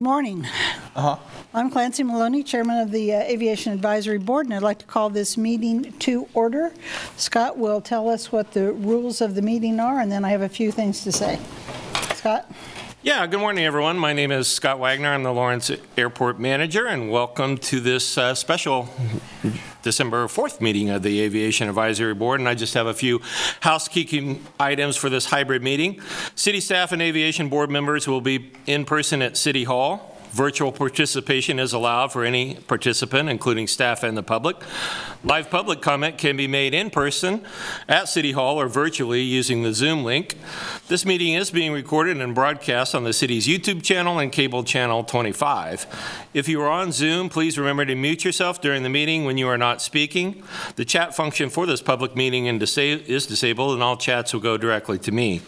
Good morning. I'm Clancy Maloney, Chairman of the uh, Aviation Advisory Board, and I'd like to call this meeting to order. Scott will tell us what the rules of the meeting are, and then I have a few things to say. Scott? Yeah, good morning, everyone. My name is Scott Wagner. I'm the Lawrence Airport Manager, and welcome to this uh, special December 4th meeting of the Aviation Advisory Board. And I just have a few housekeeping items for this hybrid meeting. City staff and aviation board members will be in person at City Hall. Virtual participation is allowed for any participant, including staff and the public. Live public comment can be made in person at City Hall or virtually using the Zoom link. This meeting is being recorded and broadcast on the city's YouTube channel and cable channel 25. If you are on Zoom, please remember to mute yourself during the meeting when you are not speaking. The chat function for this public meeting is disabled, and all chats will go directly to me.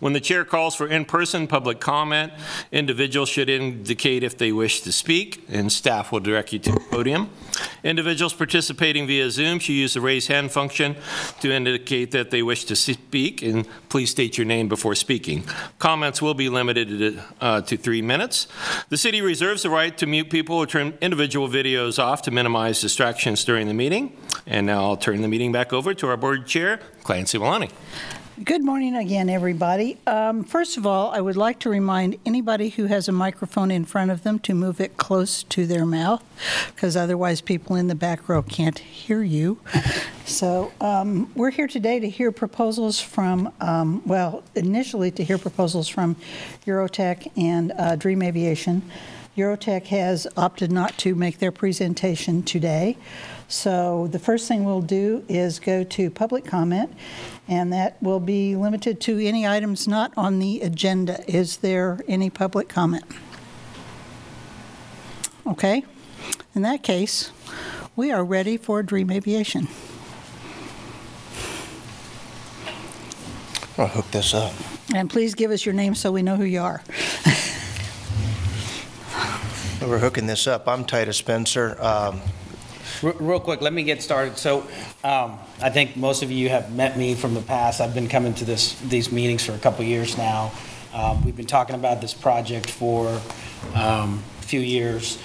When the chair calls for in-person public comment, individuals should indicate if they wish to speak, and staff will direct you to the podium. Individuals participating via Zoom should use the raise hand function to indicate that they wish to speak, and please state your name before speaking. Comments will be limited to, uh, to three minutes. The city reserves the right to mute people or turn individual videos off to minimize distractions during the meeting. And now I'll turn the meeting back over to our board chair, Clancy Maloney. Good morning again, everybody. Um, First of all, I would like to remind anybody who has a microphone in front of them to move it close to their mouth, because otherwise people in the back row can't hear you. So um, we're here today to hear proposals from, um, well, initially to hear proposals from Eurotech and uh, Dream Aviation. Eurotech has opted not to make their presentation today. So the first thing we'll do is go to public comment, and that will be limited to any items not on the agenda. Is there any public comment? Okay. In that case, we are ready for Dream Aviation. I'll hook this up. And please give us your name so we know who you are. We're hooking this up. I'm Titus Spencer. Um, Re- Real quick, let me get started. So um, I think most of you have met me from the past. I've been coming to this, these meetings for a couple years now. Um, We've been talking about this project for um, a few years.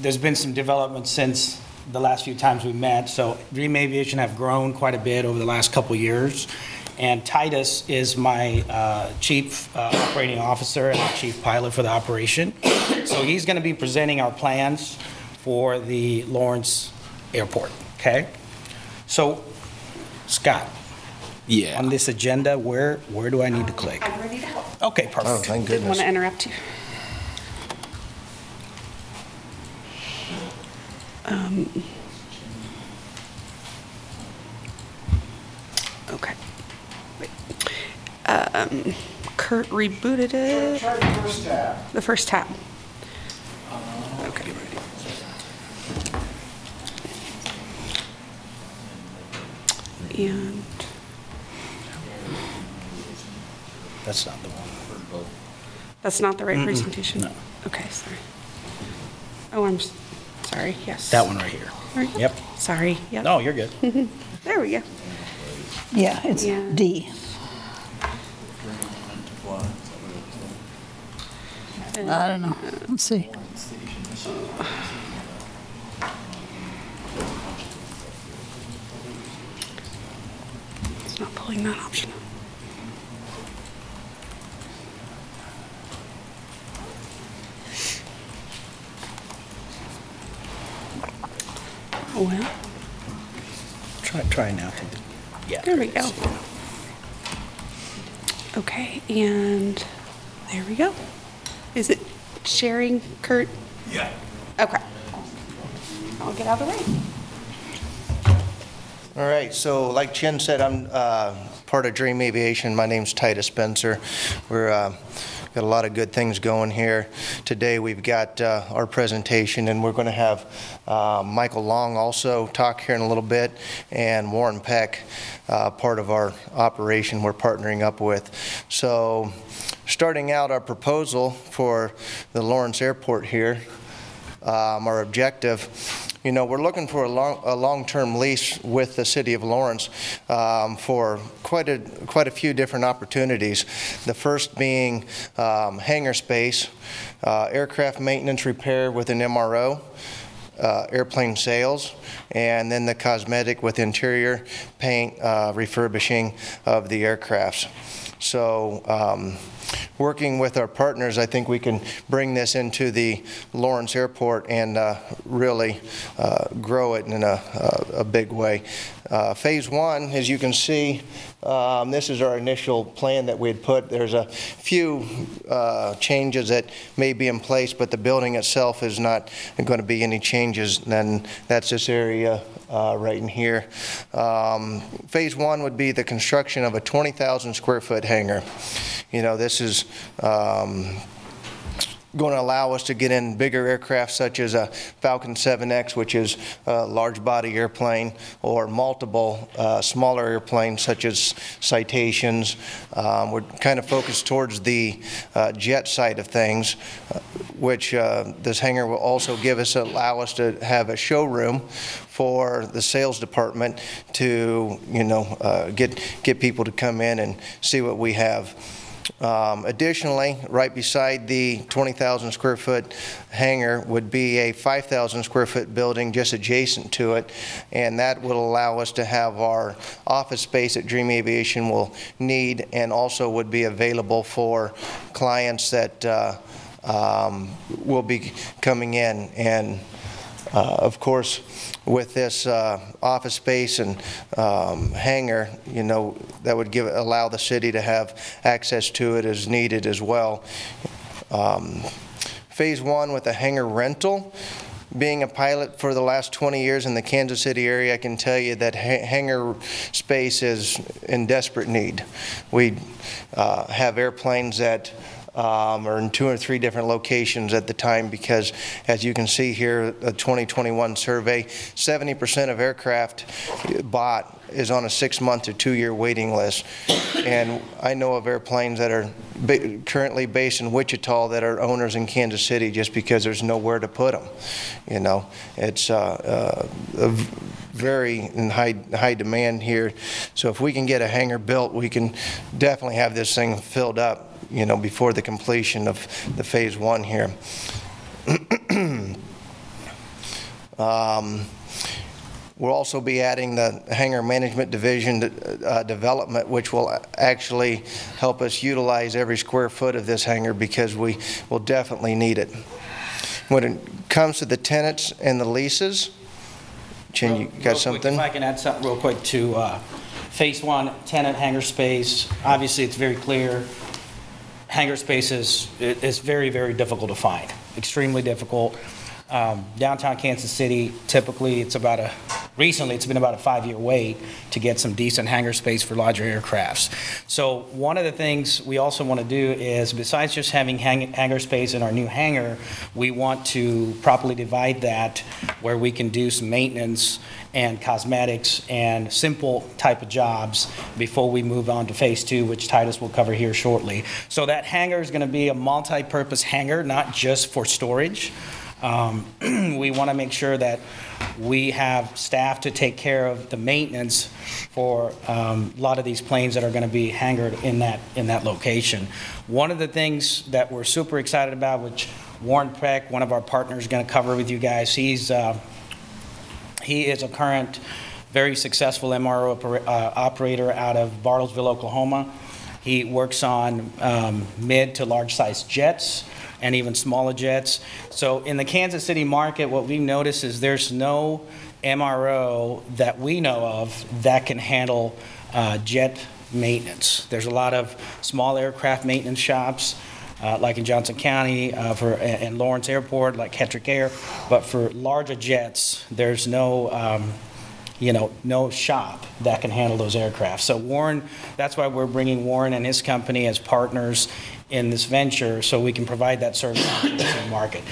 There's been some development since the last few times we met. So Dream Aviation have grown quite a bit over the last couple years. And Titus is my uh, chief uh, operating officer and chief pilot for the operation. So he's going to be presenting our plans for the Lawrence Airport, okay? So, Scott, Yeah. on this agenda, where, where do I need to click? I'm ready to help. Okay, Oh, perfect. thank Didn't want to interrupt you. Um, Okay. Wait. Um, Kurt rebooted it. The first tab. Okay. And That's not the one. that's not the right presentation? no. Okay, sorry. Oh, I'm, s- sorry, yes. That one right here. Right. Yep. Sorry, yep. No, you're good. There we go. Yeah, it's Yeah. D. I don't know. Let's see. Uh, It's not pulling that option. up. Oh, well, Try, try now. Yeah. there we go. Okay, and there we go. Is it sharing, Kurt? Yeah. Okay. I'll get out of the way. All right, so like Chen said, I'm uh, part of Dream Aviation. My name's Titus Spencer. We're, uh, got a lot of good things going here. Today, we've got uh, our presentation, and we're going to have uh, Michael Long also talk here in a little bit, and Warren Peck, uh, part of our operation we're partnering up with. So, starting out our proposal for the Lawrence Airport here, um, our objective, you know, we're looking for a long, a long-term lease with the city of Lawrence um, for quite a, quite a few different opportunities. The first being um, hangar space, uh, aircraft maintenance repair with an MRO, uh, airplane sales, and then the cosmetic with interior paint uh, refurbishing of the aircrafts. So, um, working with our partners, I think we can bring this into the Lawrence Airport and uh, really uh, grow it in a, a big way. Uh, Phase one, as you can see, um, this is our initial plan that we had put. There's a few uh, changes that may be in place, but the building itself is not going to be any changes. Then that's this area uh, right in here. Um, Phase one would be the construction of a 20,000 square foot hangar. You know, this is um, going to allow us to get in bigger aircraft such as a Falcon 7X, which is a large body airplane, or multiple uh, smaller airplanes such as Citations. Um, We're kind of focused towards the uh, jet side of things, uh, which uh, this hangar will also give us, allow us to have a showroom for the sales department to, you know, uh, get, get people to come in and see what we have. Um, Additionally, right beside the 20,000 square foot hangar would be a 5,000 square foot building just adjacent to it, and that will allow us to have our office space that Dream Aviation will need and also would be available for clients that uh, um, will be coming in. And Of course, with this uh, office space and um, hangar, you know, that would give, allow the city to have access to it as needed as well. Um, Phase one with the hangar rental, being a pilot for the last 20 years in the Kansas City area, I can tell you that ha- hangar space is in desperate need. We uh, have airplanes that um, are in two or three different locations at the time because, as you can see here, a 2021 survey, 70% of aircraft bought is on a six-month or two-year waiting list. And I know of airplanes that are ba- currently based in Wichita that are owners in Kansas City just because there's nowhere to put them. You know, it's uh, uh, very in high, high demand here. So if we can get a hangar built, we can definitely have this thing filled up, you know, before the completion of the phase one here. Um, We'll also be adding the hangar management division uh, development, which will actually help us utilize every square foot of this hangar because we will definitely need it. When it comes to the tenants and the leases, Chin, you real got quick, something? If I can add something real quick to uh, Phase One, tenant hangar space, obviously, it's very clear. Hangar space is, it's very, very difficult to find, extremely difficult. Um, Downtown Kansas City, typically, it's about a, recently, it's been about a five-year wait to get some decent hangar space for larger aircrafts. So one of the things we also want to do is, besides just having hang- hangar space in our new hangar, we want to properly divide that where we can do some maintenance and cosmetics and simple type of jobs before we move on to phase two, which Titus will cover here shortly. So that hangar is going to be a multi-purpose hangar, not just for storage. Um, We want to make sure that we have staff to take care of the maintenance for um, a lot of these planes that are going to be hangared in that, in that location. One of the things that we're super excited about, which Warren Peck, one of our partners, is going to cover with you guys, he's, uh, he is a current, very successful MRO oper- uh, operator out of Bartlesville, Oklahoma. He works on um, mid to large-sized jets and even smaller jets. So in the Kansas City market, what we've noticed is there's no MRO that we know of that can handle uh, jet maintenance. There's a lot of small aircraft maintenance shops, uh, like in Johnson County, uh, for, and Lawrence Airport, like Hetrick Air. But for larger jets, there's no, um, you know, no shop that can handle those aircraft. So Warren, that's why we're bringing Warren and his company as partners in this venture, so we can provide that service to the market.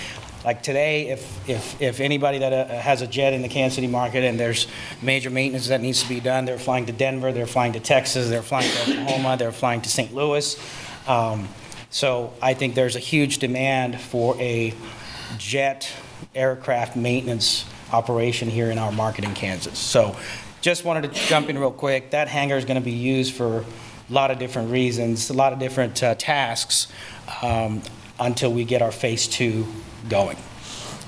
Like today, if, if, if anybody that uh, has a jet in the Kansas City market and there's major maintenance that needs to be done, they're flying to Denver, they're flying to Texas, they're flying to Oklahoma, they're flying to St. Louis. Um, So I think there's a huge demand for a jet aircraft maintenance operation here in our market in Kansas. So just wanted to jump in real quick. That hangar is going to be used for a lot of different reasons, a lot of different uh, tasks um, until we get our phase two going.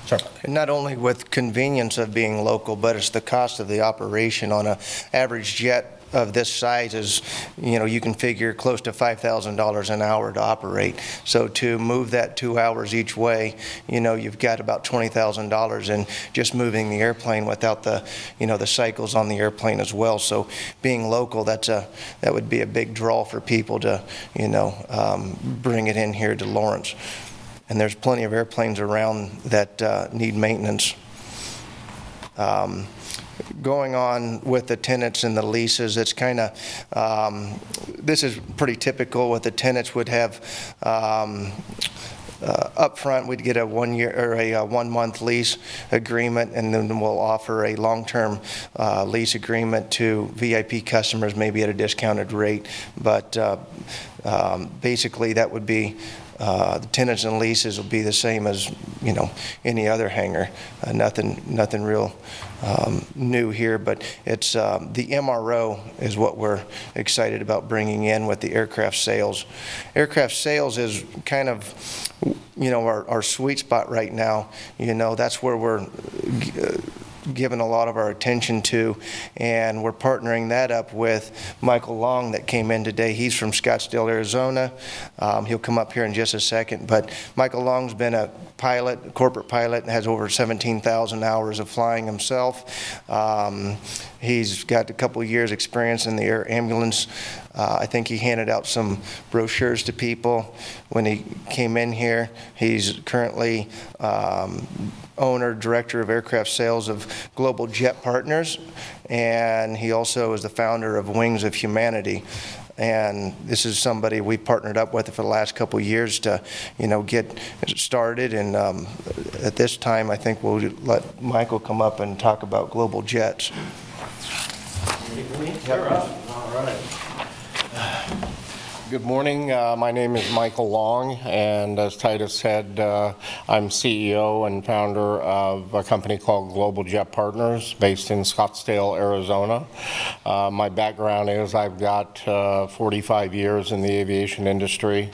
Sorry not only with convenience of being local, but it's the cost of the operation on a average jet of this size is, you know, you can figure close to $5,000 an hour to operate. So to move that two hours each way, you know, you've got about $20,000 in just moving the airplane without the, you know, the cycles on the airplane as well. So being local, that's a, that would be a big draw for people to, you know, um, bring it in here to Lawrence. And there's plenty of airplanes around that uh, need maintenance. Um, Going on with the tenants and the leases, it's kind of, this is pretty typical what the tenants would have um, uh, upfront, we'd get a one-year, or a uh, one-month lease agreement, and then we'll offer a long-term uh, lease agreement to VIP customers, maybe at a discounted rate. But uh, um, basically, that would be, uh, the tenants and leases will be the same as, you know, any other hangar. Uh, Nothing, nothing real um, new here, but it's, um, the MRO is what we're excited about bringing in with the aircraft sales. Aircraft sales is kind of, you know, our, our sweet spot right now. You know, that's where we're uh, given a lot of our attention to, and we're partnering that up with Michael Long that came in today. He's from Scottsdale, Arizona. Um, He'll come up here in just a second, but Michael Long's been a pilot, a corporate pilot, and has over 17,000 hours of flying himself. Um, He's got a couple years' experience in the air ambulance. Uh, I think he handed out some brochures to people when he came in here. He's currently um, owner, director of aircraft sales of Global Jet Partners, and he also is the founder of Wings of Humanity. And this is somebody we partnered up with for the last couple years to, you know, get started. And um, at this time, I think we'll let Michael come up and talk about Global Jets. Good morning. Uh, My name is Michael Long, and as Titus said, uh, I'm CEO and founder of a company called Global Jet Partners, based in Scottsdale, Arizona. Uh, My background is I've got uh, 45 years in the aviation industry,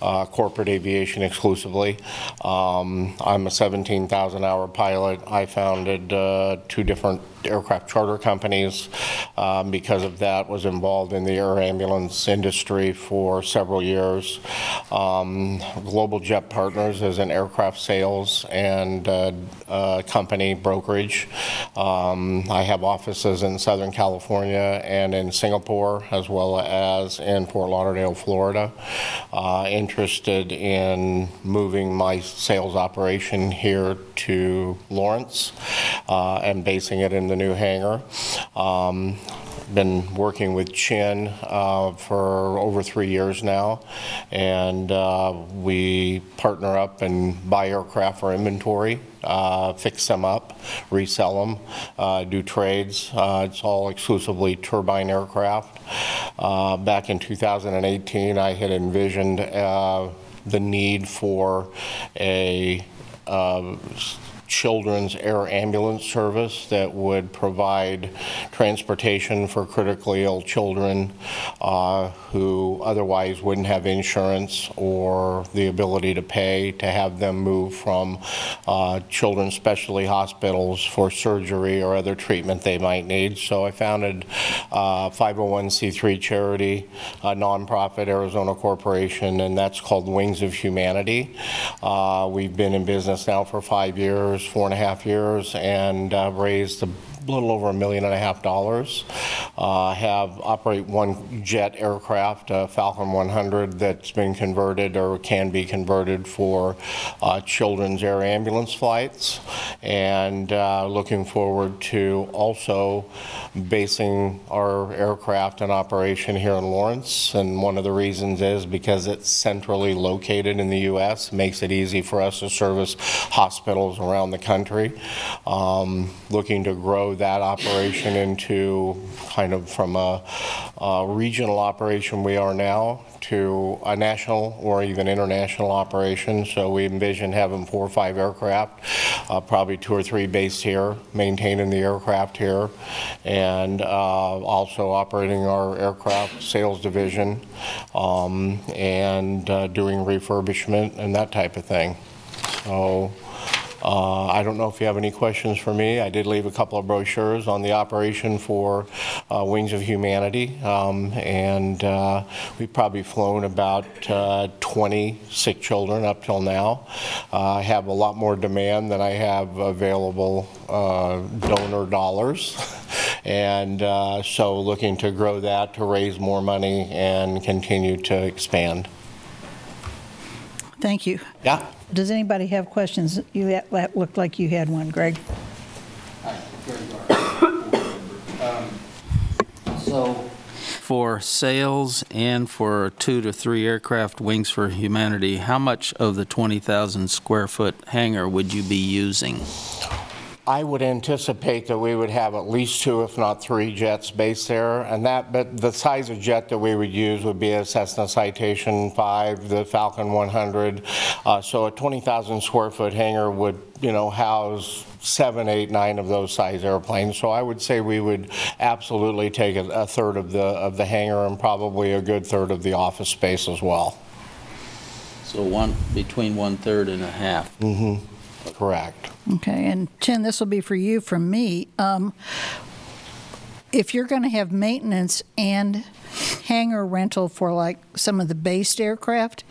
uh, corporate aviation exclusively. Um, I'm a 17,000-hour pilot. I founded uh, two different aircraft charter companies. Um, Because of that, was involved in the air ambulance industry for several years. Um, Global Jet Partners is an aircraft sales and uh, uh, company brokerage. Um, I have offices in Southern California and in Singapore, as well as in Fort Lauderdale, Florida. Uh, Interested in moving my sales operation here to Lawrence uh, and basing it in the new hangar. Um, Been working with Chin uh, for over three years now, and uh, we partner up and buy aircraft for inventory, uh, fix them up, resell them, uh, do trades. Uh, It's all exclusively turbine aircraft. Uh, Back in 2018, I had envisioned the need for a uh, children's air ambulance service that would provide transportation for critically ill children uh, who otherwise wouldn't have insurance or the ability to pay to have them move from uh, children's specialty hospitals for surgery or other treatment they might need. So I founded uh, 501c3 charity, a nonprofit Arizona corporation, and that's called Wings of Humanity. Uh, We've been in business now for five years, four and a half years, and uh, raised a little over a million and a half dollars. Uh, Have, operate one jet aircraft, a Falcon 100, that's been converted or can be converted for uh, children's air ambulance flights. And uh, looking forward to also basing our aircraft and operation here in Lawrence. And one of the reasons is because it's centrally located in the U.S., makes it easy for us to service hospitals around the country. Um, Looking to grow that operation into kind of from a a regional operation we are now to a national or even international operation. So we envision having four or five aircraft, uh, probably two or three based here, maintaining the aircraft here, and uh, also operating our aircraft sales division, um, and uh, doing refurbishment and that type of thing. So uh, I don't know if you have any questions for me. I did leave a couple of brochures on the operation for uh, Wings of Humanity, um, and uh, we've probably flown about uh, 20 sick children up till now. Uh, I have a lot more demand than I have available uh, donor dollars, and uh, so looking to grow that to raise more money and continue to expand. Thank you. Yeah. Does anybody have questions? You, had- that looked like you had one, Greg. So, for sales and for two to three aircraft Wings for Humanity, how much of the 20,000 square foot hangar would you be using? I would anticipate that we would have at least two, if not three jets based there, and that, but the size of jet that we would use would be a Cessna Citation 5, the Falcon 100. Uh, So a 20,000 square foot hangar would, you know, house seven, eight, nine of those size airplanes. So I would say we would absolutely take a a third of the, of the hangar and probably a good third of the office space as well. So one, between one-third and a half. Correct. Okay, and Chen, this will be for you from me. Um, If you're going to have maintenance and hangar rental for like some of the based aircraft,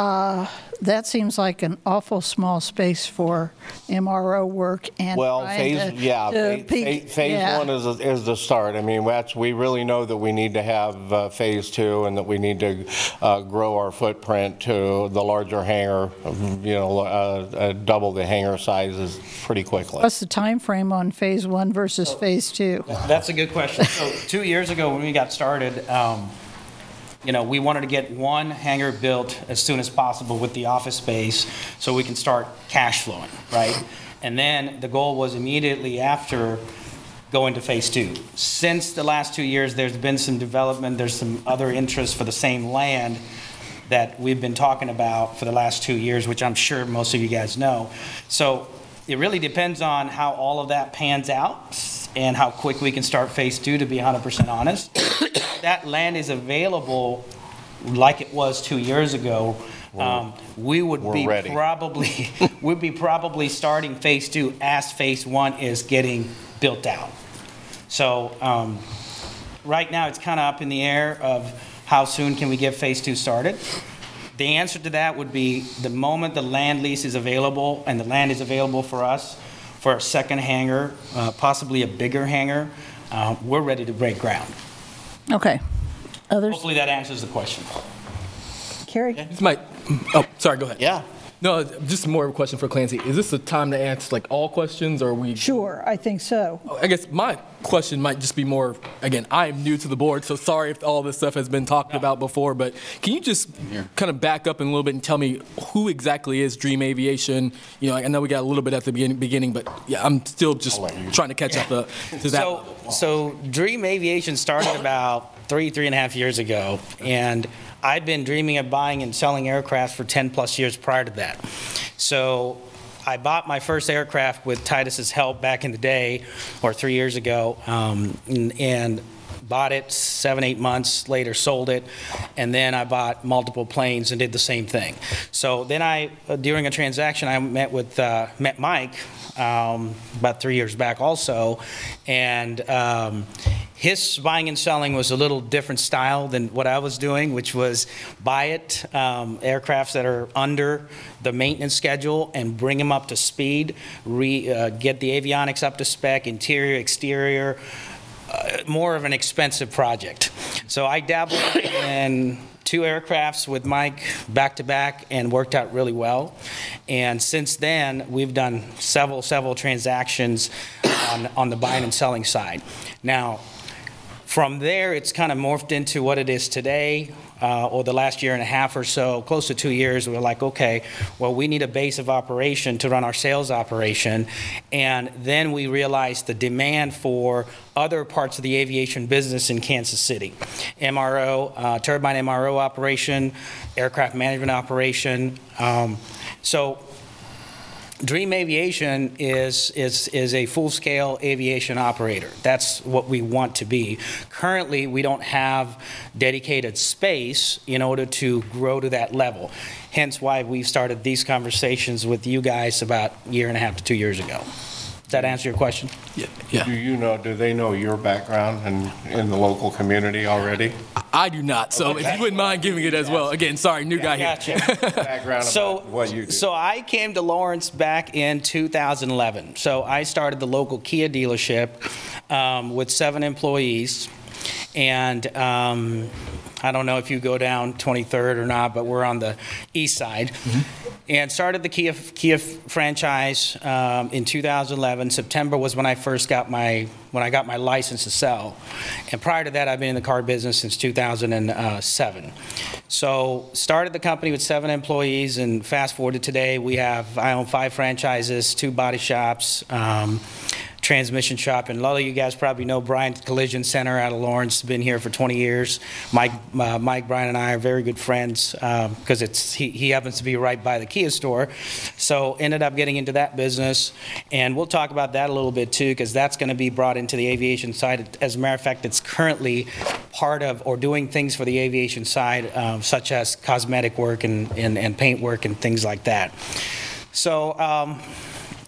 uh, that seems like an awful small space for MRO work and Well, trying phase, to- yeah, to fa- peak- fa- phase yeah. one is, is the start. I mean, that's, we really know that we need to have uh, phase two and that we need to uh, grow our footprint to the larger hangar, you know, uh, uh, double the hangar sizes pretty quickly. What's the time frame on phase one versus phase two? That's a good question. So two years ago, when we got started, um, you know, we wanted to get one hangar built as soon as possible with the office space so we can start cash flowing, right? And then the goal was immediately after going to phase two. Since the last two years, there's been some development, there's some other interest for the same land that we've been talking about for the last two years, which I'm sure most of you guys know. So it really depends on how all of that pans out and how quick we can start phase two, to be 100% honest. That land is available like it was two years ago. Um, We would we're be ready. probably, we'd be probably starting phase two as phase one is getting built out. So um, right now, it's kind of up in the air of how soon can we get phase two started? The answer to that would be the moment the land lease is available and the land is available for us for a second hangar, uh, possibly a bigger hangar, uh, we're ready to break ground. Okay. Others? Hopefully that answers the question. Carrie? This might, oh, sorry, go ahead. Yeah. No, just more of a question for Clancy. Is this the time to answer like all questions or are we? Sure, I think so. I guess my question might just be more, again, I am new to the board, so sorry if all this stuff has been talked about before, but can you just kind of back up in a little bit and tell me who exactly is Dream Aviation? You know, I know we got a little bit at the beginning, beginning but yeah, I'm still just trying to catch up uh, to that. So, so Dream Aviation started about three, three and a half years ago, and I'd been dreaming of buying and selling aircraft for 10 plus years prior to that. So I bought my first aircraft with Titus's help back in the day, or three years ago, um, and, bought it seven, eight months later, sold it, and then I bought multiple planes and did the same thing. So then I, uh, during a transaction, I met with uh, met Mike um, about three years back also, and um, his buying and selling was a little different style than what I was doing, which was buy it, um, aircrafts that are under the maintenance schedule and bring them up to speed, re, uh, get the avionics up to spec, interior, exterior, uh, more of an expensive project. So I dabbled in two aircrafts with Mike back to back and worked out really well. And since then, we've done several, several transactions on, on the buying and selling side. Now, from there, it's kind of morphed into what it is today. uh, or the last year and a half or so, close to two years, we were like, okay, well, we need a base of operation to run our sales operation. And then we realized the demand for other parts of the aviation business in Kansas City. MRO, uh, turbine MRO operation, aircraft management operation. Um, So Dream Aviation is, is, is a full-scale aviation operator. That's what we want to be. Currently, we don't have dedicated space in order to grow to that level. Hence why we started these conversations with you guys about a year and a half to two years ago. Does that answer your question? Yeah. Do you know, do they know your background and in the local community already? I do not, so if you wouldn't mind giving it as well. Again, sorry, new guy here. Gotcha. Background So, about what you do? so I came to Lawrence back in 2011. So I started the local Kia dealership um, with seven employees. And um, I don't know if you go down 23rd or not, but we're on the east side. And started the Kia, Kia franchise um, in 2011. September was when I first got my, when I got my license to sell. And prior to that, I've been in the car business since 2007. So started the company with seven employees, and fast forward to today, we have, I own five franchises, two body shops, um, transmission shop, and a lot of you guys probably know Bryant Collision Center out of Lawrence, been here for 20 years. Mike, uh, Mike, Brian, and I are very good friends, because it's, he, he happens to be right by the Kia store. So ended up getting into that business, and we'll talk about that a little bit too, because that's going to be brought into the aviation side. As a matter of fact, it's currently part of, or doing things for the aviation side, um, such as cosmetic work and, and, and paint work and things like that. So, um,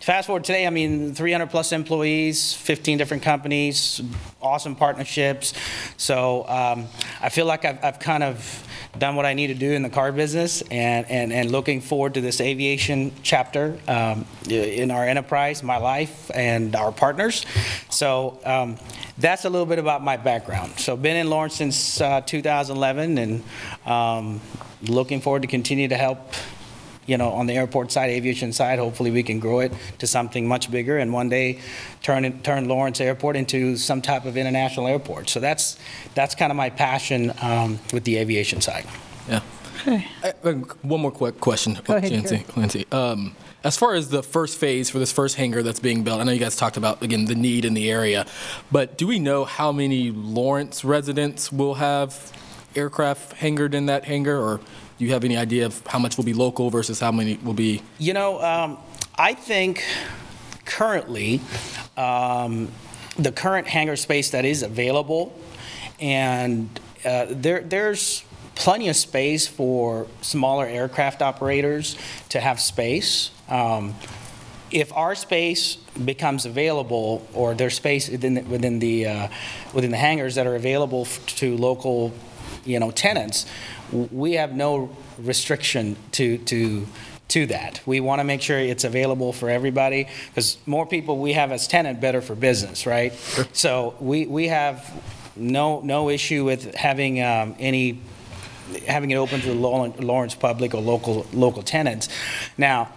Fast forward today, I mean, 300 plus employees, 15 different companies, awesome partnerships. So um, I feel like I've, I've kind of done what I need to do in the car business and, and, and looking forward to this aviation chapter um, in our enterprise, my life, and our partners. So um, that's a little bit about my background. So been in Lawrence since uh, 2011 and um, looking forward to continue to help you know, on the airport side, aviation side, hopefully we can grow it to something much bigger and one day turn it, turn Lawrence Airport into some type of international airport. So that's, that's kind of my passion um, with the aviation side. Yeah. Okay. Uh, uh, One more quick question, Go ahead, Clancy. Gary. Clancy. Um, As far as the first phase for this first hangar that's being built, I know you guys talked about, again, the need in the area, but do we know how many Lawrence residents will have aircraft hangared in that hangar? Or you have any idea of how much will be local versus how many will be? You know, um, I think currently, um, the current hangar space that is available, and uh, there, there's plenty of space for smaller aircraft operators to have space. Um, if our space becomes available, or there's space within, the- within the, uh, within the hangars that are available to local, you know, tenants, we have no restriction to, to, to that. We want to make sure it's available for everybody, because more people we have as tenant, better for business, right? So we, we have no, no issue with having um, any, having it open to the Lawrence public or local, local tenants. Now,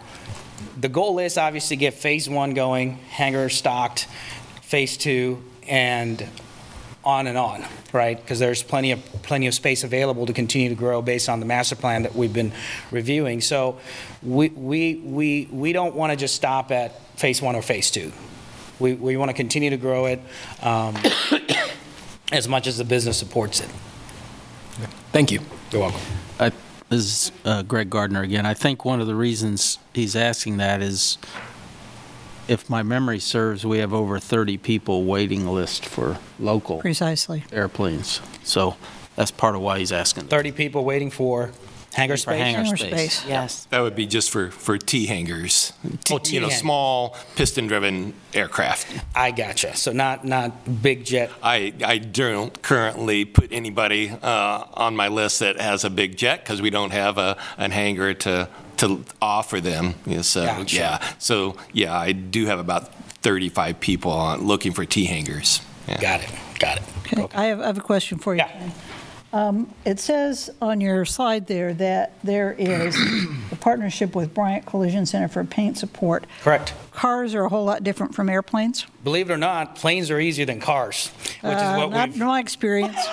the goal is obviously get phase one going, hangar stocked, phase two, and on and on, right? Because there's plenty of, plenty of space available to continue to grow based on the master plan that we've been reviewing. So we, we, we, we don't want to just stop at phase one or phase two. We, we want to continue to grow it um, as much as the business supports it. Thank you. You're welcome. I- This is uh, Greg Gardner again. I think one of the reasons he's asking that is, if my memory serves, we have over 30 people waiting list for local Precisely. airplanes. So that's part of why he's asking. 30 people waiting for hangar For space? hangar Hangar space. space. Yes. That would be just for, for T hangars. Oh, T You know, T hang- small piston-driven aircraft. I gotcha. So not, not big jet I, I don't currently put anybody uh, on my list that has a big jet because we don't have a, an hangar to, to offer them. Yeah, So, Gotcha. yeah, so, yeah, I do have about 35 people on, looking for T hangars. Yeah. Got it, got it. Okay, I have, I have a question for you. Yeah. Ken. It says on your slide there that there is a partnership with Bryant Collision Center for paint support. Correct. Cars are a whole lot different from airplanes. Believe it or not, planes are easier than cars, which is Uh, what Not we've, from my experience.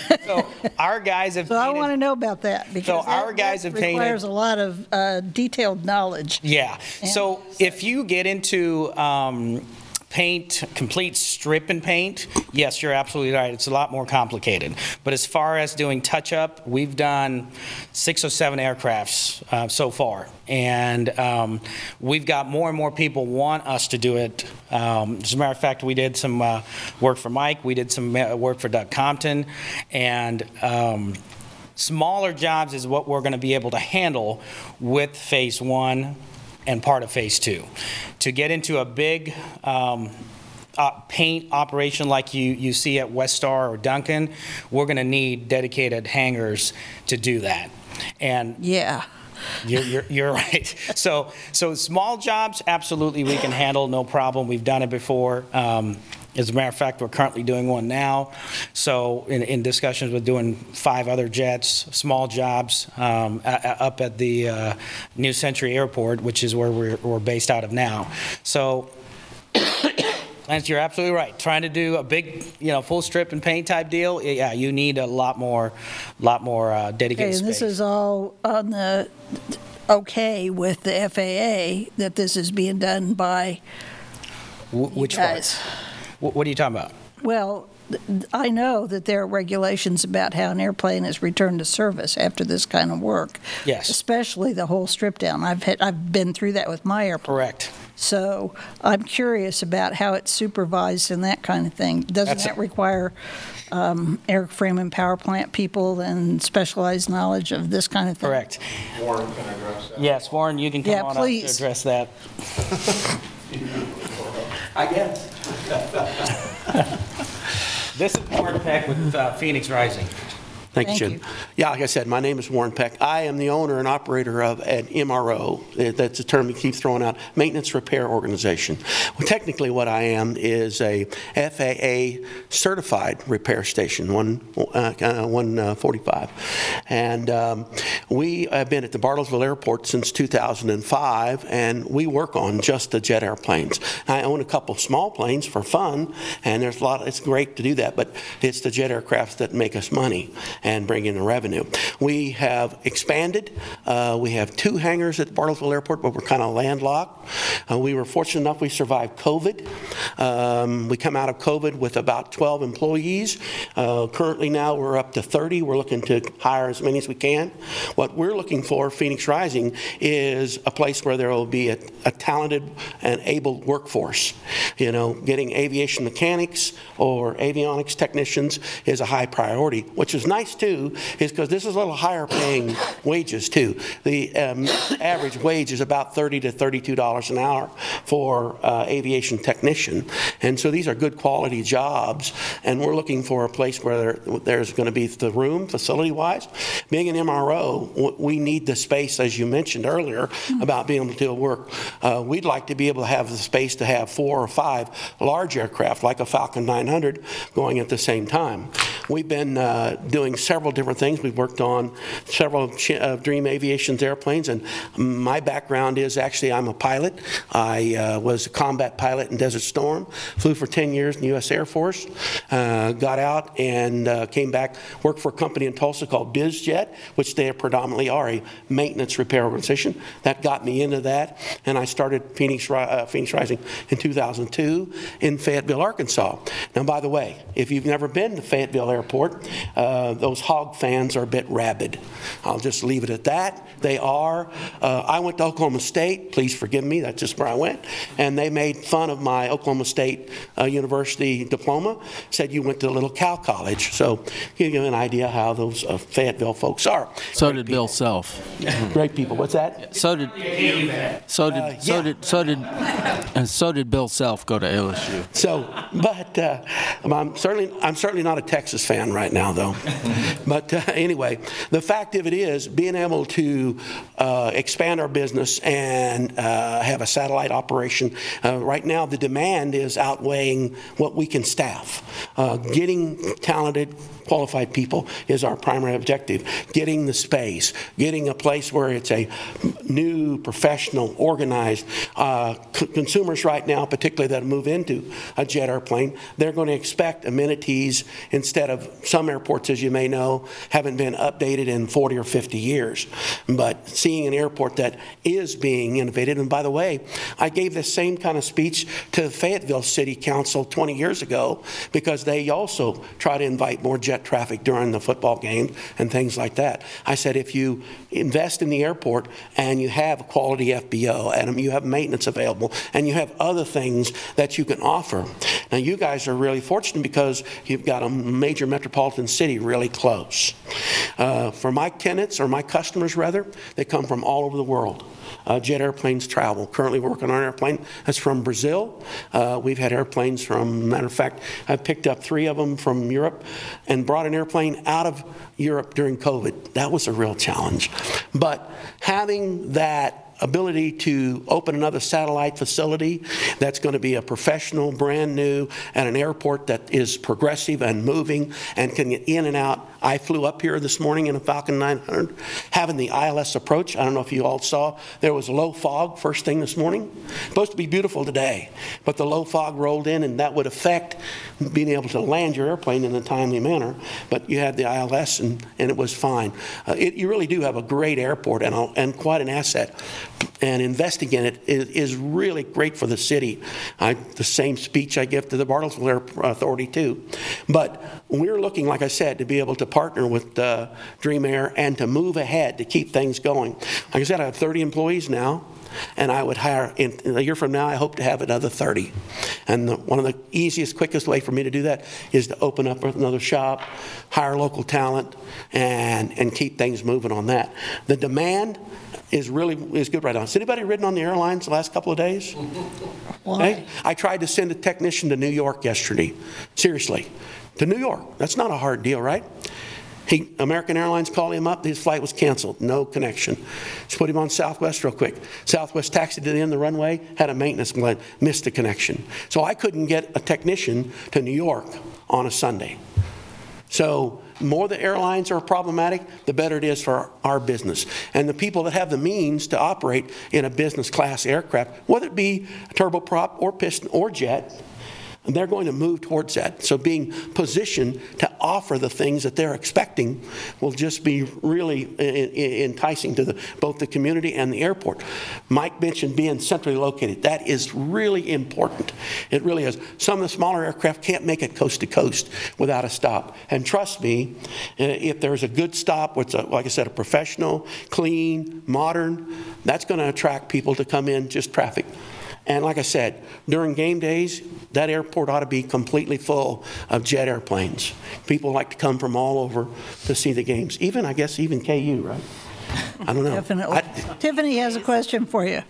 so our guys have So I want to know about that because our that- guys that have painted- requires a lot of uh, detailed knowledge. Yeah, so if you get into um, paint, complete strip and paint, yes, you're absolutely right, it's a lot more complicated. But as far as doing touch-up, we've done six or seven aircrafts uh, so far. And um, we've got more and more people want us to do it. Um, As a matter of fact, we did some uh, work for Mike, we did some uh, work for Doug Compton, and um, smaller jobs is what we're going to be able to handle with Phase One and part of Phase Two. To get into a big um, uh, paint operation like you, you see at West Star or Duncan, we're going to need dedicated hangars to do that. And Yeah. you're, you're, you're right. So, so small jobs, absolutely, we can handle, no problem. We've done it before. Um, As a matter of fact, we're currently doing one now. So in, in discussions with doing five other jets, small jobs, um, a- a- up at the uh, New Century Airport, which is where we're, we're based out of now. So Lance, you're absolutely right. Trying to do a big, you know, full strip and paint type deal, yeah, you need a lot more, lot more uh, Okay, dedicated and this is all on the, okay with the FAA, that this is being done by Wh- Which guys. part? What are you talking about? Well, I know that there are regulations about how an airplane is returned to service after this kind of work. Yes. Especially the whole strip down. I've had, I've been through that with my airplane. Correct. So I'm curious about how it's supervised and that kind of thing. Doesn't That's- that require um, airframe and power plant people and specialized knowledge of this kind of thing? Correct. Warren can address that. Yes, Warren, you can come Yeah, on up to please. address that. I guess. This is Warren Peck with uh, Phoenix Rising. Thank you, Jim. you. Yeah, like I said, my name is Warren Peck. I am the owner and operator of an MRO. Uh, That's a term we keep throwing out, Maintenance Repair Organization. Well, technically, what I am is a FAA certified repair station, one, uh, uh, 145. And um, we have been at the Bartlesville Airport since 2005, and we work on just the jet airplanes. I own a couple small planes for fun, and there's a lot, it's great to do that, but it's the jet aircrafts that make us money and bring in the revenue. We have expanded. Uh, we have two hangars at Bartlesville Airport, but we're kind of landlocked. Uh, we were fortunate enough we survived COVID. Um, we come out of COVID with about 12 employees. Uh, currently now we're up to 30. We're looking to hire as many as we can. What we're looking for, Phoenix Rising, is a place where there will be a, a talented and able workforce. You know, getting aviation mechanics or avionics technicians is a high priority, which is nice too, is because this is a little higher paying wages too. The um, average wage is about 30 to 32 dollars an hour for uh, aviation technician, and so these are good quality jobs. And we're looking for a place where there, there's going to be the room, facility wise. Being an MRO, we need the space, as you mentioned earlier, about being able to work. Uh, we'd like to be able to have the space to have four or five large aircraft, like a Falcon 900, going at the same time. We've been uh, doing several different things. We've worked on several of Dream Aviation's airplanes, and my background is actually I'm a pilot. I uh, was a combat pilot in Desert Storm, flew for 10 years in the U.S. Air Force, uh, got out and uh, came back, worked for a company in Tulsa called BizJet, which they predominantly are a maintenance repair organization. That got me into that, and I started Phoenix, uh, Phoenix Rising in 2002 in Fayetteville, Arkansas. Now, by the way, if you've never been to Fayetteville Airport, uh, those hog fans are a bit rabid. I'll just leave it at that. They are. Uh, I went to Oklahoma State. Please forgive me. That's just where I went. And they made fun of my Oklahoma State uh, University diploma. Said you went to a Little Cal College. So give you an idea how those uh, Fayetteville folks are. So did Bill Self. Great people. What's that? So did, so Uh, did, so yeah. did, so did, and so did Bill Self go to LSU. So, but uh, I'm certainly I'm certainly not a Texas fan right now, though. but uh, anyway, the fact of it is, being able to uh, expand our business and uh, have a satellite operation, uh, right now the demand is outweighing what we can staff. Uh, getting talented, qualified people is our primary objective. Getting the space, getting a place where it's a new, professional, organized. Uh, c- consumers right now, particularly that move into a jet airplane, they're going to expect amenities instead of some airports, as you may know, haven't been updated in 40 or 50 years. But seeing an airport that is being innovated, and by the way, I gave this same kind of speech to Fayetteville City Council 20 years ago because they also try to invite more jet traffic during the football game and things like that. I said, if you invest in the airport and you have a quality FBO and you have maintenance available and you have other things that you can offer. Now, you guys are really fortunate because you've got a major metropolitan city really close. Uh, for my tenants, or my customers rather, they come from all over the world. Uh, jet airplanes travel. Currently working on an airplane that's from Brazil. Uh, we've had airplanes from, matter of fact, I've picked up three of them from Europe and brought an airplane out of Europe during COVID. That was a real challenge. But having that ability to open another satellite facility that's going to be a professional, brand new, at an airport that is progressive and moving and can get in and out. I flew up here this morning in a Falcon 900, having the ILS approach. I don't know if you all saw, there was low fog first thing this morning. Supposed to be beautiful today, but the low fog rolled in, and that would affect being able to land your airplane in a timely manner. But you had the ILS, and, and it was fine. Uh, it, you really do have a great airport and, a, and quite an asset. And investing in it is, is really great for the city. I, the same speech I give to the Bartlesville Air Authority, too. But we're looking, like I said, to be able to partner with uh, Dream Air and to move ahead to keep things going. Like I said, I have 30 employees now and I would hire, in, in a year from now, I hope to have another 30. And the, one of the easiest, quickest way for me to do that is to open up another shop, hire local talent, and, and keep things moving on that. The demand is really is good right now. Has anybody ridden on the airlines the last couple of days? Hey, I tried to send a technician to New York yesterday. Seriously, to New York. That's not a hard deal, right? He, American Airlines called him up. His flight was canceled. No connection. Just put him on Southwest real quick. Southwest taxied to the end of the runway, had a maintenance plan, missed the connection. So I couldn't get a technician to New York on a Sunday. So more the airlines are problematic, the better it is for our business. And the people that have the means to operate in a business class aircraft, whether it be a turboprop or piston or jet, they're going to move towards that. So being positioned to offer the things that they're expecting will just be really enticing to the, both the community and the airport. Mike mentioned being centrally located. That is really important. It really is. Some of the smaller aircraft can't make it coast to coast without a stop. And trust me, uh, if there's a good stop, a, like I said, a professional, clean, modern, that's going to attract people to come in just traffic. And like I said, during game days, that airport ought to be completely full of jet airplanes. People like to come from all over to see the games. Even, I guess, even KU, right? I don't know. Definitely. I- Tiffany has a question for you.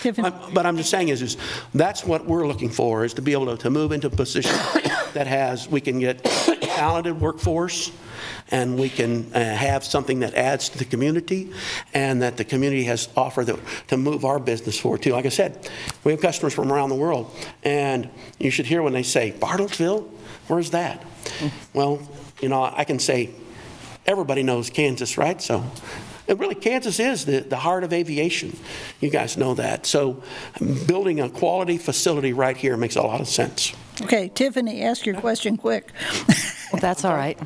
Tiffany, I'm- But I'm just saying is, is that's what we're looking for, is to be able to, to move into a position that has, we can get talented workforce, and we can uh, have something that adds to the community, and that the community has offered to, to move our business forward too. Like I said, we have customers from around the world, and you should hear when they say, Bartlesville, where's that? Well, you know, I can say, everybody knows Kansas, right? So, and really, Kansas is the, the heart of aviation. You guys know that. So, building a quality facility right here makes a lot of sense. okay, Tiffany, ask your question quick. That's all right.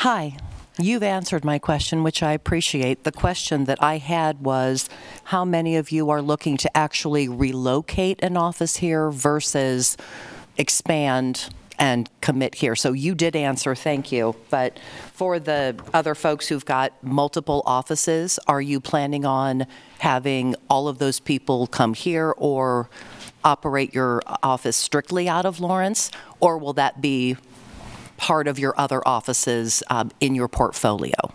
Hi. You've answered my question, which I appreciate. The question that I had was how many of you are looking to actually relocate an office here versus expand and commit here? So you did answer, thank you. But for the other folks who've got multiple offices, are you planning on having all of those people come here or operate your office strictly out of Lawrence? Or will that be part of your other offices um, in your portfolio?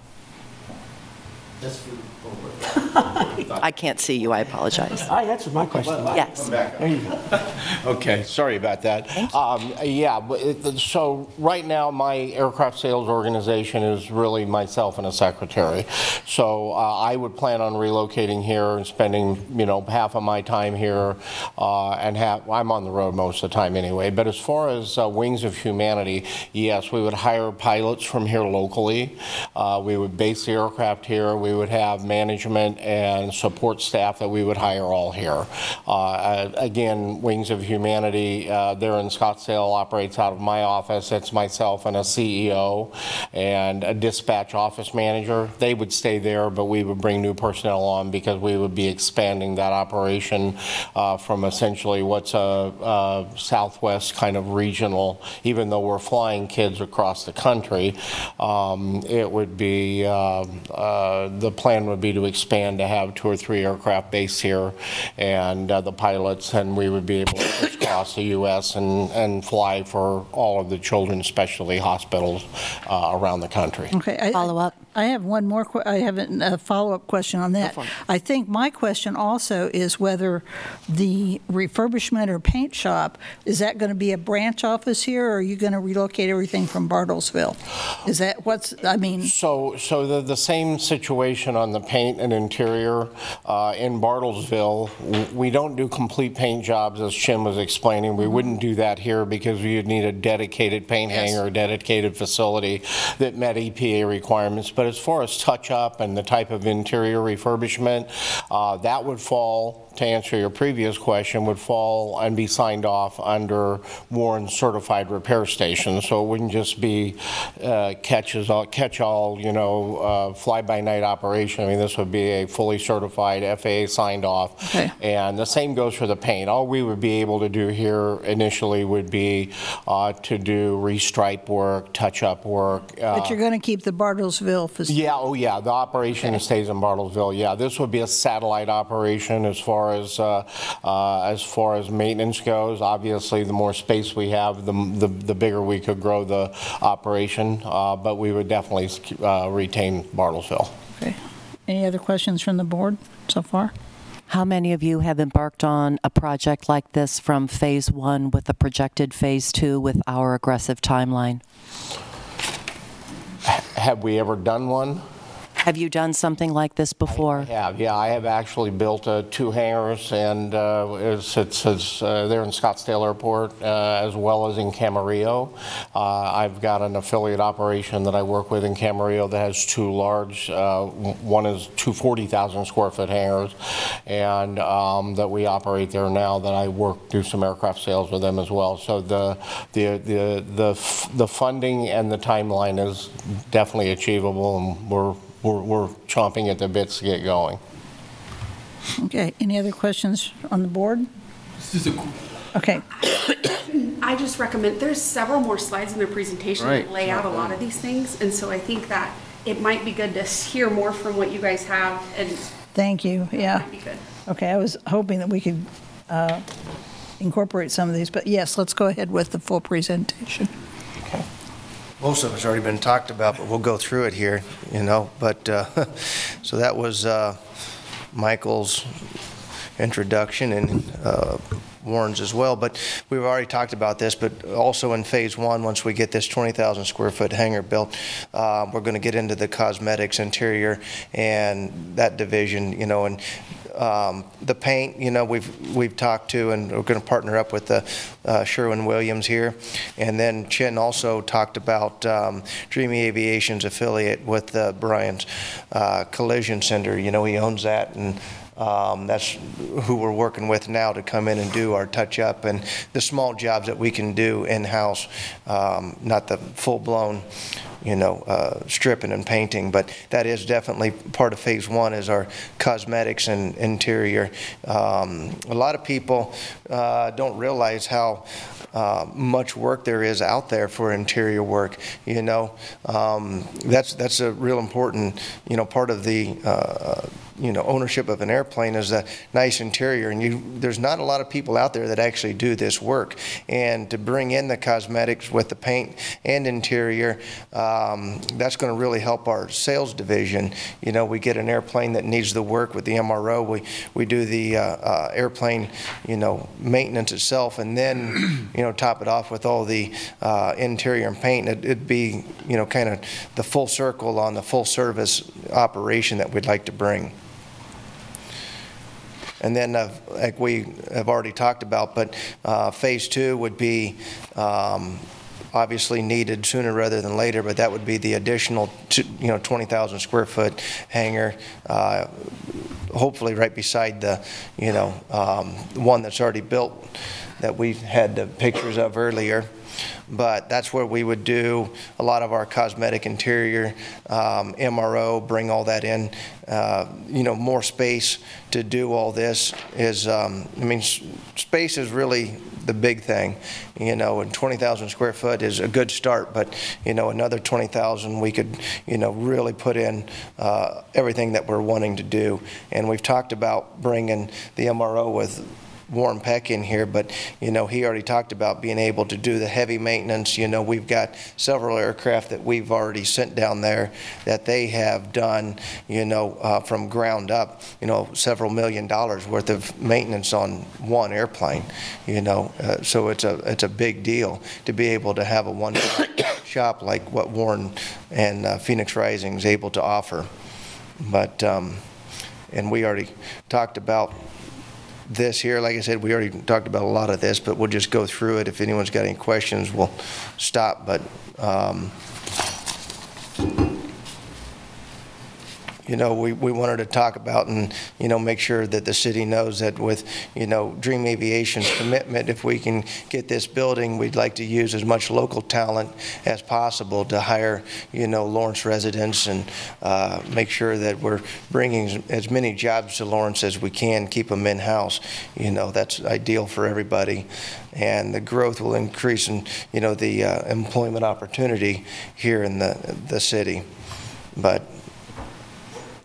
I can't see you, I apologize. I answered my question. Yes. There you go. Okay, sorry about that. Um, Yeah, but it- so right now, my aircraft sales organization is really myself and a secretary. So uh, I would plan on relocating here and spending, you know, half of my time here uh, and have, I'm on the road most of the time anyway. But as far as uh, Wings of Humanity, yes, we would hire pilots from here locally. Uh, We would base the aircraft here. We would have management and support staff that we would hire all here. Uh, Again, Wings of Humanity, uh, they're in Scottsdale, operates out of my office. It's myself and a CEO and a dispatch office manager. They would stay there, but we would bring new personnel on because we would be expanding that operation uh, from essentially what's a a Southwest kind of regional, even though we're flying kids across the country, um, it would be, um, uh, the plan would be to expand to have two or three aircraft based here and uh, the pilots, and we would be able to crisscross the U.S. and, and fly for all of the children's specialty hospitals uh, around the country. Okay. I- Follow up? I have one more, que- I have a a follow-up question on that. I think my question also is whether the refurbishment or paint shop, is that going to be a branch office here, or are you going to relocate everything from Bartlesville? Is that what's, I mean, So, so the, the same situation on the paint and interior uh, in Bartlesville. w- We don't do complete paint jobs, as Jim was explaining. We wouldn't do that here because we'd need a dedicated paint hangar, a dedicated facility that met EPA requirements. But as far as touch-up and the type of interior refurbishment, uh, that would fall to answer your previous question, would fall and be signed off under Warren Certified Repair Station. So it wouldn't just be uh, catches all, catch-all, you know, uh, fly-by-night operation. I mean, this would be a fully certified, FAA signed off. Okay. And the same goes for the paint. All we would be able to do here initially would be uh, to do restripe work, touch-up work. uh, but you're going to keep the Bartlesville facility? yeah, oh yeah, the operation stays in Bartlesville, yeah. This would be a satellite operation as far as, uh, uh, as far as maintenance goes. Obviously, the more space we have, the, the the bigger we could grow the operation, uh, but we would definitely uh, retain Bartlesville. Okay. Any other questions from the board so far? How many of you have embarked on a project like this from phase one with the projected phase two with our aggressive timeline? Have we ever done one? Have you done something like this before? have, yeah. I have actually built uh, two hangars, and uh, it's, it's, it's, uh, they're in Scottsdale Airport uh, as well as in Camarillo. Uh, I've got an affiliate operation that I work with in Camarillo that has two large, uh, one is two 40,000 square foot hangars, and um, that we operate there now that I work, do some aircraft sales with them as well. So the, the, the, the, f- the funding and the timeline is definitely achievable, and we're, we're, we're chomping at the bits to get going. Okay, any other questions on the board? Okay, I just recommend, there's several more slides in their presentation Right. that lay out a lot of these things, and so I think that it might be good to hear more from what you guys have, and it thank you, yeah. might be good. Okay, I was hoping that we could uh, incorporate some of these, but yes, let's go ahead with the full presentation. Most of it's already been talked about, but we'll go through it here, you know, but, uh, so that was uh, Michael's introduction and uh, Warren's as well, but we've already talked about this, but also in Phase One, once we get this 20,000 square foot hangar built, uh, we're going to get into the cosmetics, interior, and that division, you know, and um, the paint, you know, we've, we've talked to, and we're going to partner up with the uh, Sherwin-Williams here. And then Chin also talked about um, Dream Aviation's affiliate with uh, Bryant's uh, Collision Center. You know, he owns that, and um, that's who we're working with now to come in and do our touch-up and the small jobs that we can do in-house, um, not the full-blown, you know, uh, stripping and painting, but that is definitely part of Phase One is our cosmetics and interior. Um, A lot of people uh, don't realize how uh, much work there is out there for interior work, you know. Um, That's, that's a real important, you know, part of the uh, you know, ownership of an airplane is a nice interior, and you, there's not a lot of people out there that actually do this work. And to bring in the cosmetics with the paint and interior, um, that's going to really help our sales division. You know, we get an airplane that needs the work with the MRO, we, we do the uh, uh, airplane, you know, maintenance itself, and then, you know, top it off with all the uh, interior and paint. It- It'd be, you know, kind of the full circle on the full-service operation that we'd like to bring. And then, uh, like we have already talked about, but uh, Phase Two would be um, obviously needed sooner rather than later, but that would be the additional, you know, 20,000 square foot hangar, uh, hopefully right beside the, you know, um, one that's already built that we had the pictures of earlier. But that's where we would do a lot of our cosmetic interior, um, MRO, bring all that in. Uh, You know, more space to do all this is, um, I mean, s- space is really the big thing, you know, and 20,000 square foot is a good start, but, you know, another 20,000, we could, you know, really put in uh, everything that we're wanting to do. And we've talked about bringing the MRO with Warren Peck in here, but, you know, he already talked about being able to do the heavy maintenance. You know, we've got several aircraft that we've already sent down there that they have done, you know, uh, from ground up, you know, several million dollars worth of maintenance on one airplane, you know. Uh, So it's a, it's a big deal to be able to have a one shop like what Warren and uh, Phoenix Rising is able to offer. But, um, and we already talked about this here, like I said, we already talked about a lot of this, but we'll just go through it. If anyone's got any questions, we'll stop, but, um, you know, we, we wanted to talk about and, you know, make sure that the city knows that with, you know, Dream Aviation's commitment, if we can get this building, we'd like to use as much local talent as possible to hire, you know, Lawrence residents and uh, make sure that we're bringing as many jobs to Lawrence as we can, keep them in-house. You know, that's ideal for everybody. And the growth will increase in, you know, the uh, employment opportunity here in the, the city. But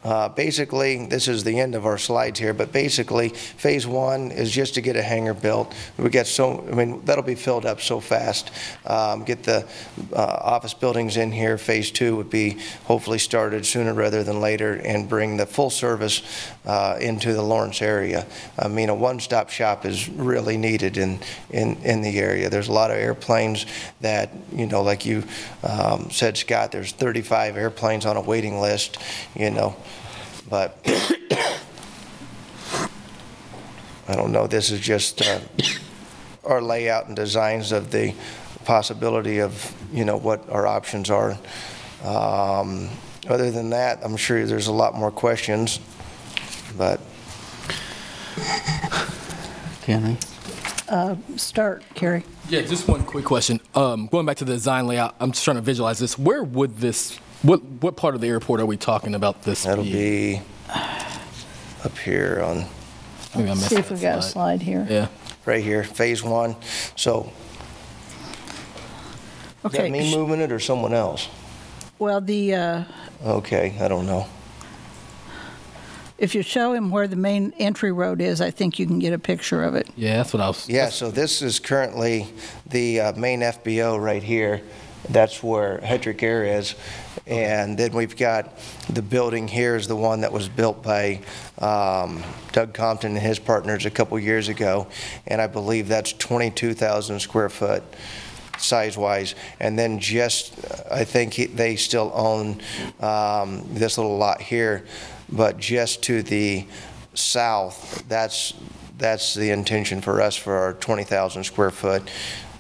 uh, Basically, this is the end of our slides here, but basically, Phase One is just to get a hangar built. We get so, I mean, that'll be filled up so fast. Um, Get the uh, office buildings in here. Phase Two would be hopefully started sooner rather than later and bring the full service uh, into the Lawrence area. I mean, a one-stop shop is really needed in, in, in the area. There's a lot of airplanes that, you know, like you um, said, Scott, there's 35 airplanes on a waiting list, you know, but I don't know, this is just uh, our layout and designs of the possibility of, you know, what our options are. Um, Other than that, I'm sure there's a lot more questions, but Kenny? Start, Carrie. Yeah, just one quick question. Um, going back to the design layout, I'm just trying to visualize this. Where would this, what, what part of the airport are we talking about this? that'll being? be up here on, Maybe I missed See if that we've got a slide here. Yeah. right here, Phase One. So, is that Okay. me sh- moving it or someone else? Well, the, uh, Okay, I don't know. if you show him where the main entry road is, I think you can get a picture of it. Yeah, that's what I was. Yeah, so this is currently the uh, main FBO right here. That's where Hetrick Air is. And then we've got, the building here is the one that was built by um, Doug Compton and his partners a couple years ago. And I believe that's 22,000 square foot size-wise. And then just, I think he- they still own um, this little lot here, but just to the south, that's, that's the intention for us for our 20,000 square foot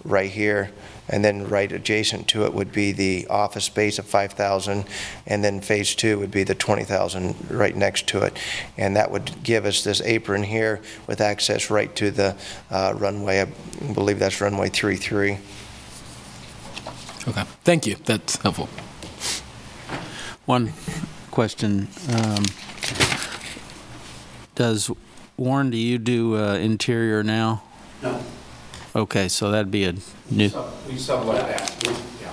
right here. And then right adjacent to it would be the office space of 5,000, and then phase two would be the 20,000 right next to it. And that would give us this apron here with access right to the uh, runway. I believe that's runway 33. Okay. Thank you. That's helpful. One question. um, Does, Warren, do you do uh, interior now? No. Okay, so that'd be a new, We sublet that, yeah.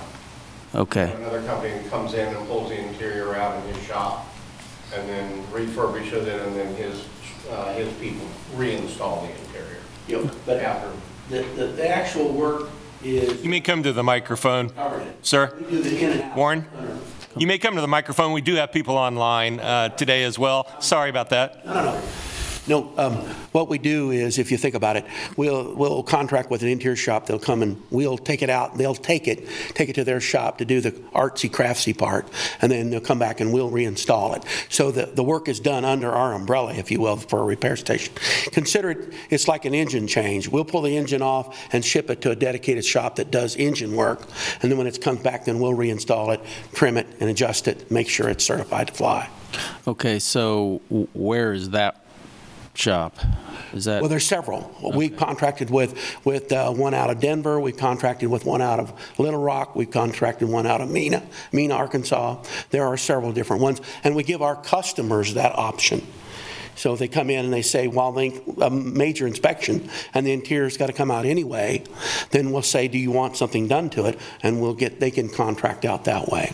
okay. Another company comes in and pulls the interior out in his shop, and then refurbishes it and then his, uh, his people reinstall the interior. Yep, but After. the, the, the actual work is You may come to the microphone, covered sir. We do the in and out. Warren? You may come to the microphone. We do have people online uh, today as well. Sorry about that. No, no, no. No, um, what we do is, if you think about it, we'll, we'll contract with an interior shop, they'll come and we'll take it out, they'll take it, take it to their shop to do the artsy craftsy part, and then they'll come back and we'll reinstall it. So the, the work is done under our umbrella, if you will, for a repair station. Consider it, it's like an engine change. We'll pull the engine off and ship it to a dedicated shop that does engine work, and then when it comes back, then we'll reinstall it, trim it, and adjust it, make sure it's certified to fly. Okay, so where is that shop? Is that? Well, there's several. We contracted with, with uh, one out of Denver, we contracted with one out of Little Rock, we contracted one out of Mena, Mena, Arkansas. There are several different ones, and we give our customers that option. So if they come in and they say, well, they, a major inspection, and the interior's got to come out anyway, then we'll say, do you want something done to it? And we'll get, they can contract out that way.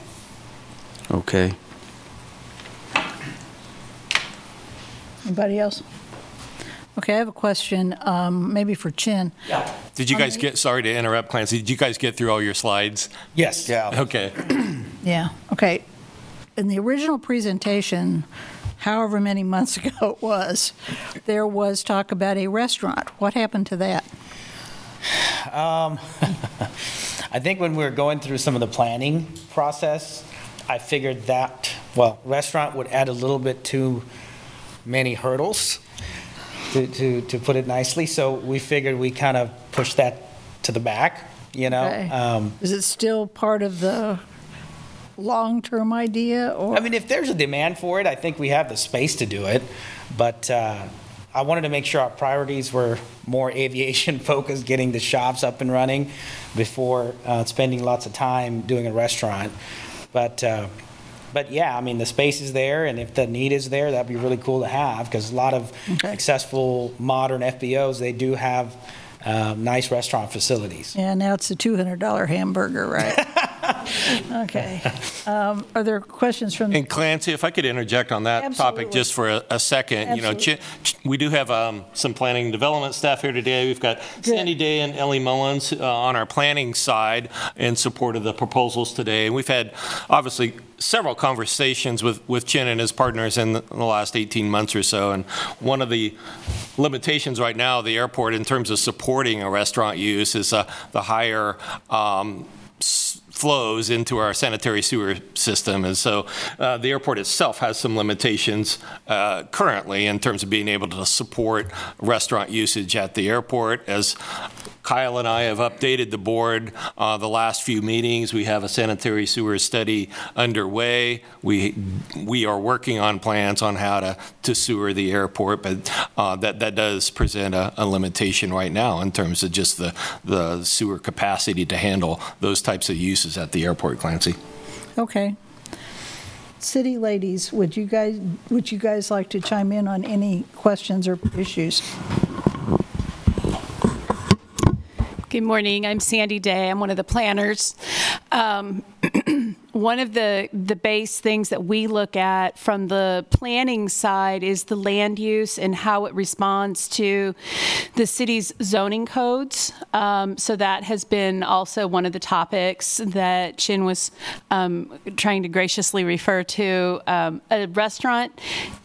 Okay. Anybody else? Okay, I have a question, um, maybe for Chin. Yeah. Did you guys get, sorry to interrupt, Clancy, did you guys get through all your slides? Yes. Yeah. Okay. Yeah, okay. In the original presentation, however many months ago it was, there was talk about a restaurant. What happened to that? I think when we were going through some of the planning process, I figured that, well, restaurant would add a little bit too many hurdles, to, to, to put it nicely. So we figured we kind of pushed that to the back, you know? Okay. Um, Is it still part of the long-term idea, or? I mean, if there's a demand for it, I think we have the space to do it. But uh, I wanted to make sure our priorities were more aviation focused, getting the shops up and running before uh, spending lots of time doing a restaurant. But, uh, but yeah, I mean, the space is there, and if the need is there, that'd be really cool to have because a lot of Okay. successful modern FBOs, they do have uh, nice restaurant facilities. Yeah, now it's a $200 hamburger, right? Okay. Um, Are there questions from, And Clancy, if I could interject on that topic Absolutely. just for a, a second, you know, Chi- Ch- we do have um, some planning and development staff here today. We've got Sandy Day and Ellie Mullins uh, on our planning side in support of the proposals today. And we've had, obviously, several conversations with, with Chin and his partners in the, in the last 18 months or so. And one of the limitations right now, of the airport, in terms of supporting a restaurant use, is uh, the higher um, s- flows into our sanitary sewer system. And so uh, the airport itself has some limitations uh, currently in terms of being able to support restaurant usage at the airport. As Kyle and I have updated the board uh, the last few meetings, we have a sanitary sewer study underway. We, we are working on plans on how to, to sewer the airport, but uh, that, that does present a, a limitation right now in terms of just the, the sewer capacity to handle those types of uses at the airport, Clancy. okay. City ladies, would you guys, would you guys like to chime in on any questions or issues? Good morning. I'm Sandy Day. I'm one of the planners. Um, one of the the base things that we look at from the planning side is the land use and how it responds to the city's zoning codes. Um, so that has been also one of the topics that Chin was um, trying to graciously refer to. Um, a restaurant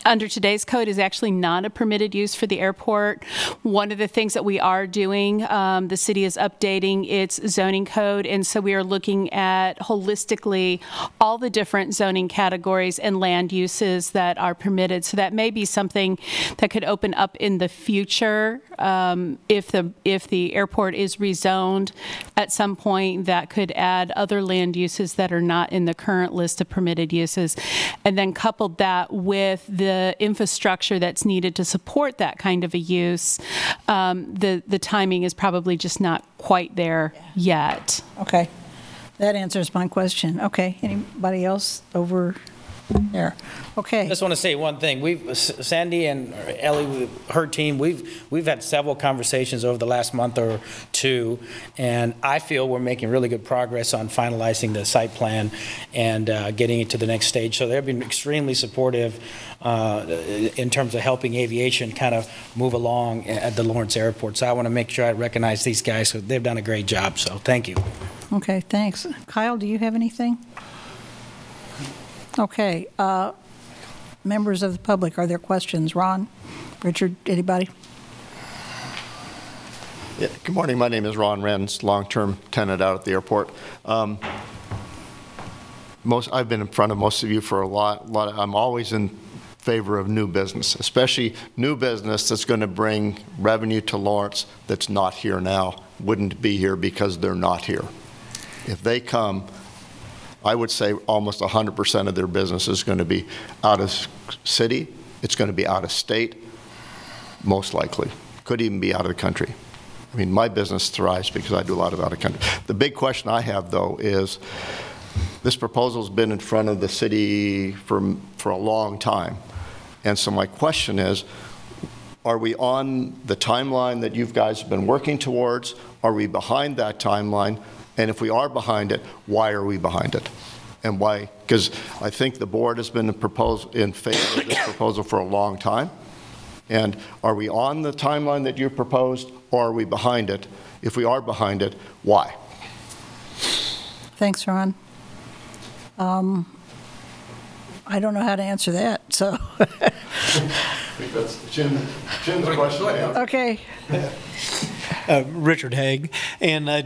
under today's code is actually not a permitted use for the airport. One of the things that we are doing, um, the city is updating its zoning code, and so we are looking at holistically all the different zoning categories and land uses that are permitted. So that may be something that could open up in the future um, if the if the airport is rezoned at some point. That could add other land uses that are not in the current list of permitted uses, and then coupled that with the infrastructure that's needed to support that kind of a use. Um, the the timing is probably just not quite there yet. Okay. That answers my question. Okay. Anybody else over there. Okay. I just want to say one thing. We've, Sandy and Ellie, her team, we've, we've had several conversations over the last month or two, and I feel we're making really good progress on finalizing the site plan and uh, getting it to the next stage. So they've been extremely supportive uh, in terms of helping aviation kind of move along at the Lawrence Airport. So I want to make sure I recognize these guys, 'cause they've done a great job, so thank you. Okay, thanks. Kyle, do you have anything? Okay, uh, members of the public, are there questions? Ron, Richard, anybody? Yeah, Good morning, my name is Ron Renz, long-term tenant out at the airport. Um, Most, I've been in front of most of you for a lot, lot, I'm always in favor of new business, especially new business that's going to bring revenue to Lawrence that's not here now, wouldn't be here because they're not here. If they come, I would say almost 100% of their business is going to be out of city, it's going to be out of state, most likely. Could even be out of the country. I mean, my business thrives because I do a lot of out of country. The big question I have, though, is this proposal's been in front of the city for, for a long time. And so my question is, are we on the timeline that you guys have been working towards? Are we behind that timeline? And if we are behind it, why are we behind it? And why? Because I think the board has been proposed, in favor of this proposal for a long time. And are we on the timeline that you proposed, or are we behind it? If we are behind it, why? Thanks, Ron. Um, I don't know how to answer that, so, That's Jim, Jim's question. okay. Uh, Richard Haig, and I,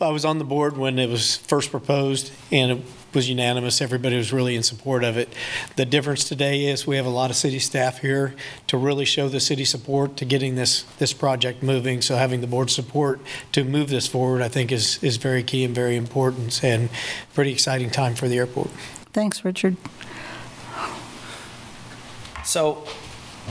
I was on the board when it was first proposed, and it was unanimous. Everybody was really in support of it. The difference today is we have a lot of city staff here to really show the city support to getting this, this project moving. So having the board support to move this forward, I think is, is very key and very important, and pretty exciting time for the airport. Thanks, Richard. So,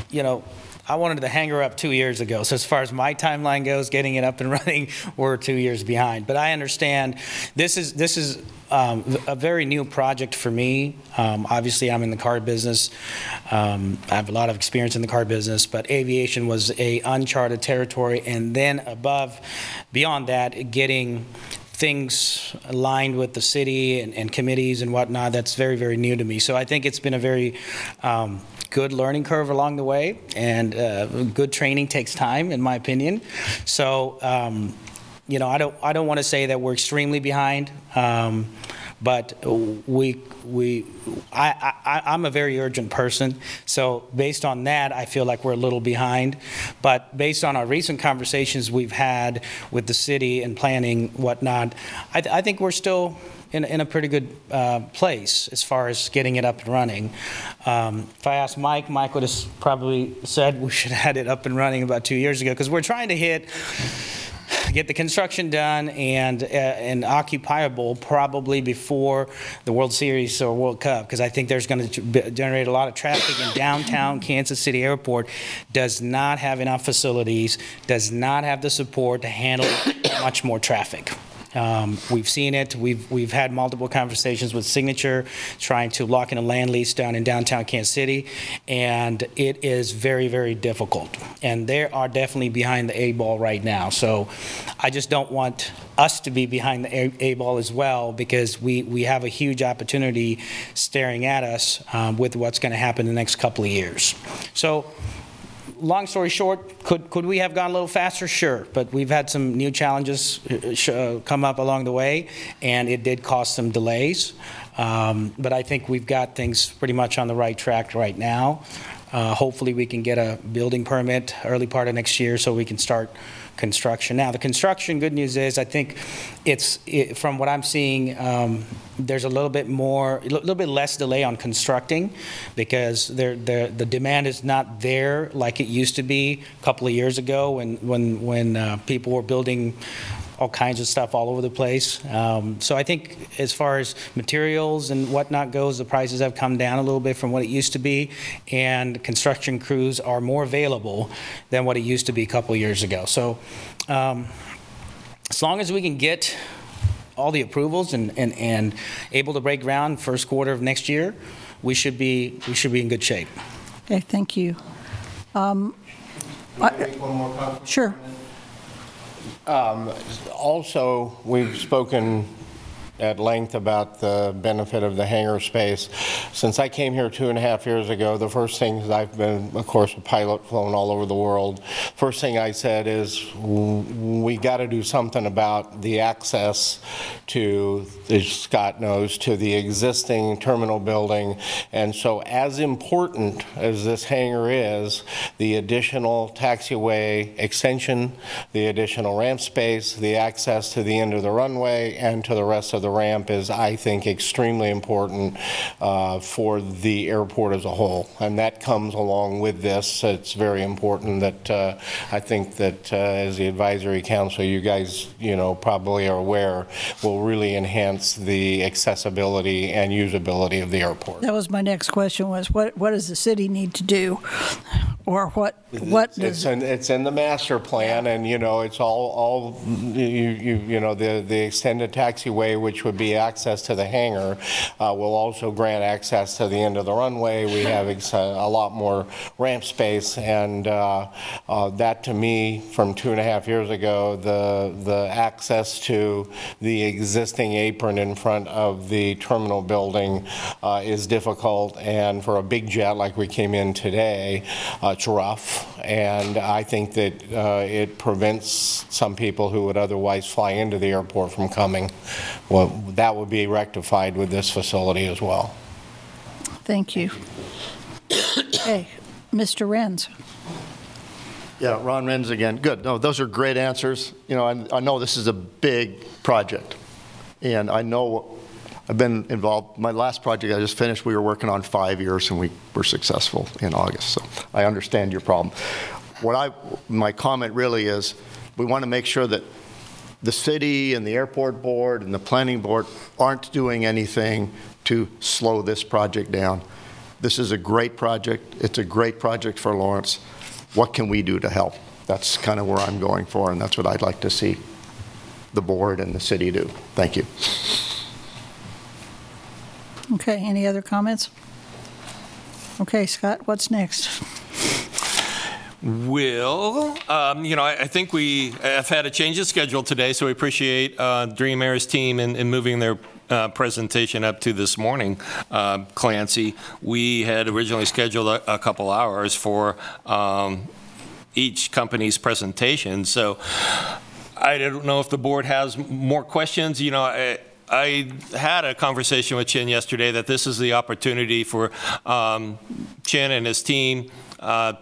you know, I wanted to hang her up two years ago. So as far as my timeline goes, getting it up and running, we're two years behind. But I understand this is this is um, a very new project for me. Um, obviously, I'm in the car business. Um, I have a lot of experience in the car business, but aviation was a uncharted territory. And then above, beyond that, getting things aligned with the city and, and committees and whatnot, that's very, very new to me. So I think it's been a very um, good learning curve along the way, and uh, good training takes time, in my opinion. So, um, you know, I don't, I don't want to say that we're extremely behind, um, but we, we, I, I, I'm a very urgent person. So based on that, I feel like we're a little behind. But based on our recent conversations we've had with the city and planning whatnot, I, th- I think we're still in, in a pretty good uh, place as far as getting it up and running. Um, if I asked Mike, Mike would have probably said we should have had it up and running about two years ago because we're trying to hit get the construction done and uh, and occupiable probably before the World Series or World Cup because I think there's going to generate a lot of traffic in downtown Kansas City Airport does not have enough facilities does not have the support to handle much more traffic. Um, we've seen it. We've we've had multiple conversations with Signature, trying to lock in a land lease down in downtown Kansas City, and it is very very difficult. And they are definitely behind the A ball right now. So, I just don't want us to be behind the A- ball as well because we we have a huge opportunity staring at us um, with what's going to happen in the next couple of years. So long story short, could, could we have gone a little faster? Sure, but we've had some new challenges uh, uh, come up along the way, and it did cause some delays. Um, but I think we've got things pretty much on the right track right now. Uh, hopefully, we can get a building permit early part of next year so we can start construction. Now, the construction, good news is, I think it's, it, from what I'm seeing, um, there's a little bit more, a little bit less delay on constructing because there, the demand is not there like it used to be a couple of years ago when, when, when uh, people were building all kinds of stuff all over the place. Um, so I think as far as materials and whatnot goes, the prices have come down a little bit from what it used to be, and construction crews are more available than what it used to be a couple years ago. So um, as long as we can get all the approvals and, and, and able to break ground first quarter of next year, we should be, we should be in good shape. Okay, thank you. Um, I- Sure. Um, Also, we've spoken at length about the benefit of the hangar space. Since I came here two and a half years ago, the first things I've been, of course, a pilot flown all over the world. First thing I said is, we got to do something about the access to, as Scott knows, to the existing terminal building. And so as important as this hangar is, the additional taxiway extension, the additional ramp space, the access to the end of the runway and to the rest of the ramp is, I think, extremely important uh, for the airport as a whole. And that comes along with this. It's very important that, uh, I think that uh, as the advisory council, you guys, you know, probably are aware, will really enhance the accessibility and usability of the airport. That was my next question was, what, what does the city need to do? Or what, what It's does, in, it's in the master plan, and, you know, it's all, all, you, you, you know, the, the extended taxiway, which would be access to the hangar, uh, will also grant access to the end of the runway. We have ex- a lot more ramp space, and, uh, uh, that to me, from two and a half years ago, the, the access to the existing apron in front of the terminal building, uh, is difficult, and for a big jet like we came in today, uh, it's rough, and I think that uh, it prevents some people who would otherwise fly into the airport from coming. Well, that would be rectified with this facility as well. thank you. Okay, Mr. Renz. Yeah, Ron Renz again. Good. No, those are great answers. You know, I, I know this is a big project, and I know I've been involved. My last project I just finished, we were working on five years, and we were successful in August. So I understand your problem. What I, my comment really is, we want to make sure that the city and the airport board and the planning board aren't doing anything to slow this project down. This is a great project. It's a great project for Lawrence. What can we do to help? That's kind of where I'm going for, and that's what I'd like to see the board and the city do. Thank you. Okay, any other comments? Okay, Scott, what's next? Will, um, you know, I, I think we have had a change of schedule today, so we appreciate uh, Dream Air's team in, in moving their uh, presentation up to this morning. Uh, Clancy, we had originally scheduled a, a couple hours for um, each company's presentation, so I don't know if the board has more questions. You know, I, I had a conversation with Chin yesterday that this is the opportunity for um, Chin and his team uh,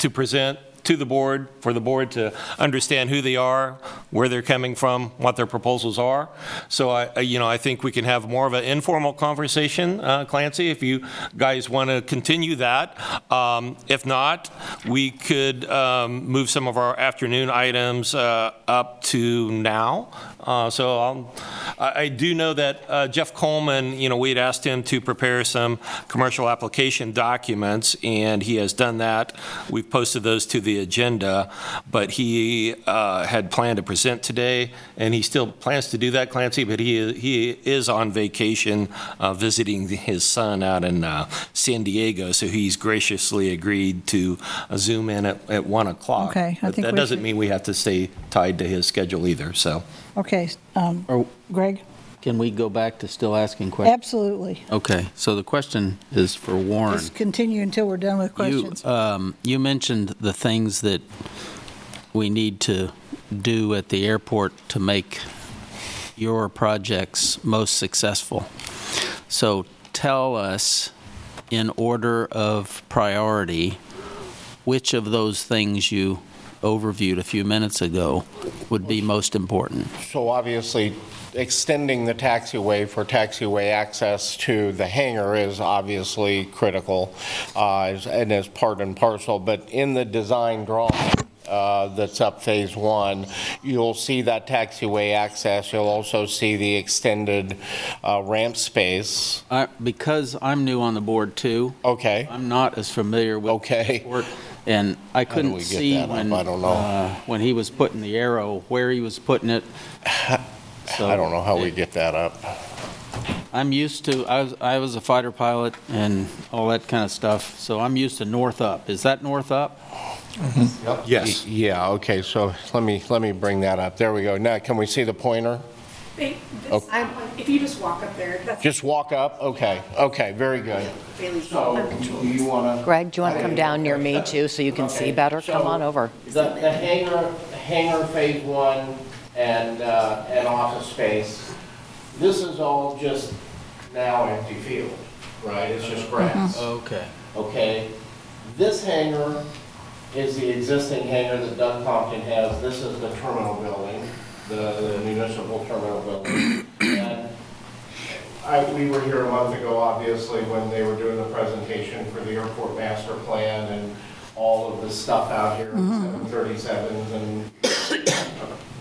to present to the board, for the board to understand who they are, where they're coming from, what their proposals are. So I, you know, I think we can have more of an informal conversation, uh, Clancy, if you guys want to continue that. Um, If not, we could um, move some of our afternoon items uh, up to now. Uh, So I'll- I I do know that uh, Jeff Coleman, you know, we had asked him to prepare some commercial application documents, and he has done that. We've posted those to the agenda, but he uh, had planned to present today, and he still plans to do that, Clancy, but he he is on vacation uh, visiting his son out in uh, San Diego, so he's graciously agreed to uh, Zoom in at at 1 o'clock. Okay, I But think That we doesn't should- mean we have to stay tied to his schedule either, so. Okay, um, Or Greg? can we go back to still asking questions? Absolutely. Okay, so the question is for Warren. Just continue until we're done with questions. You, um, you mentioned the things that we need to do at the airport to make your projects most successful. So tell us, in order of priority, which of those things you overviewed a few minutes ago would be most important? So obviously, extending the taxiway for taxiway access to the hangar is obviously critical, uh, as- and is part and parcel, but in the design drawing uh, that's up Phase One, you'll see that taxiway access, you'll also see the extended uh, ramp space. I- Because I'm new on the board too. Okay. I'm not as familiar with. Okay. Work, And I do couldn't we get see that up? when, I don't know. uh, when he was putting the arrow, where he was putting it. I don't know how we get that up. I'm used to, I was, I was a fighter pilot and all that kind of stuff, so I'm used to north up. Is that north up? Yes. Yeah, okay, so let me, let me bring that up. There we go. Now, can we see the pointer? Okay. If you just walk up there, that's. Just walk up? Okay, okay, very good. So, do you want to? Greg, do you want to come down near me too, so you can see better? Come on over. The, the hangar, hangar phase one and, uh, and office space, this is all just now empty field, right? It's just grass. Okay. okay? This hangar is the existing hangar that Doug Compton has. This is the terminal building, the municipal terminal building. And I, we were here a month ago, obviously, when they were doing the presentation for the airport master plan and all of the stuff out here, mm-hmm. 737s and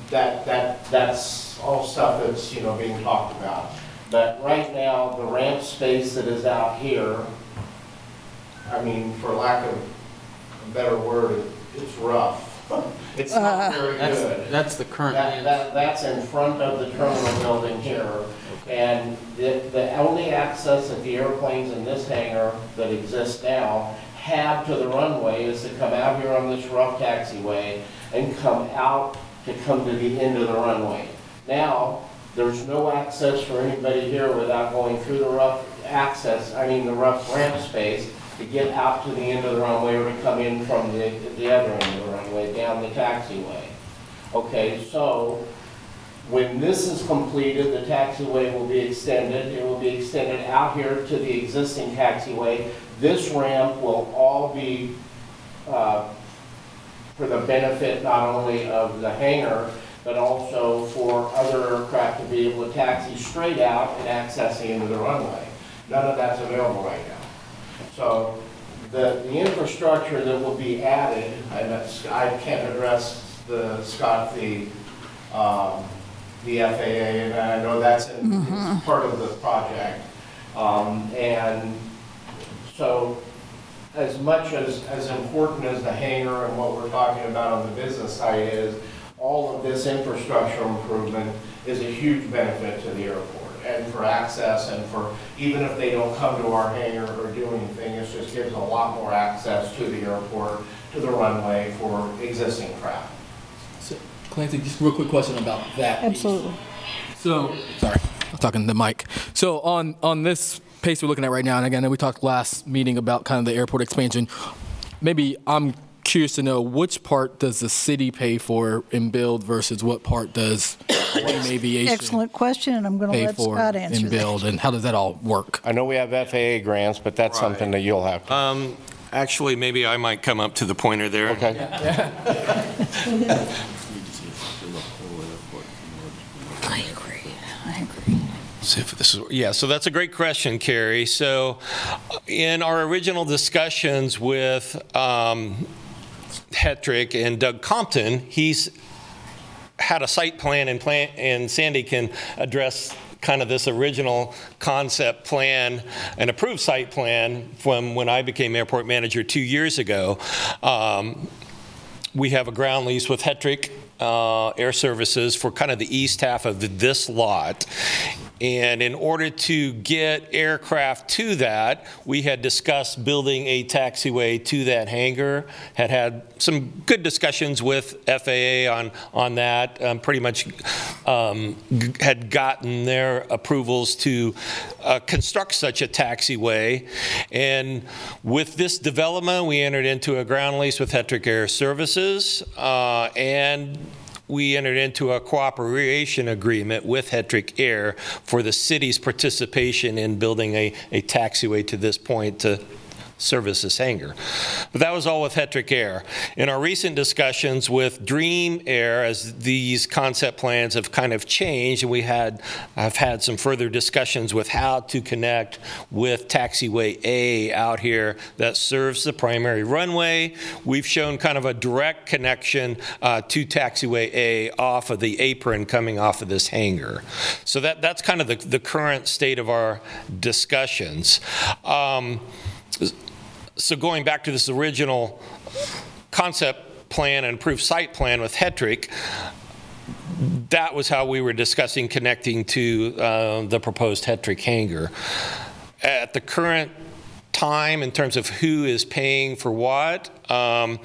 that, that, that's all stuff that's, you know, being talked about. But right now, the ramp space that is out here, I mean, for lack of a better word, it's rough. It's not uh, very That's, good. that's the current. That, that, that's in front of the terminal building here. And the, the only access that the airplanes in this hangar that exists now have to the runway is to come out here on this rough taxiway and come out to come to the end of the runway. Now, there's no access for anybody here without going through the rough access, I mean, the rough ramp space to get out to the end of the runway or to come in from the, the other end of the runway, down the taxiway. Okay, so when this is completed, the taxiway will be extended. It will be extended out here to the existing taxiway. This ramp will all be uh, for the benefit not only of the hangar, but also for other aircraft to be able to taxi straight out and access the end of the runway. None of that's available right now. So the, the infrastructure that will be added, and that's, I can't address the, Scott, the, um, the FAA, and I know that's in, it's part of the project. Um, and so as much as, as important as the hangar and what we're talking about on the business side is, all of this infrastructure improvement is a huge benefit to the airport and for access and for, even if they don't come to our hangar or do anything, it just gives a lot more access to the airport, to the runway for existing craft. So, Clancy, just real quick question about that. piece. Absolutely. So, sorry, I'm talking to the mic. So on, on this pace we're looking at right now, and again, we talked last meeting about kind of the airport expansion. Maybe I'm curious to know which part does the city pay for and build versus what part does Dream Aviation Excellent question, and I'm going to pay let for Scott answer and that. build, and how does that all work? I know we have FAA grants, but that's something that you'll have to. Um, Actually, maybe I might come up to the pointer there. Okay. I agree, I agree. See if this is, yeah, so that's a great question, Carrie. So in our original discussions with um, Hetrick and Doug Compton, he's had a site plan and plan, and Sandy can address kind of this original concept plan, an approved site plan from when I became airport manager two years ago. Um, we have a ground lease with Hetrick uh, Air Services for kind of the east half of this lot. And in order to get aircraft to that, we had discussed building a taxiway to that hangar, had had some good discussions with FAA on, on that, um, pretty much um, g- had gotten their approvals to uh, construct such a taxiway. And with this development, we entered into a ground lease with Hetrick Air Services, uh, and we entered into a cooperation agreement with Hetrick Air for the city's participation in building a, a taxiway to this point to service this hangar. But that was all with Hetrick Air. In our recent discussions with Dream Air, as these concept plans have kind of changed, and we had, I've had some further discussions with how to connect with Taxiway A out here that serves the primary runway. We've shown kind of a direct connection uh, to Taxiway A off of the apron coming off of this hangar. So that, that's kind of the, the current state of our discussions. Um, so going back to this original concept plan and approved site plan with Hetrick, that was how we were discussing connecting to uh, the proposed Hetrick hangar. At the current time, in terms of who is paying for what, um,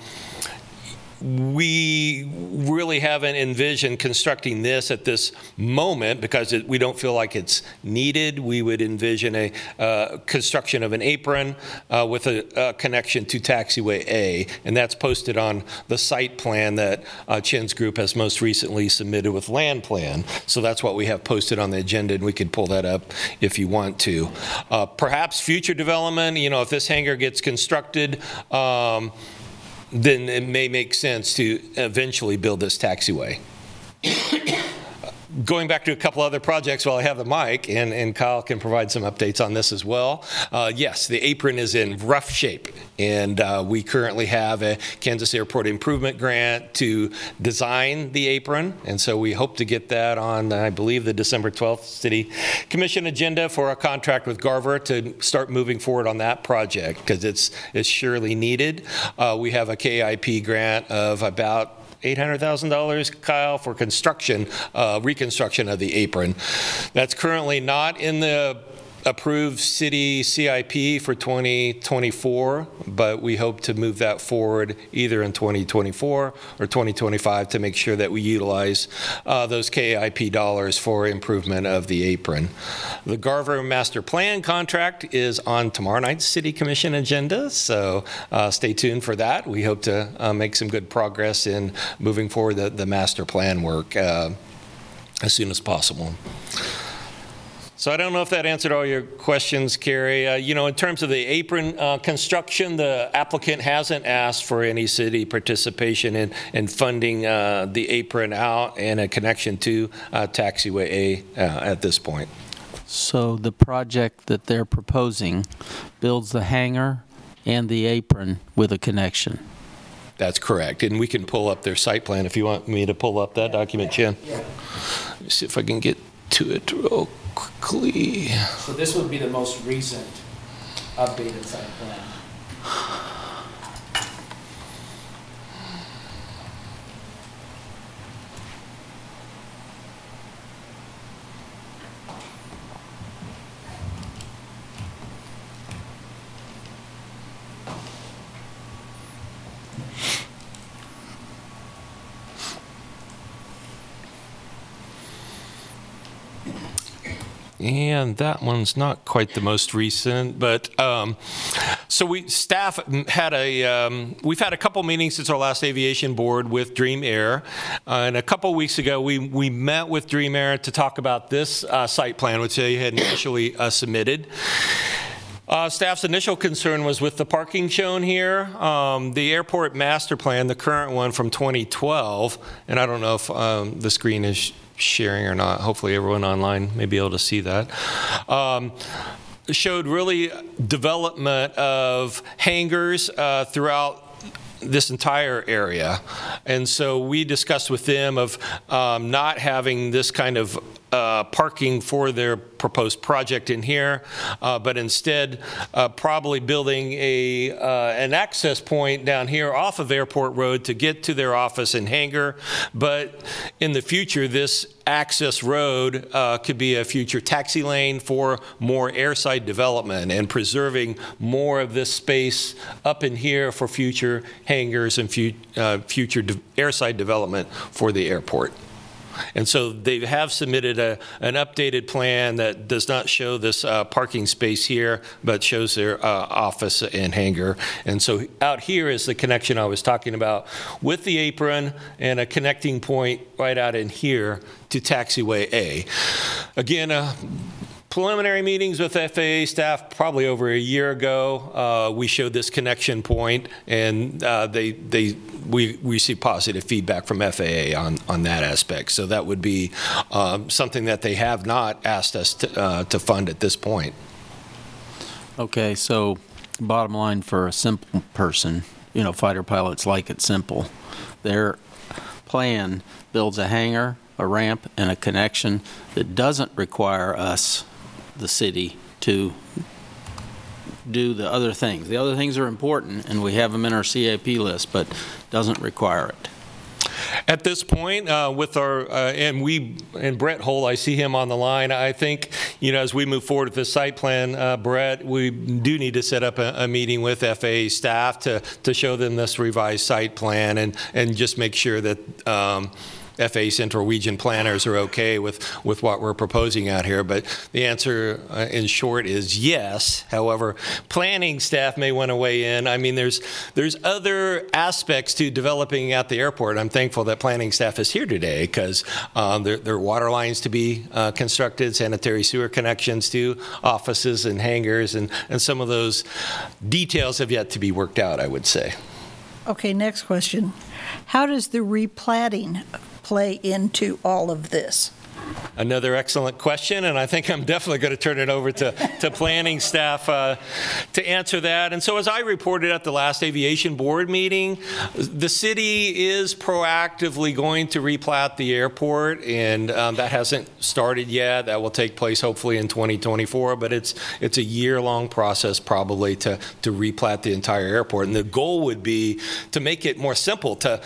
we really haven't envisioned constructing this at this moment because it, we don't feel like it's needed. We would envision a uh, construction of an apron uh, with a, a connection to taxiway A, and that's posted on the site plan that uh, Chin's group has most recently submitted with land plan. So that's what we have posted on the agenda, and we could pull that up if you want to. Uh, perhaps future development, you know, if this hangar gets constructed. Um, then it may make sense to eventually build this taxiway. Going back to a couple other projects while I have the mic, and, and Kyle can provide some updates on this as well. Uh, yes, the apron is in rough shape, and uh, we currently have a Kansas Airport Improvement Grant to design the apron, and so we hope to get that on, I believe, the December 12th City Commission agenda for a contract with Garver to start moving forward on that project because it's it's surely needed. Uh, we have a KIP grant of about $800,000, Kyle, for construction, uh, reconstruction of the apron. That's currently not in the approved city CIP for 2024, but we hope to move that forward either in 2024 or 2025 to make sure that we utilize uh, those KIP dollars for improvement of the apron. The Garver Master Plan contract is on tomorrow night's City Commission agenda, so uh, stay tuned for that. We hope to uh, make some good progress in moving forward the, the master plan work uh, as soon as possible. So I don't know if that answered all your questions, Carrie. Uh, You know, in terms of the apron uh, construction, the applicant hasn't asked for any city participation in, in funding uh, the apron out and a connection to uh, taxiway A uh, at this point. So the project that they're proposing builds the hangar and the apron with a connection. That's correct. And we can pull up their site plan if you want me to pull up that document, Jen. Let me see if I can get to it real quickly. So this would be the most recent updated site plan. And that one's not quite the most recent, but um, so we staff had a um, we've had a couple meetings since our last aviation board with Dream Air, uh, and a couple weeks ago we we met with Dream Air to talk about this uh, site plan, which they had initially uh, submitted. Uh, staff's initial concern was with the parking shown here. Um, the airport master plan, the current one from 2012, and I don't know if um, the screen is sharing or not. Hopefully, everyone online may be able to see that. Um, showed really development of hangars uh, throughout this entire area. And so we discussed with them of um, not having this kind of uh, parking for their proposed project in here, uh, but instead uh, probably building a, uh, an access point down here off of Airport Road to get to their office in Hangar. But in the future, this access road uh, could be a future taxi lane for more airside development and preserving more of this space up in here for future hangars and fu- future de- airside development for the airport. And so they have submitted a, an updated plan that does not show this uh, parking space here, but shows their uh, office and hangar. And so out here is the connection I was talking about with the apron and a connecting point right out in here to taxiway A. Again, uh, preliminary meetings with FAA staff probably over a year ago. Uh, we showed this connection point, and uh, they they we we received positive feedback from FAA on on that aspect. So that would be um, something that they have not asked us to, uh, to fund at this point. Okay, so bottom line for a simple person, you know, fighter pilots like it simple. Their plan builds a hangar, a ramp, and a connection that doesn't require us, the city, to do the other things. The other things are important, and we have them in our CAP list, but doesn't require it. At this point, uh, with our, uh, and we, and Brett Hull, I see him on the line. I think, you know, as we move forward with the site plan, uh, Brett, we do need to set up a, a meeting with FAA staff to, to show them this revised site plan and, and just make sure that um, FAA Central Region planners are okay with, with what we're proposing out here. But the answer, uh, in short, is yes. However, planning staff may want to weigh in. I mean, there's, there's other aspects to developing at the airport. I'm thankful that planning staff is here today because um, there, there are water lines to be uh, constructed, sanitary sewer connections to offices and hangars, and, and some of those details have yet to be worked out, I would say. Okay, next question. How does the replatting play into all of this? Another excellent question, and I think I'm definitely going to turn it over to, to planning staff uh, to answer that. And so, as I reported at the last aviation board meeting, the city is proactively going to replat the airport, and um, that hasn't started yet. That will take place hopefully in 2024, but it's it's a year-long process probably to to replat the entire airport. And the goal would be to make it more simple to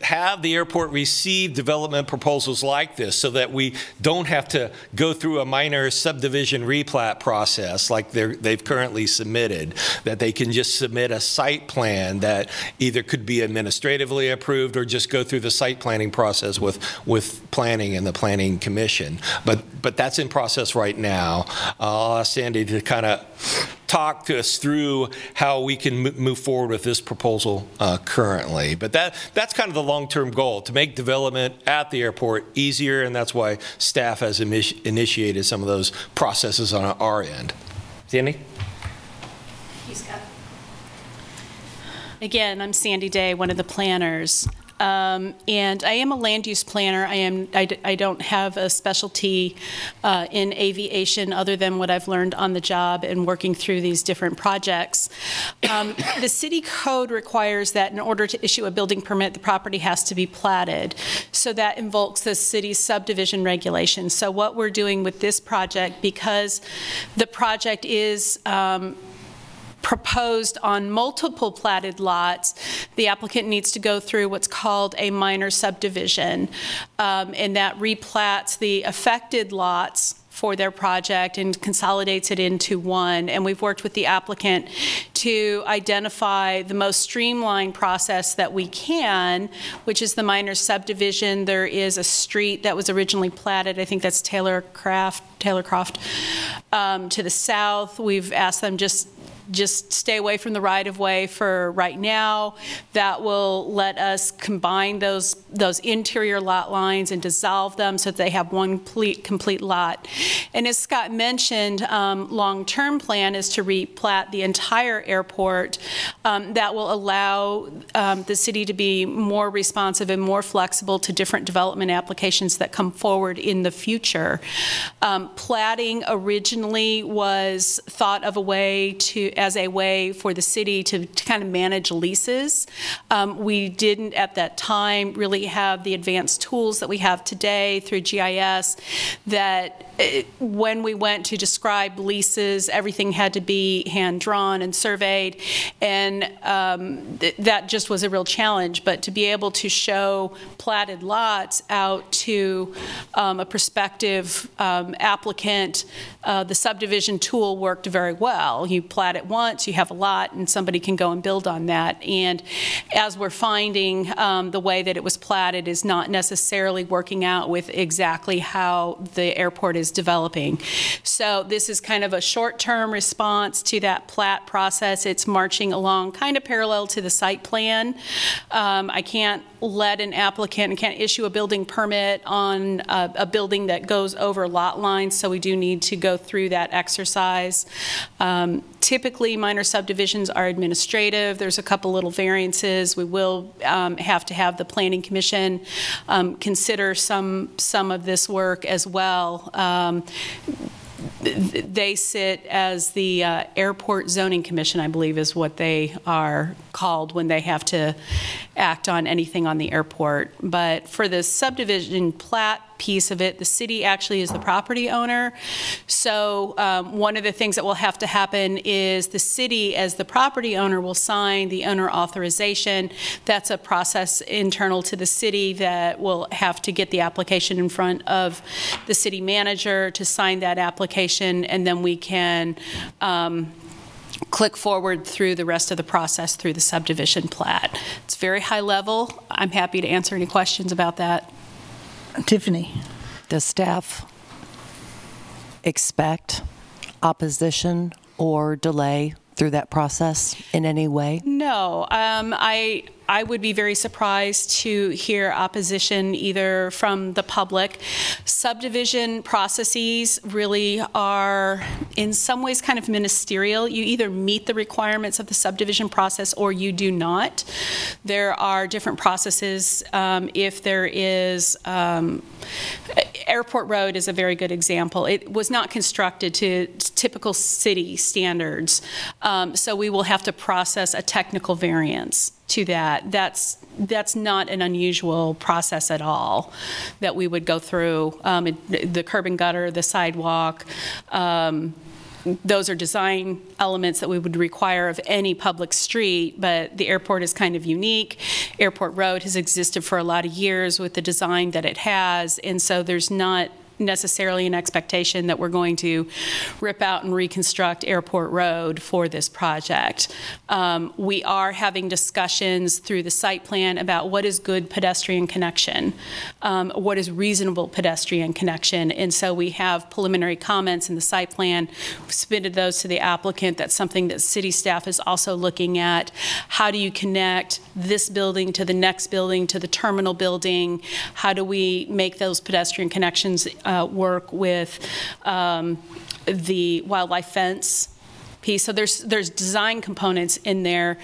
have the airport receive development proposals like this, so that we don't have to go through a minor subdivision replat process like they've currently submitted, that they can just submit a site plan that either could be administratively approved or just go through the site planning process with, with planning and the planning commission. But, but that's in process right now. I'll ask Sandy to kind of talk to us through how we can move forward with this proposal uh, currently. But that, that's kind of the long-term goal, to make development at the airport easier, and that's why staff has initi- initiated some of those processes on our end. Sandy? Again, I'm Sandy Day, one of the planners. Um, And I am a land use planner. I am, I don't have a specialty uh, in aviation other than what I've learned on the job and working through these different projects. Um, The city code requires that in order to issue a building permit, the property has to be platted. So that invokes the city's subdivision regulations. So what we're doing with this project, because the project is um, proposed on multiple platted lots, the applicant needs to go through what's called a minor subdivision, um, and that replats the affected lots for their project and consolidates it into one. And we've worked with the applicant to identify the most streamlined process that we can, which is the minor subdivision. There is a street that was originally platted, I think that's Taylor Craft, Taylor Croft, um, to the south. We've asked them just just stay away from the right-of-way for right now. That will let us combine those, those interior lot lines and dissolve them so that they have one complete, complete lot. And as Scott mentioned, um, long-term plan is to replat the entire airport. Um, That will allow um, the city to be more responsive and more flexible to different development applications that come forward in the future. Um, Platting originally was thought of a way to, as a way for the city to, to kind of manage leases. Um, we didn't at that time really have the advanced tools that we have today through GIS that when we went to describe leases, everything had to be hand-drawn and surveyed, and um, th- that just was a real challenge. But to be able to show platted lots out to um, a prospective um, applicant, uh, the subdivision tool worked very well. You plat it once, you have a lot, and somebody can go and build on that. And as we're finding, um, the way that it was platted is not necessarily working out with exactly how the airport is developing. So this is kind of a short-term response to that plat process. It's marching along kind of parallel to the site plan. Um, I can't let an applicant, and can't issue a building permit on a, a building that goes over lot lines, so we do need to go through that exercise. Um, Typically, minor subdivisions are administrative. There's a couple little variances. We will um, have to have the planning commission um, consider some, some of this work as well. Um, th- They sit as the uh, Airport Zoning Commission, I believe is what they are called when they have to act on anything on the airport. But for the subdivision plat piece of it. The city actually is the property owner. So um, one of the things that will have to happen is the city, as the property owner, will sign the owner authorization. That's a process internal to the city that will have to get the application in front of the city manager to sign that application, and then we can um, click forward through the rest of the process through the subdivision plat. It's very high level. I'm happy to answer any questions about that. Tiffany? Does staff expect opposition or delay through that process in any way? No, um, I, I would be very surprised to hear opposition either from the public. Subdivision processes really are, in some ways, kind of ministerial. You either meet the requirements of the subdivision process or you do not. There are different processes. Um, if there is, um, Airport Road is a very good example. It was not constructed to typical city standards, um, so we will have to process a technical variance to that. That's that's not an unusual process at all that we would go through. Um, it, the curb and gutter, the sidewalk. Um, those are design elements that we would require of any public street, but the airport is kind of unique. Airport Road has existed for a lot of years with the design that it has, and so there's not necessarily an expectation that we're going to rip out and reconstruct Airport Road for this project. Um, we are having discussions through the site plan about what is good pedestrian connection, um, what is reasonable pedestrian connection, and so we have preliminary comments in the site plan. We've submitted those to the applicant. That's something that city staff is also looking at. How do you connect this building to the next building to the terminal building? How do we make those pedestrian connections uh, work with um, the wildlife fence piece. So there's there's design components in there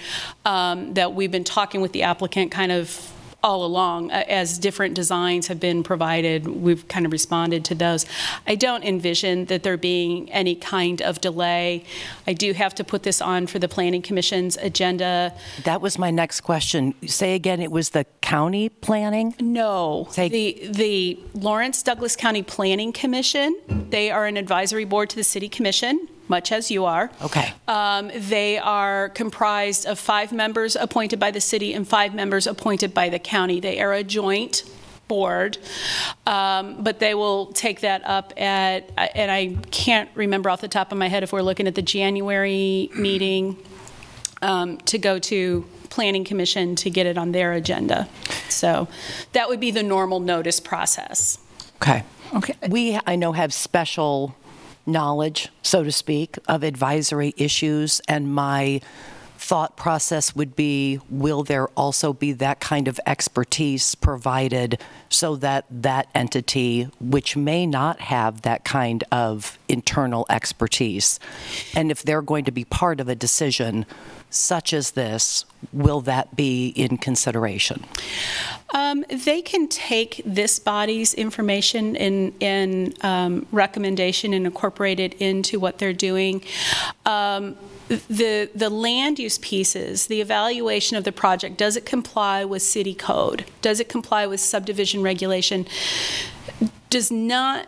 um, that we've been talking with the applicant kind of all along uh, as different designs have been provided we've kind of responded to those i don't envision that there being any kind of delay i do have to put this on for the planning commission's agenda That was my next question. Say again, it was the county planning? No. The, the Lawrence Douglas County Planning Commission, they are an advisory board to the city commission, much as you are. Okay. Um, They are comprised of five members appointed by the city and five members appointed by the county. They are a joint board, um, but they will take that up at, and I can't remember off the top of my head if we're looking at the January meeting um, to go to Planning Commission to get it on their agenda. So that would be the normal notice process. Okay. Okay. We, I know, have special knowledge, so to speak, of advisory issues, and my thought process would be will there also be that kind of expertise provided so that that entity, which may not have that kind of internal expertise, and if they're going to be part of a decision such as this, will that be in consideration? Um, They can take this body's information and, and um, recommendation and incorporate it into what they're doing. Um, The, the land use pieces, the evaluation of the project, does it comply with city code? Does it comply with subdivision regulation? Does not,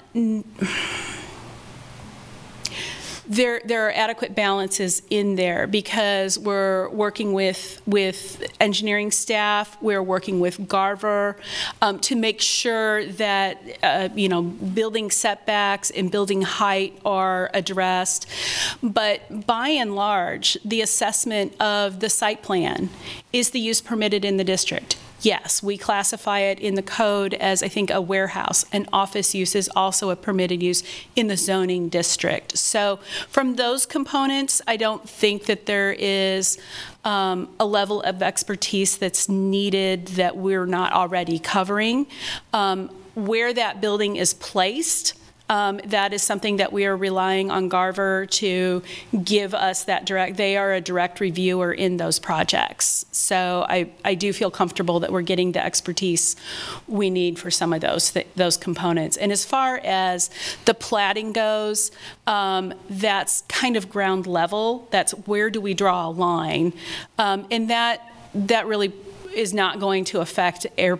there, there are adequate balances in there because we're working with, with engineering staff, we're working with Garver um, to make sure that, uh, you know, building setbacks and building height are addressed. But by and large, the assessment of the site plan is the use permitted in the district. Yes, we classify it in the code as, I think, a warehouse. An office use is also a permitted use in the zoning district. So from those components, I don't think that there is um, a level of expertise that's needed that we're not already covering. Um, Where that building is placed, um, that is something that we are relying on Garver to give us that direct, they are a direct reviewer in those projects. So I, I do feel comfortable that we're getting the expertise we need for some of those, th- those components. And as far as the platting goes, um, that's kind of ground level. That's where do we draw a line? Um, and that, that really is not going to affect air,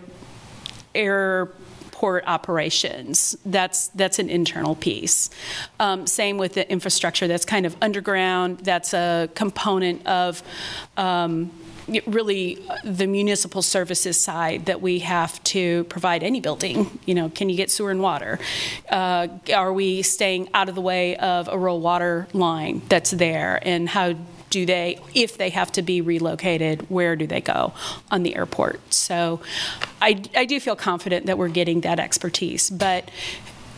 air port operations. That's, that's an internal piece. Um, Same with the infrastructure, that's kind of underground, that's a component of um, really uh, the municipal services side that we have to provide any building. You know, can you get sewer and water? Uh, Are we staying out of the way of a rural water line that's there? And how do they, if they have to be relocated, where do they go on the airport? So I, I do feel confident that we're getting that expertise, but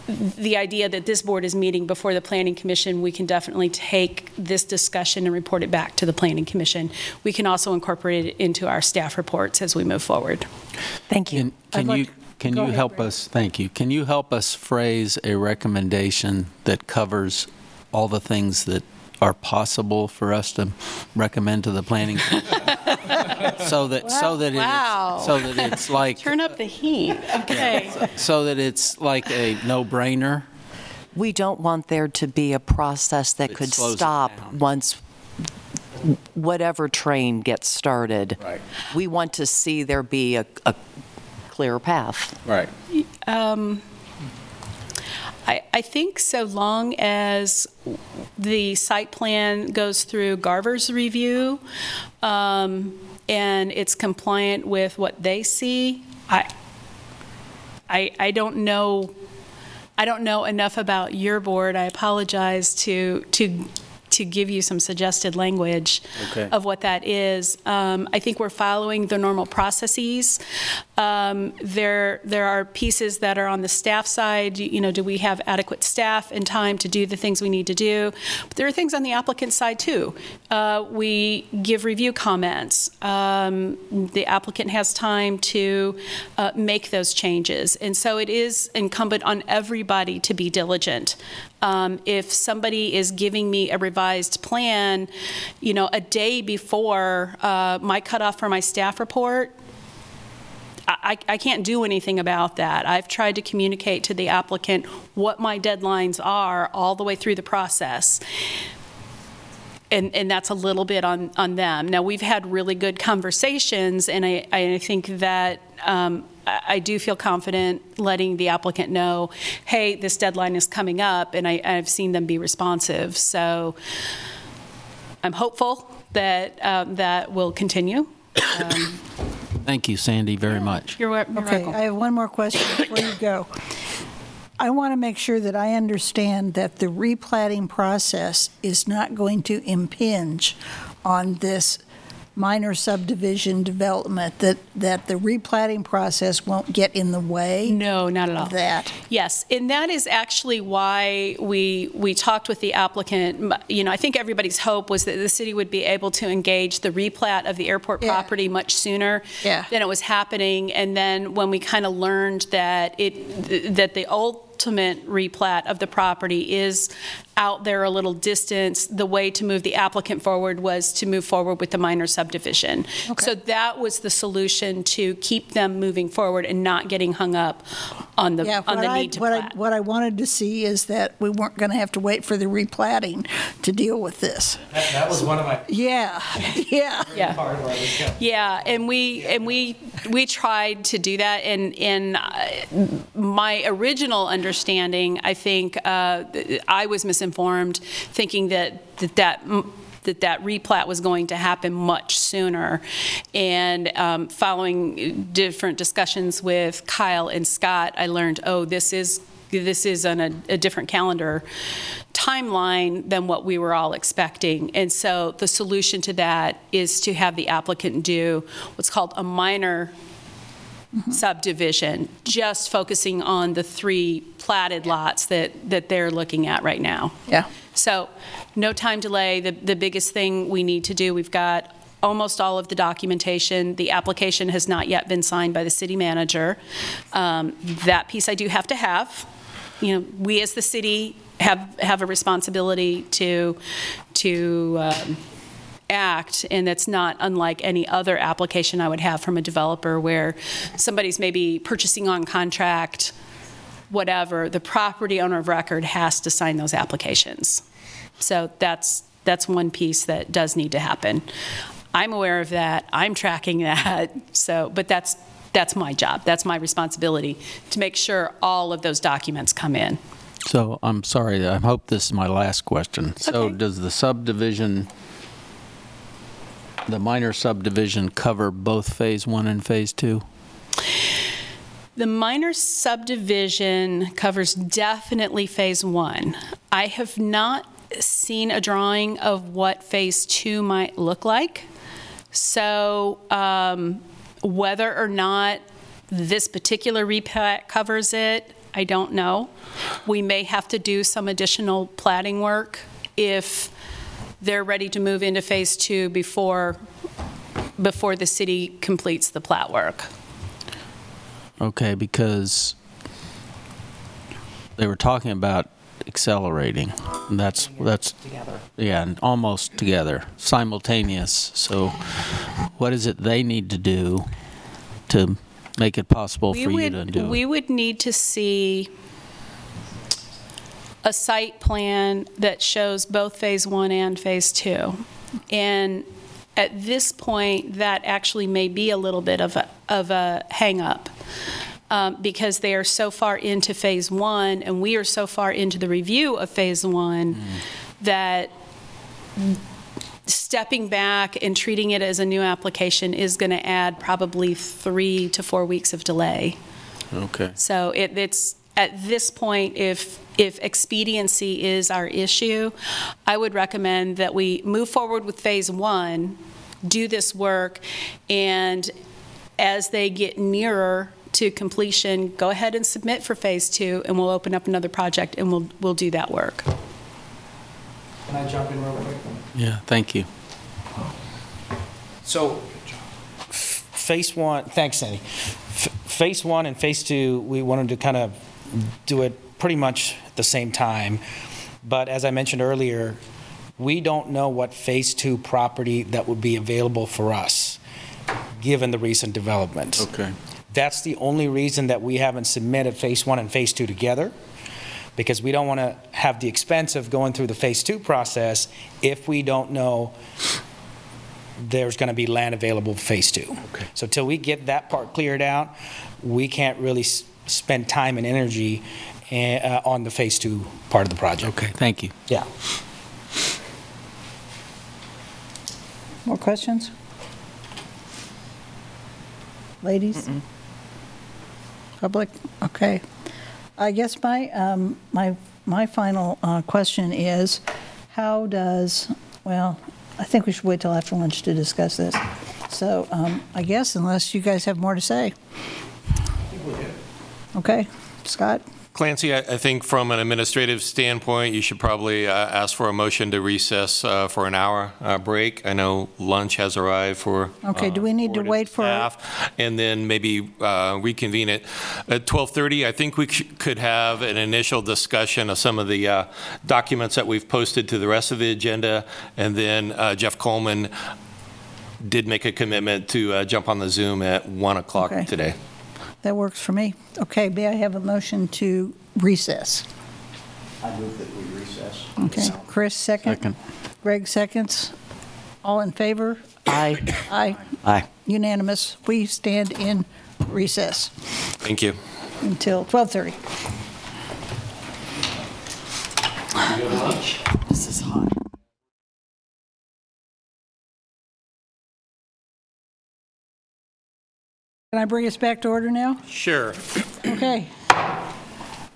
the idea that this board is meeting before the planning commission, we can definitely take this discussion and report it back to the planning commission. We can also incorporate it into our staff reports as we move forward. Thank you. Can like- you, can you ahead, help us, thank you, can you help us phrase a recommendation that covers all the things that are possible for us to recommend to the planning? So that, so that Wow. it's, so that it's like, Turn up the heat, okay. so that it's like a no-brainer? We don't want there to be a process that It could slows it stop down. once whatever train gets started. Right. We want to see there be a, a clear path. Right. Um, I, I think so long as the site plan goes through Garver's review um, and it's compliant with what they see, I, I, I don't know, I don't know enough about your board. I apologize to, to, to give you some suggested language Okay. of what that is. Um, I think we're following the normal processes. Um, There, there are pieces that are on the staff side, you know, do we have adequate staff and time to do the things we need to do? But there are things on the applicant side, too. Uh, We give review comments. Um, The applicant has time to uh, make those changes. And so it is incumbent on everybody to be diligent. Um, If somebody is giving me a revised plan, you know, a day before uh, my cutoff for my staff report, I, I can't do anything about that. I've tried to communicate to the applicant what my deadlines are all the way through the process. And, and that's a little bit on, on them. Now, we've had really good conversations, and I, I think that um, I, I do feel confident letting the applicant know, hey, this deadline is coming up, and I, I've seen them be responsive. So I'm hopeful that um, that will continue. Um, Thank you, Sandy, very much. You're, wel- you're Okay, welcome. I have one more question before you go. I want to make sure that I understand that the replatting process is not going to impinge on this minor subdivision development, that, that the replatting process won't get in the way No, not at all. of that. Yes, and that is actually why we, we talked with the applicant. You know, I think everybody's hope was that the city would be able to engage the replat of the airport Yeah. property much sooner Yeah. than it was happening. And then when we kind of learned that it, that the ultimate replat of the property is out there a little distance, the way to move the applicant forward was to move forward with the minor subdivision. So that was the solution to keep them moving forward and not getting hung up on the, Yeah, on what the I, need to what I, plat. what I wanted to see is that we weren't going to have to wait for the replatting to deal with this. That, that was one of my Yeah, yeah. Yeah. part where I was going. Yeah, and we, and we, we tried to do that, and, and uh, my original understanding, I think, uh, I was misinformed, thinking that, that that that that replat was going to happen much sooner. And um, following different discussions with Kyle and Scott, I learned, oh, this is this is on a, a different calendar timeline than what we were all expecting. And so the solution to that is to have the applicant do what's called a minor subdivision, just focusing on the three platted lots that, that they're looking at right now. Yeah. So, no time delay. The, the biggest thing we need to do, we've got almost all of the documentation. The application has not yet been signed by the city manager. Um, That piece I do have to have. You know, we as the city have, have a responsibility to, to um, act, and that's not unlike any other application I would have from a developer where somebody's maybe purchasing on contract, whatever, the property owner of record has to sign those applications. So that's, that's one piece that does need to happen. I'm aware of that, I'm tracking that, so, but that's, that's my job. That's my responsibility, to make sure all of those documents come in. So I'm sorry, I hope this is my last question. So okay. does the subdivision, the minor subdivision cover both Phase 1 and Phase 2? The minor subdivision covers definitely Phase 1. I have not seen a drawing of what Phase 2 might look like. So um, whether or not this particular replat covers it, I don't know. We may have to do some additional platting work if they're ready to move into Phase 2 before, before the city completes the plat work. Okay, because they were talking about accelerating. And that's, that's, yeah, and almost together, simultaneous. So what is it they need to do to make it possible We for you to do We it? would need to see a site plan that shows both Phase 1 and Phase 2. And at this point, that actually may be a little bit of a, of a hangup, um, because they are so far into Phase 1, and we are so far into the review of Phase 1, that stepping back and treating it as a new application is going to add probably three to four weeks of delay. Okay. So it, it's, at this point, if, if expediency is our issue, I would recommend that we move forward with Phase One, do this work, and as they get nearer to completion, go ahead and submit for Phase Two, and we'll open up another project, and we'll, we'll do that work. Can I jump in real quick? Yeah, thank you. So, f- phase one, thanks, Sandy. F- Phase one and phase two, we wanted to kind of do it pretty much at the same time. But as I mentioned earlier, we don't know what phase two property that would be available for us, given the recent developments. Okay. That's the only reason that we haven't submitted phase one and phase two together, because we don't want to have the expense of going through the phase two process if we don't know there's going to be land available for phase two. So till we get that part cleared out, we can't really s- spend time and energy uh, on the phase two part of the project. Okay, thank you. Yeah. More questions? Ladies? Public? Okay. I guess my, um, my, my final uh, question is, how does, well, I think we should wait till after lunch to discuss this. So um, I guess unless you guys have more to say. Okay, Scott? Clancy, I I think from an administrative standpoint, you should probably uh, ask for a motion to recess uh, for an hour uh, break. I know lunch has arrived for. Okay, do uh, we need to board and wait for- staff, And then maybe uh, reconvene it at 12:30. I think we c- could have an initial discussion of some of the uh, documents that we've posted to the rest of the agenda. And then uh, Jeff Coleman did make a commitment to uh, jump on the Zoom at 1 o'clock Okay. today. That works for me. Okay, may I have a motion to recess? I move that we recess. Okay, Chris, second? Second. Greg, seconds. All in favor? Aye. Aye. Aye. Unanimous. We stand in recess Thank you. until 12:30. This is hot. Can I bring us back to order now? Sure. Okay.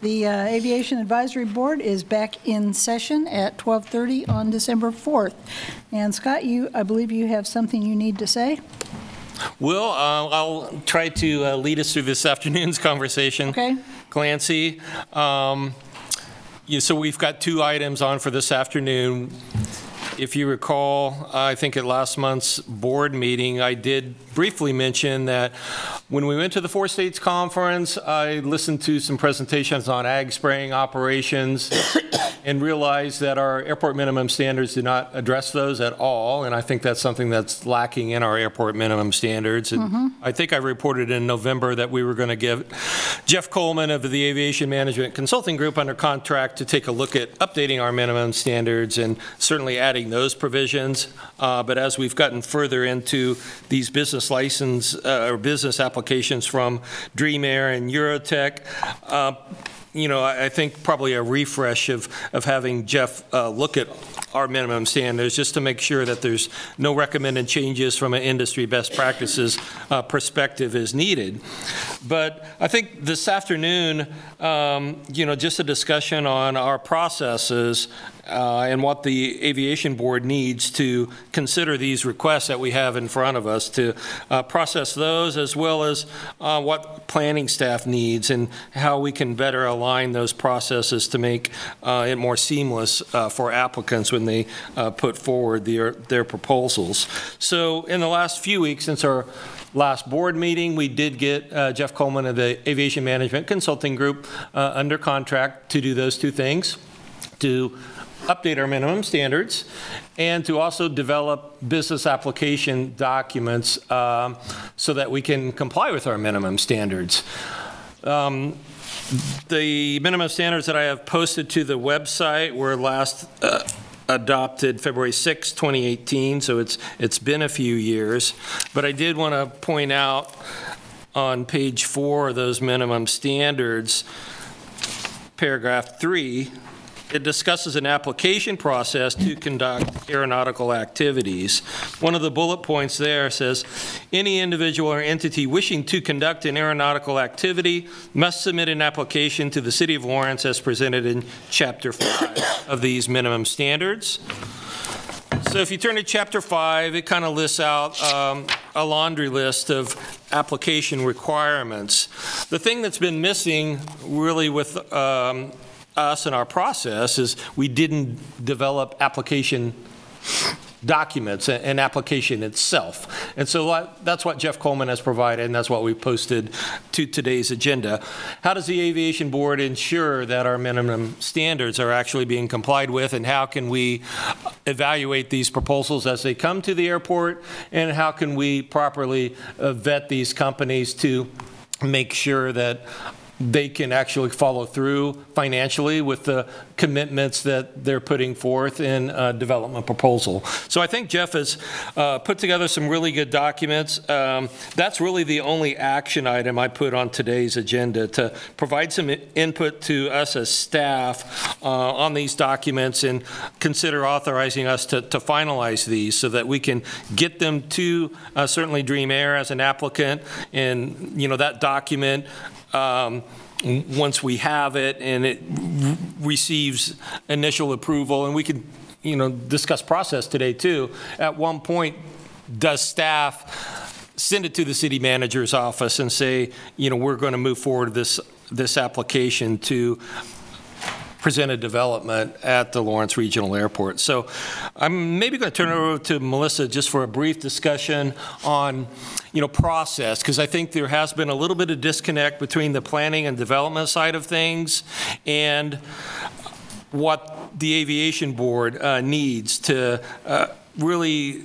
The uh, Aviation Advisory Board is back in session at 12:30 on December 4th. And Scott, you, I believe you have something you need to say? Well, uh, I'll try to uh, lead us through this afternoon's conversation. Okay. Clancy, um, you- so we've got two items on for this afternoon. If you recall, I think at last month's board meeting, I did briefly mention that when we went to the Four States Conference, I listened to some presentations on ag spraying operations and realized that our airport minimum standards do not address those at all, and I think that's something that's lacking in our airport minimum standards. And mm-hmm. I think I reported in November that we were going to give Jeff Coleman of the Aviation Management Consulting Group under contract to take a look at updating our minimum standards and certainly adding those provisions. Uh, But as we've gotten further into these business license, uh, or business applications from Dream Air and Eurotech, uh, you know, I I think probably a refresh of, of having Jeff uh, look at our minimum standards, just to make sure that there's no recommended changes from an industry best practices uh, perspective is needed. But I think this afternoon, um, you know, just a discussion on our processes uh, and what the Aviation Board needs to consider these requests that we have in front of us, to uh, process those, as well as uh, what planning staff needs and how we can better align those processes to make uh, it more seamless uh, for applicants when they uh, put forward their, their proposals. So in the last few weeks, since our last board meeting, we did get uh, Jeff Coleman of the Aviation Management Consulting Group uh, under contract to do those two things, to update our minimum standards, and to also develop business application documents um, so that we can comply with our minimum standards. Um, The minimum standards that I have posted to the website were last uh, adopted February 6, 2018, so it's, it's been a few years. But I did want to point out on page four of those minimum standards, paragraph three, it discusses an application process to conduct aeronautical activities. One of the bullet points there says, "Any individual or entity wishing to conduct an aeronautical activity must submit an application to the City of Lawrence as presented in Chapter 5 of these minimum standards." So if you turn to Chapter 5, it kind of lists out um, a laundry list of application requirements. The thing that's been missing really with um, us and our process is we didn't develop application documents and application itself. And so that- that's what Jeff Coleman has provided, and that's what we posted to today's agenda. How does the Aviation Board ensure that our minimum standards are actually being complied with, and how can we evaluate these proposals as they come to the airport, and how can we properly uh, vet these companies to make sure that they can actually follow through financially with the commitments that they're putting forth in a development proposal. So I think Jeff has uh, put together some really good documents. Um, That's really the only action item I put on today's agenda, to provide some input to us as staff uh, on these documents and consider authorizing us to to finalize these so that we can get them to uh, certainly Dream Air as an applicant, and, you know, that document um, once we have it and it r- receives initial approval, and we can, you know, discuss process today too, at one point, does staff send it to the city manager's office and say, you know, we're going to move forward this, this application to present a development at the Lawrence Regional Airport. So I'm maybe going to turn it over to Melissa just for a brief discussion on, you know, process, because I think there has been a little bit of disconnect between the planning and development side of things and what the Aviation Board uh, needs to uh, really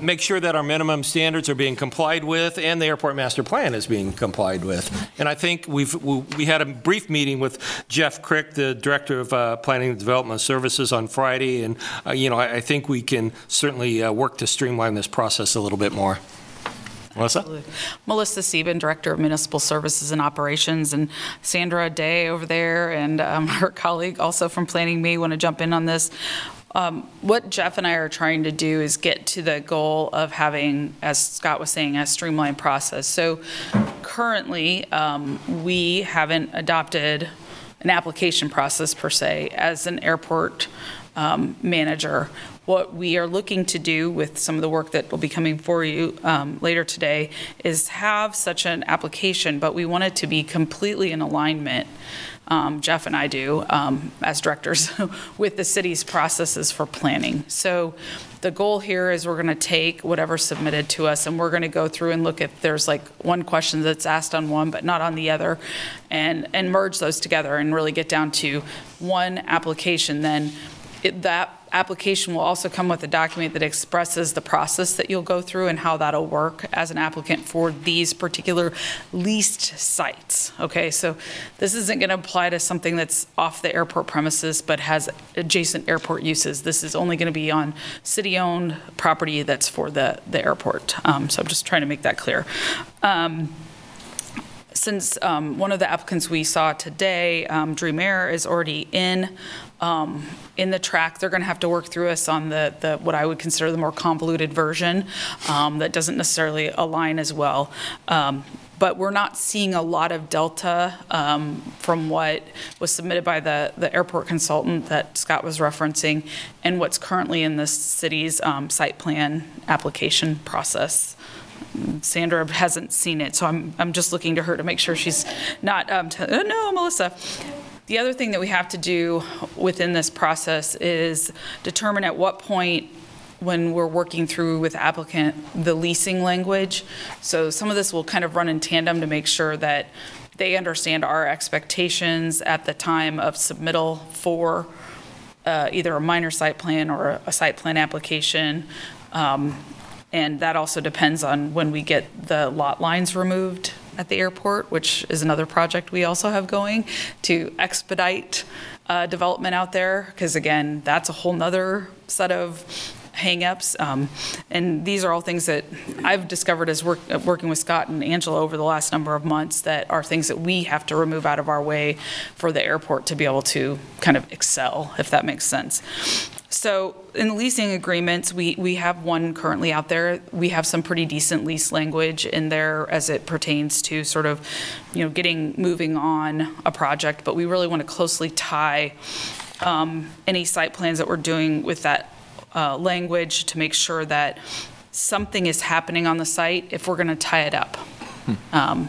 make sure that our minimum standards are being complied with and the airport master plan is being complied with. And I think we've, we we had a brief meeting with Jeff Crick, the Director of uh, Planning and Development Services on Friday, and, uh, you know, I I think we can certainly uh, work to streamline this process a little bit more. Melissa? Melissa Sieben, Director of Municipal Services and Operations, and Sandra Day over there, and um, her colleague also from Planning Me want to jump in on this. Um, What Jeff and I are trying to do is get to the goal of having, as Scott was saying, a streamlined process. So currently, um, we haven't adopted an application process per se as an airport um, manager. What we are looking to do with some of the work that will be coming for you um, later today is have such an application, but we want it to be completely in alignment, um, Jeff and I do, um, as directors, with the city's processes for planning. So the goal here is we're going to take whatever's submitted to us, and we're going to go through and look if there's like one question that's asked on one but not on the other, and, and merge those together and really get down to one application then it- that application will also come with a document that expresses the process that you'll go through and how that'll work as an applicant for these particular leased sites. Okay, so this isn't going to apply to something that's off the airport premises but has adjacent airport uses. This is only going to be on city-owned property that's for the, the airport. Um, So I'm just trying to make that clear. Um, since um, one of the applicants we saw today, um, Dream Air, is already in, um, in the track, they're going to have to work through us on the, the, what I would consider the more convoluted version um, that doesn't necessarily align as well. Um, But we're not seeing a lot of delta um, from what was submitted by the, the airport consultant that Scott was referencing and what's currently in the city's um, site plan application process. Sandra hasn't seen it, so I'm, I'm just looking to her to make sure she's not, um, t- uh, no, Melissa. The other thing that we have to do within this process is determine at what point, when we're working through with applicant, the leasing language. So some of this will kind of run in tandem to make sure that they understand our expectations at the time of submittal for uh, either a minor site plan or a- site plan application. Um, And that also depends on when we get the lot lines removed at the airport, which is another project we also have going to expedite uh, development out there. Because again, that's a whole nother set of hangups. Um, And these are all things that I've discovered as work, uh, working with Scott and Angela over the last number of months that are things that we have to remove out of our way for the airport to be able to kind of excel, if that makes sense. So in the leasing agreements, we, we have one currently out there. We have some pretty decent lease language in there as it pertains to sort of, you know, getting, moving on a project, but we really want to closely tie um, any site plans that we're doing with that uh, language to make sure that something is happening on the site if we're going to tie it up. Um,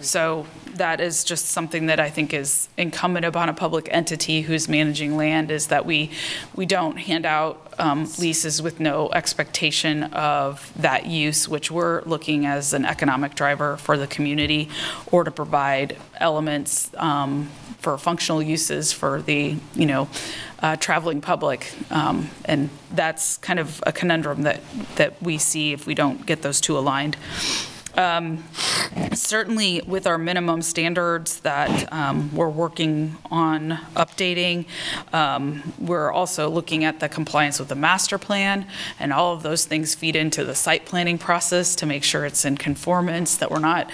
So that is just something that I think is incumbent upon a public entity who's managing land, is that we, we don't hand out um, leases with no expectation of that use, which we're looking as an economic driver for the community, or to provide elements um, for functional uses for the, you know, uh, traveling public. Um, And that's kind of a conundrum that, that we see if we don't get those two aligned. Um, Certainly with our minimum standards that um, we're working on updating, um, we're also looking at the compliance with the master plan, and all of those things feed into the site planning process to make sure it's in conformance, that we're not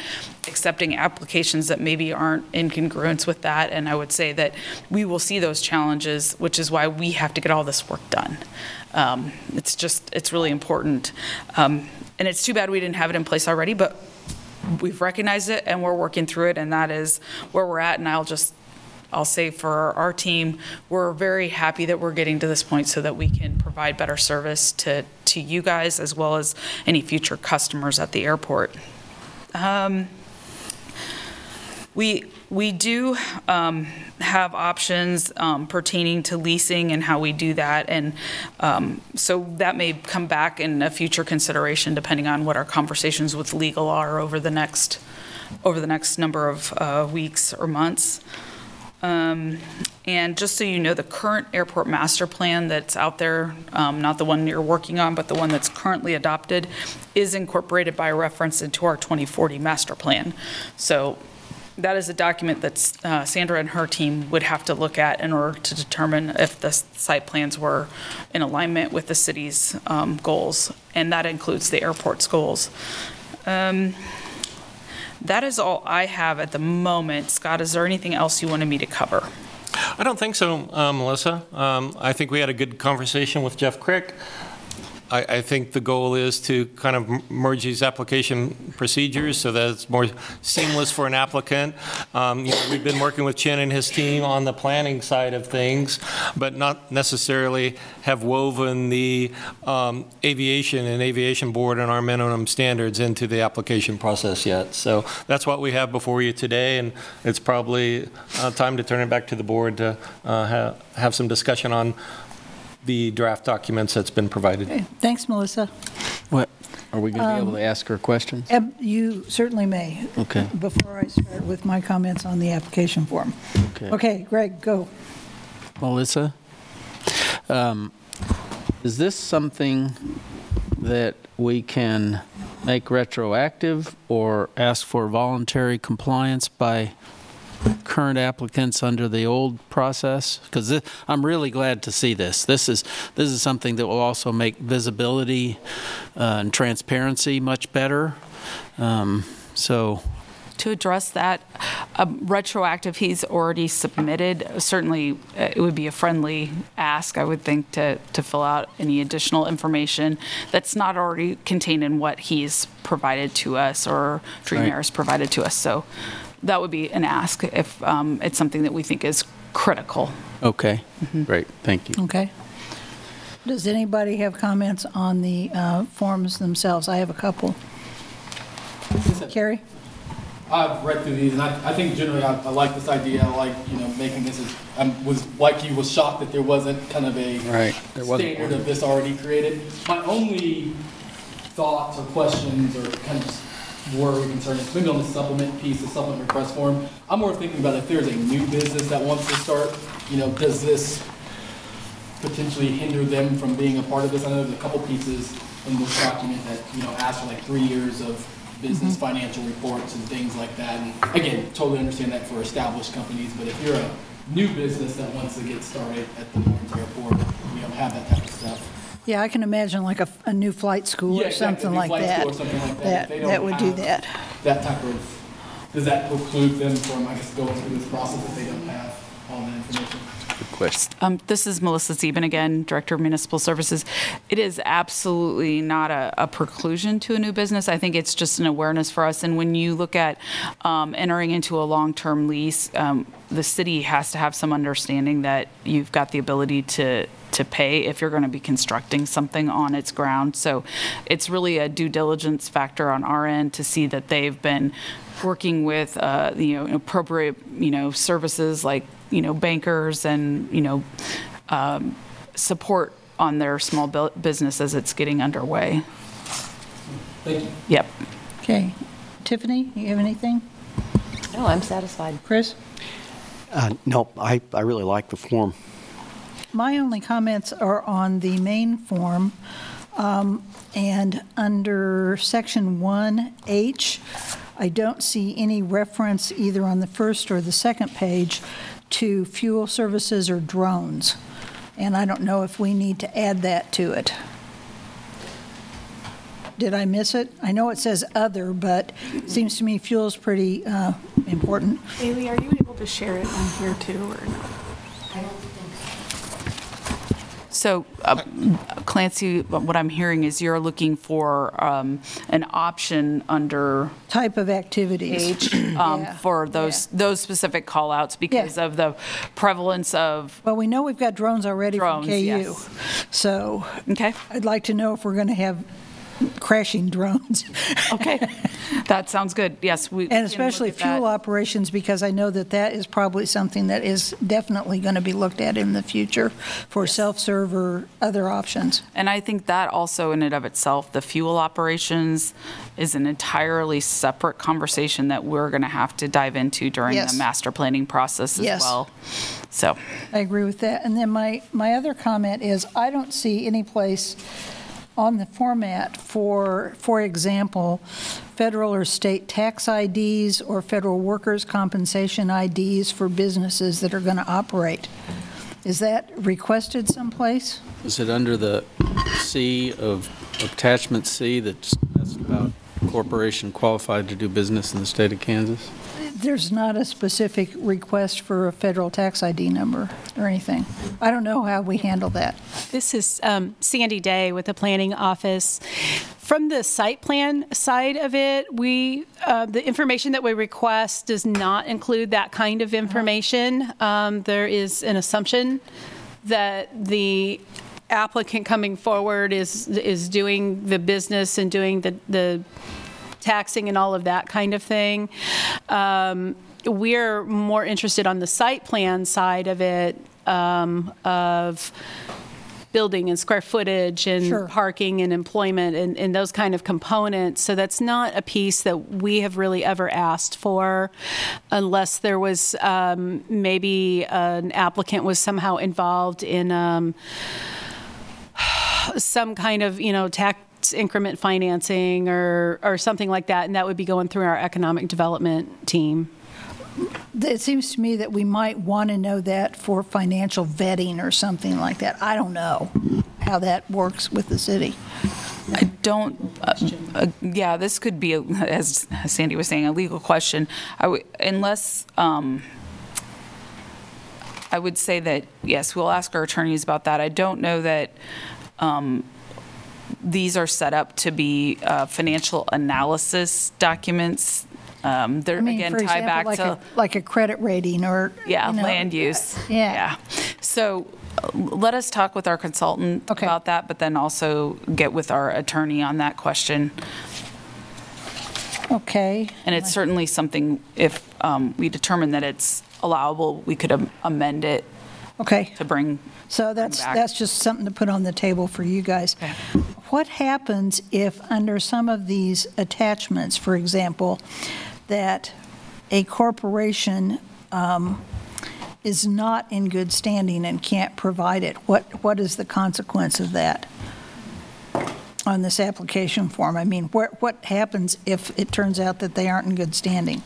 accepting applications that maybe aren't in congruence with that. And I would say that we will see those challenges, which is why we have to get all this work done. Um, It's just, it's really important. Um, And it's too bad we didn't have it in place already, but we've recognized it and we're working through it, and that is where we're at. And I'll just, I'll say for our team, we're very happy that we're getting to this point so that we can provide better service to, to you guys as well as any future customers at the airport. Um, We, we do um, have options um, pertaining to leasing and how we do that, and um, so that may come back in a future consideration, depending on what our conversations with legal are over the next, over the next number of uh, weeks or months. Um, And just so you know, the current airport master plan that's out there, um, not the one you're working on, but the one that's currently adopted, is incorporated by reference into our 2040 master plan. So that is a document that uh, Sandra and her team would have to look at in order to determine if the site plans were in alignment with the city's um, goals, and that includes the airport's goals. Um, That is all I have at the moment. Scott, is there anything else you wanted me to cover? I don't think so, uh, Melissa. Um, I think we had a good conversation with Jeff Crick. I, I think the goal is to kind of merge these application procedures so that it's more seamless for an applicant. Um, you know, We've been working with Chen and his team on the planning side of things, but not necessarily have woven the um, aviation and aviation board and our minimum standards into the application process yet. So that's what we have before you today, and it's probably uh, time to turn it back to the board to uh, ha- have some discussion on the draft documents that's been provided. Okay, Thanks, Melissa. What, are we going to be able to ask her questions? Eb, You certainly may. Okay. Before I start with my comments on the application form. Okay. Okay, Greg, go. Melissa? Um, Is this something that we can make retroactive or ask for voluntary compliance by current applicants under the old process? Because I'm really glad to see this. This is, this is something that will also make visibility uh, and transparency much better. Um, So, To address that, um, retroactive, he's already submitted. Certainly, uh, it would be a friendly ask, I would think, to, to fill out any additional information that's not already contained in what he's provided to us or Dream Right. Air has provided to us. So that would be an ask if um, it's something that we think is critical. okay, great, thank you. Okay. Does anybody have comments on the uh, forms themselves? I have a couple. Carrie? I've read through these, and I, I think generally I, I like this idea. I like, you know, making this as, I was, like you, was shocked that there wasn't kind of a Right, there wasn't standard one. of this already created. My only thoughts or questions or kind of just worry, concern is maybe on the supplement piece, the supplement request form. I'm more thinking about if there's a new business that wants to start, you know, does this potentially hinder them from being a part of this? I know there's a couple pieces in this document that, you know, ask for like three years of business mm-hmm. financial reports and things like that. And again, totally understand that for established companies, but if you're a new business that wants to get started at the Lawrence Airport, we don't have that type of stuff. Yeah, I can imagine like a, a new flight school Yeah, or exactly, something new like flight that. school or something like that. That, don't that would do have that. That type of, does that preclude them from, I guess, going through this process if they don't have all that information? Um, This is Melissa Sieben again, Director of Municipal Services. It is absolutely not a a preclusion to a new business. I think it's just an awareness for us. And when you look at um, entering into a long-term lease, um, the city has to have some understanding that you've got the ability to to pay if you're going to be constructing something on its ground. So it's really a due diligence factor on our end to see that they've been working with, uh, you know, appropriate, you know, services like, you know, bankers and, you know, um, support on their small business as it's getting underway. Thank you. Yep. Okay. Tiffany, you have anything? No, I'm satisfied. Chris? Uh, No, I, I really like the form. My only comments are on the main form, um, and under section 1H, I don't see any reference either on the first or the second page to fuel services or drones. And I don't know if we need to add that to it. Did I miss it? I know it says other, but it seems to me fuel's pretty uh, important. Bailey, are you able to share it on here too, or no? So uh, Clancy, what I'm hearing is you're looking for um, an option under Type of activities. H um, Yeah, for those, those specific callouts because of the prevalence of Well, we know we've got drones already from Drones, KU. yes. So Okay. I'd like to know if we're going to have crashing drones. Okay, that sounds good. Yes, we. can And look especially at that. fuel operations, because I know that that is probably something that is definitely going to be looked at in the future for self-serve or other options. And I think that also in and of itself, the fuel operations is an entirely separate conversation that we're going to have to dive into during Yes. the master planning process as Yes. well. So, I agree with that. And then my, my other comment is, I don't see any place on the format for, for example, federal or state tax IDs or federal workers' compensation IDs for businesses that are going to operate. Is that requested someplace? Is it under the C of attachment C that's that's about corporation qualified to do business in the state of Kansas? There's not a specific request for a federal tax ID number or anything. I don't know how we handle that. This is um, Sandy Day with the Planning Office. From the site plan side of it, we, uh, the information that we request does not include that kind of information. Um, There is an assumption that the applicant coming forward is, is doing the business and doing the, the taxing and all of that kind of thing. Um, We're more interested on the site plan side of it, um, of building and square footage and Sure. parking and employment and, and those kind of components. So that's not a piece that we have really ever asked for unless there was um, maybe an applicant was somehow involved in um, some kind of, you know, tax increment financing or, or something like that, and that would be going through our economic development team. It seems to me that we might want to know that for financial vetting or something like that. I don't know how that works with the city. I don't, uh, uh, yeah, this could be, a- as Sandy was saying, a legal question. I would, unless, um, I would say that, yes, we'll ask our attorneys about that. I don't know that um, these are set up to be uh, financial analysis documents. Um, They're, I mean, again, for tie example, back like to. a- Like a credit rating or. Yeah, you know, land use. Yeah. So uh, let us talk with our consultant about that, but then also get with our attorney on that question. Okay. And it's certainly something, if um, we determine that it's allowable, we could am- amend it Okay. to bring, So that's, back. that's just something to put on the table for you guys. What happens if under some of these attachments, for example, that a corporation um, is not in good standing and can't provide it? What, what is the consequence of that on this application form? I mean, what, what happens if it turns out that they aren't in good standing?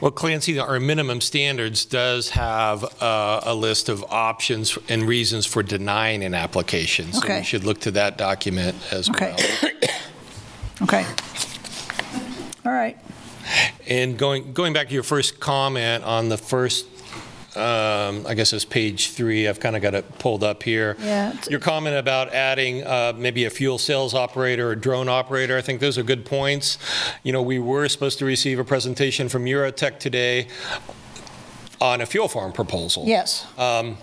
Well, Clancy, our minimum standards does have uh, a list of options and reasons for denying an application. So Okay. we should look to that document as Okay. well. Okay. All right. And going, going back to your first comment on the first, um, I guess it's page three, I've kind of got it pulled up here. Yeah, it's- Your comment about adding uh, maybe a fuel sales operator or drone operator, I think those are good points. You know, we were supposed to receive a presentation from Eurotech today on a fuel farm proposal. Yes. Um,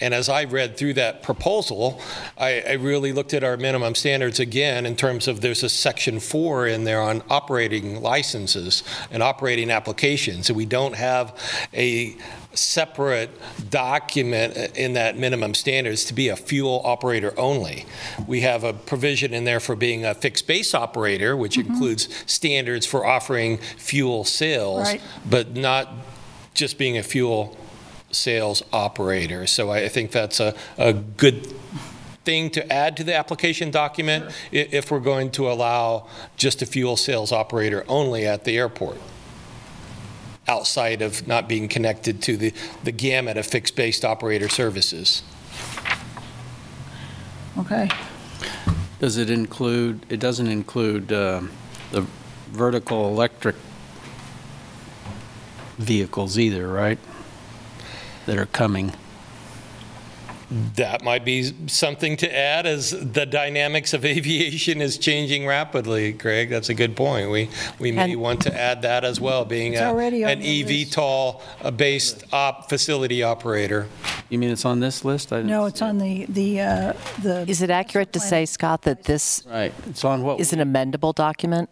And as I read through that proposal, I, I really looked at our minimum standards again in terms of there's a section four in there on operating licenses and operating applications. And we don't have a separate document in that minimum standards to be a fuel operator only. We have a provision in there for being a fixed base operator, which mm-hmm. includes standards for offering fuel sales, Right. but not just being a fuel sales operator. So I I think that's a, a good thing to add to the application document i- if we're going to allow just a fuel sales operator only at the airport, outside of not being connected to the, the gamut of fixed-based operator services. Okay. Does it include, it doesn't include um, the vertical electric vehicles either, right? That are coming. That might be something to add as the dynamics of aviation is changing rapidly, Greg. That's a good point. We, we may And- want to add that as well, being It's a- already on an the list. eVTOL-based op, facility operator. You mean it's on this list? I didn't No, it's on the, the, uh, the. Is it accurate to say, Scott, that this Right, it's on what, is an amendable document?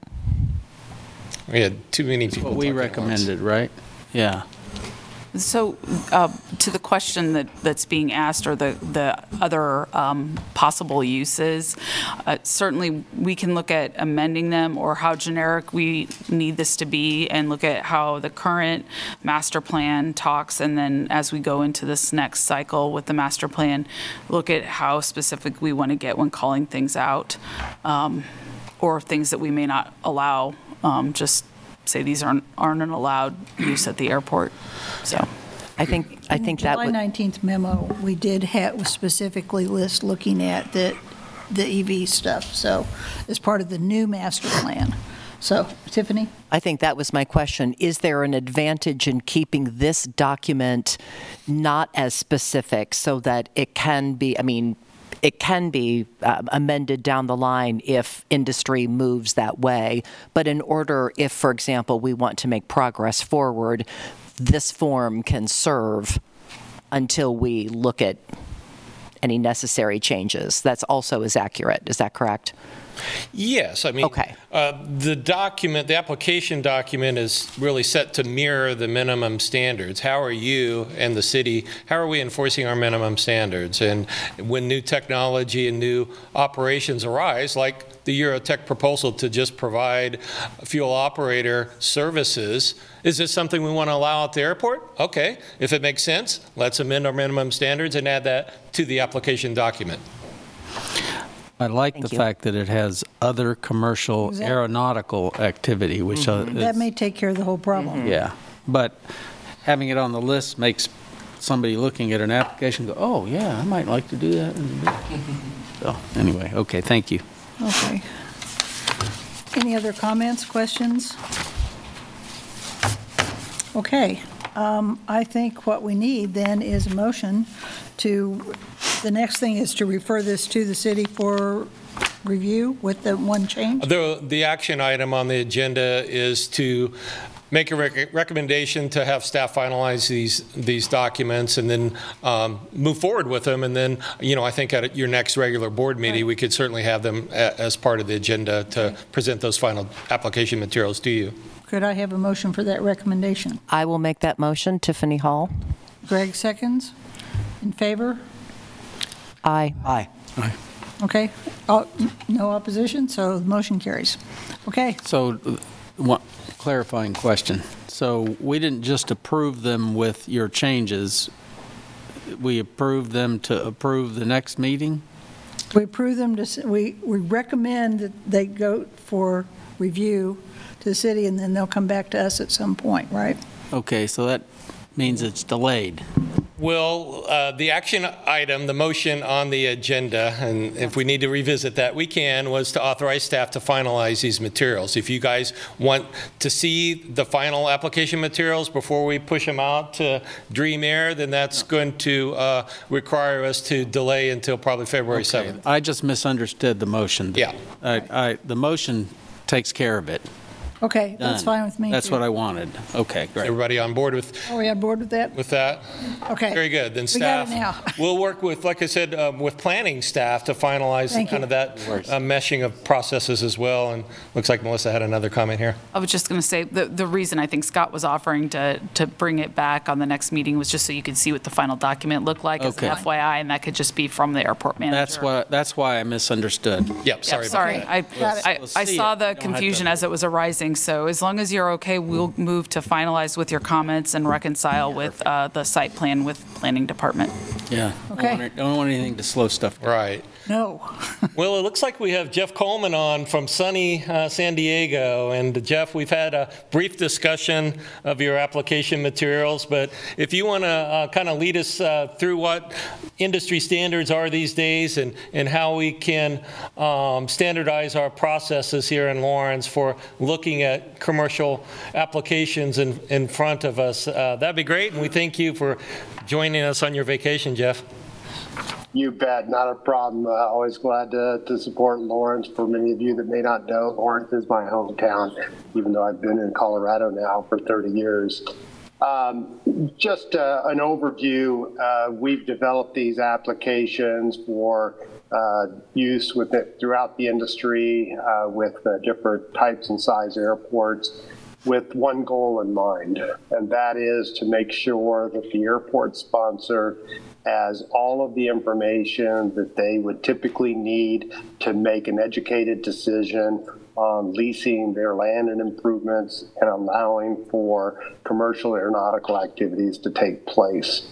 We had too many people what we talking at once. recommended, right? Yeah. So uh, to the question that, that's being asked, or the, the other um, possible uses, uh, certainly we can look at amending them or how generic we need this to be and look at how the current master plan talks, and then as we go into this next cycle with the master plan, look at how specific we want to get when calling things out, um, or things that we may not allow, um, just say these aren't, aren't an allowed use at the airport, so. I think, I think that would. July 19th memo, we did have was specifically list looking at the, the EV stuff, so as part of the new master plan. So Tiffany? I think that was my question. Is there an advantage in keeping this document not as specific so that it can be, I mean, it can be uh, amended down the line if industry moves that way. But in order, if, for example, we want to make progress forward, this form can serve until we look at any necessary changes. That's also is accurate. Is that correct? Yes, I mean, Okay. uh, the document, the application document is really set to mirror the minimum standards. How are you and the city, how are we enforcing our minimum standards? And when new technology and new operations arise, like the Eurotech proposal to just provide fuel operator services, is this something we want to allow at the airport? Okay, if it makes sense, let's amend our minimum standards and add that to the application document. I like the you. fact that it has other commercial Exactly. aeronautical activity, which uh, That is- may take care of the whole problem. Yeah, but having it on the list makes somebody looking at an application go, oh, yeah, I might like to do that. So, anyway, okay, thank you. Okay. Any other comments, questions? Okay, um, I think what we need then is a motion to, the next thing is to refer this to the city for review with the one change? The, the action item on the agenda is to make a rec- recommendation to have staff finalize these, these documents and then um, move forward with them. And then, you know, I think at your next regular board meeting, we could certainly have them a- as part of the agenda to present those final application materials to you. Could I have a motion for that recommendation? I will make that motion. Tiffany Hall? Greg seconds? In favor? Aye. Aye. Okay. Oh, No opposition, so the motion carries. Okay, So, uh, one clarifying question. So we didn't just approve them with your changes, we approved them to approve the next meeting? we approve them to, s- we, we recommend that they go for review to the city, and then they'll come back to us at some point, right? Okay, so that means it's delayed. Well, uh, the action item, the motion on the agenda, and if we need to revisit that, we can, was to authorize staff to finalize these materials. If you guys want to see the final application materials before we push them out to Dream Air, then that's going to uh, require us to delay until probably February Okay, 7th. I just misunderstood the motion. Yeah. I, I, the motion takes care of it. Okay, that's Done. fine with me. That's too. what I wanted. Okay, great. Everybody on board with, Are we on board with that? with that? Okay. Very good. Then We got staff, it now. we'll work with, like I said, um, with planning staff to finalize Thank kind you. of that uh, meshing of processes as well. And looks like Melissa had another comment here. I was just going to say, the, the reason I think Scott was offering to, to bring it back on the next meeting was just so you could see what the final document looked like as an Okay. FYI, and that could just be from the airport manager. That's what, that's why I misunderstood. Yep, Yep, sorry. about sorry. that. I, Got it. I, We'll I see saw it. the You don't have to- confusion as it was arising, so as long as you're okay, we'll move to finalize with your comments and reconcile with uh, the site plan with planning department. Yeah. Don't Okay. want it- Don't want anything to slow stuff down. Right. No. Well, it looks like we have Jeff Coleman on from sunny uh, San Diego. And Jeff, we've had a brief discussion of your application materials, but if you want to uh, kind of lead us uh, through what industry standards are these days and, and how we can um, standardize our processes here in Lawrence for looking at commercial applications in, in front of us, uh, that'd be great. And we thank you for joining us on your vacation, Jeff. You bet, not a problem. Uh, always glad to, to support Lawrence. For many of you that may not know, Lawrence is my hometown, even though I've been in Colorado now for 30 years. Um, just uh, an overview, uh, we've developed these applications for uh, use with it throughout the industry uh, with uh, different types and size airports with one goal in mind, and that is to make sure that the airport sponsor has all of the information that they would typically need to make an educated decision on leasing their land and improvements and allowing for commercial aeronautical activities to take place.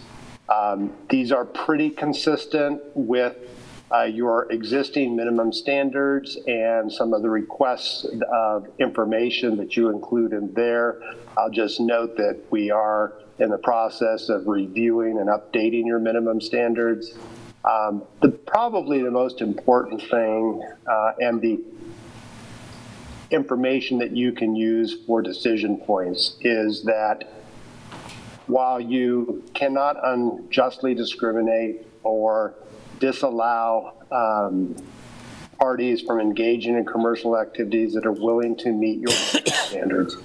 Um, these are pretty consistent with uh, your existing minimum standards and some of the requests of information that you include in there. I'll just note that we are in the process of reviewing and updating your minimum standards. Um, the, probably the most important thing uh, and the information that you can use for decision points is that while you cannot unjustly discriminate or disallow um, parties from engaging in commercial activities that are willing to meet your standards,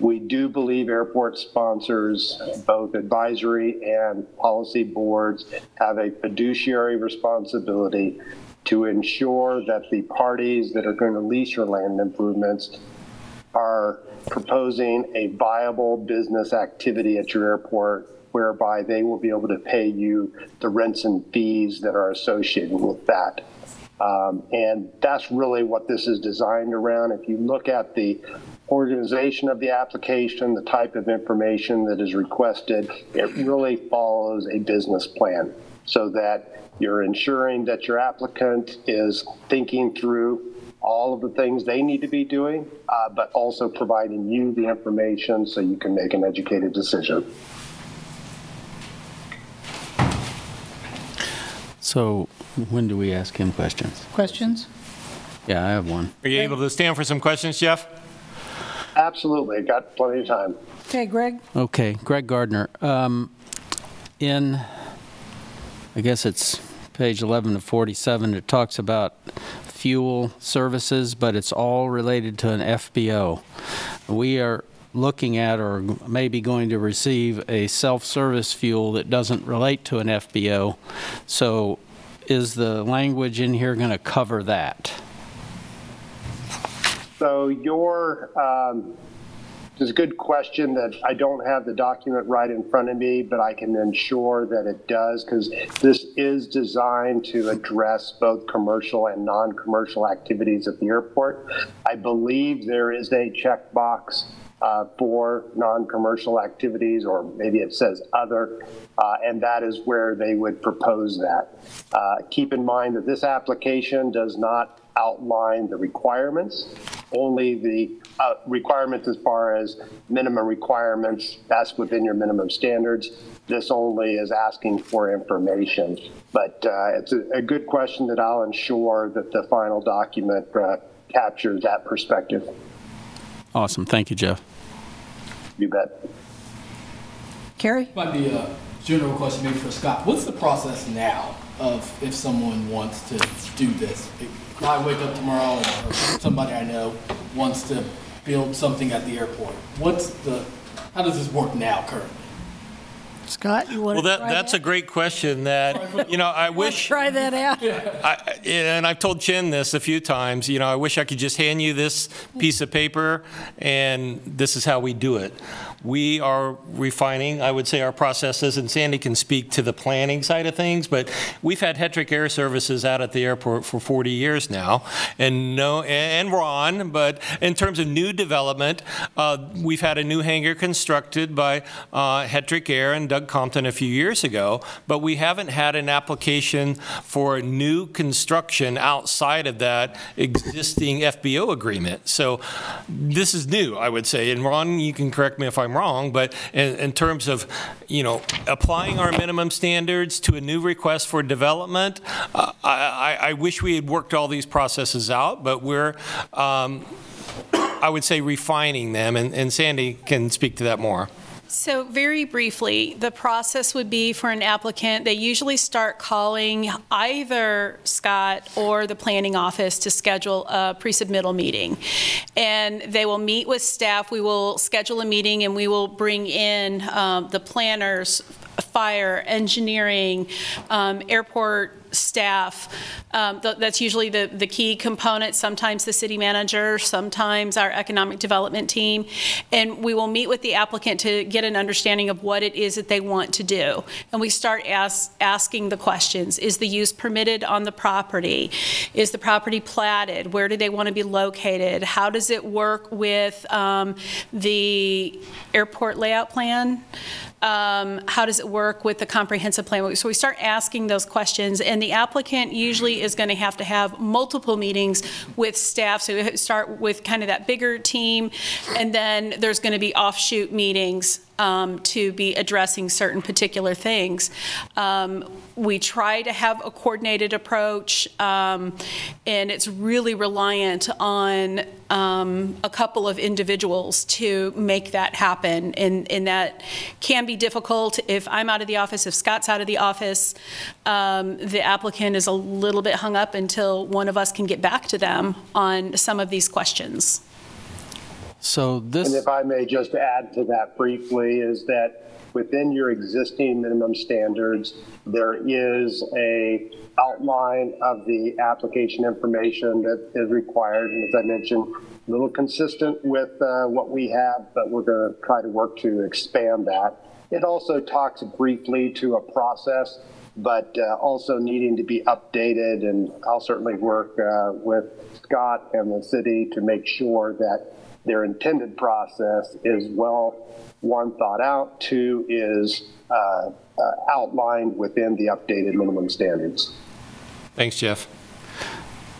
we do believe airport sponsors, both advisory and policy boards, have a fiduciary responsibility to ensure that the parties that are going to lease your land improvements are proposing a viable business activity at your airport whereby they will be able to pay you the rents and fees that are associated with that. Um, and that's really what this is designed around. If you look at the organization of the application, the type of information that is requested, it really follows a business plan so that you're ensuring that your applicant is thinking through all of the things they need to be doing, uh, but also providing you the information so you can make an educated decision. So when do we ask him questions? Questions? Yeah, I have one. Are you able to stand for some questions, Jeff? Absolutely, got plenty of time. Okay, Greg? Okay, Greg Gardner. Um, in, I guess it's page 11 to 47, it talks about fuel services, but it's all related to an FBO. We are looking at or maybe going to receive a self-service fuel that doesn't relate to an FBO. So is the language in here going to cover that? So your, um, it's a good question that I don't have the document right in front of me, but I can ensure that it does because this is designed to address both commercial and non-commercial activities at the airport. I believe there is a checkbox uh, for non-commercial activities, or maybe it says other, uh, and that is where they would propose that. Uh, keep in mind that this application does not outline the requirements, only the uh, requirements as far as minimum requirements, that's within your minimum standards. This only is asking for information. But uh, it's a, a good question that I'll ensure that the final document uh, captures that perspective. Awesome. Thank you, Jeff. You bet. Carrie? Might be a general question maybe for Scott. What's the process now of if someone wants to do this? If I wake up tomorrow and or somebody I know wants to build something at the airport. What's the, how does this work now currently? Scott, you want Well, to that, that's a great question that, you know, I wish. Try that out? I, and I've told Chin this a few times, you know, I wish I could just hand you this piece of paper and this is how we do it. We are refining, I would say, our processes, and Sandy can speak to the planning side of things, but we've had Hetrick Air Services out at the airport for 40 years now, and no, and Ron, but in terms of new development, uh, we've had a new hangar constructed by uh, Hetrick Air and Doug Compton a few years ago, but we haven't had an application for new construction outside of that existing FBO agreement. So this is new, I would say. And Ron, you can correct me if I'm wrong, but in, in terms of, you know, applying our minimum standards to a new request for development, uh, I, I, I wish we had worked all these processes out, but we're, um, I would say, refining them. And, and Sandy can speak to that more. So very briefly, the process would be for an applicant, they usually start calling either Scott or the planning office to schedule a pre-submittal meeting. And they will meet with staff, we will schedule a meeting, and we will bring in um, the planners, fire, engineering, um, airport staff. Um, th- That's usually the, the key component, sometimes the city manager, sometimes our economic development team. And we will meet with the applicant to get an understanding of what it is that they want to do. And we start as, asking the questions. Is the use permitted on the property? Is the property platted? Where do they want to be located? How does it work with um, the airport layout plan? Um, How does it work with the comprehensive plan? So we start asking those questions, and the applicant usually is going to have to have multiple meetings with staff. So we start with kind of that bigger team, and then there's going to be offshoot meetings um, to be addressing certain particular things. Um, We try to have a coordinated approach, um, and it's really reliant on um, a couple of individuals to make that happen. And, and that can be difficult if I'm out of the office, if Scott's out of the office. um, The applicant is a little bit hung up until one of us can get back to them on some of these questions. So this. And if I may just add to that briefly, is that within your existing minimum standards, there is a outline of the application information that is required. And as I mentioned, a little consistent with uh, what we have, but we're going to try to work to expand that. It also talks briefly to a process, but uh, also needing to be updated. And I'll certainly work uh, with Scott and the city to make sure that their intended process is well, one, thought out, two, is uh, uh, outlined within the updated minimum standards. Thanks, Jeff.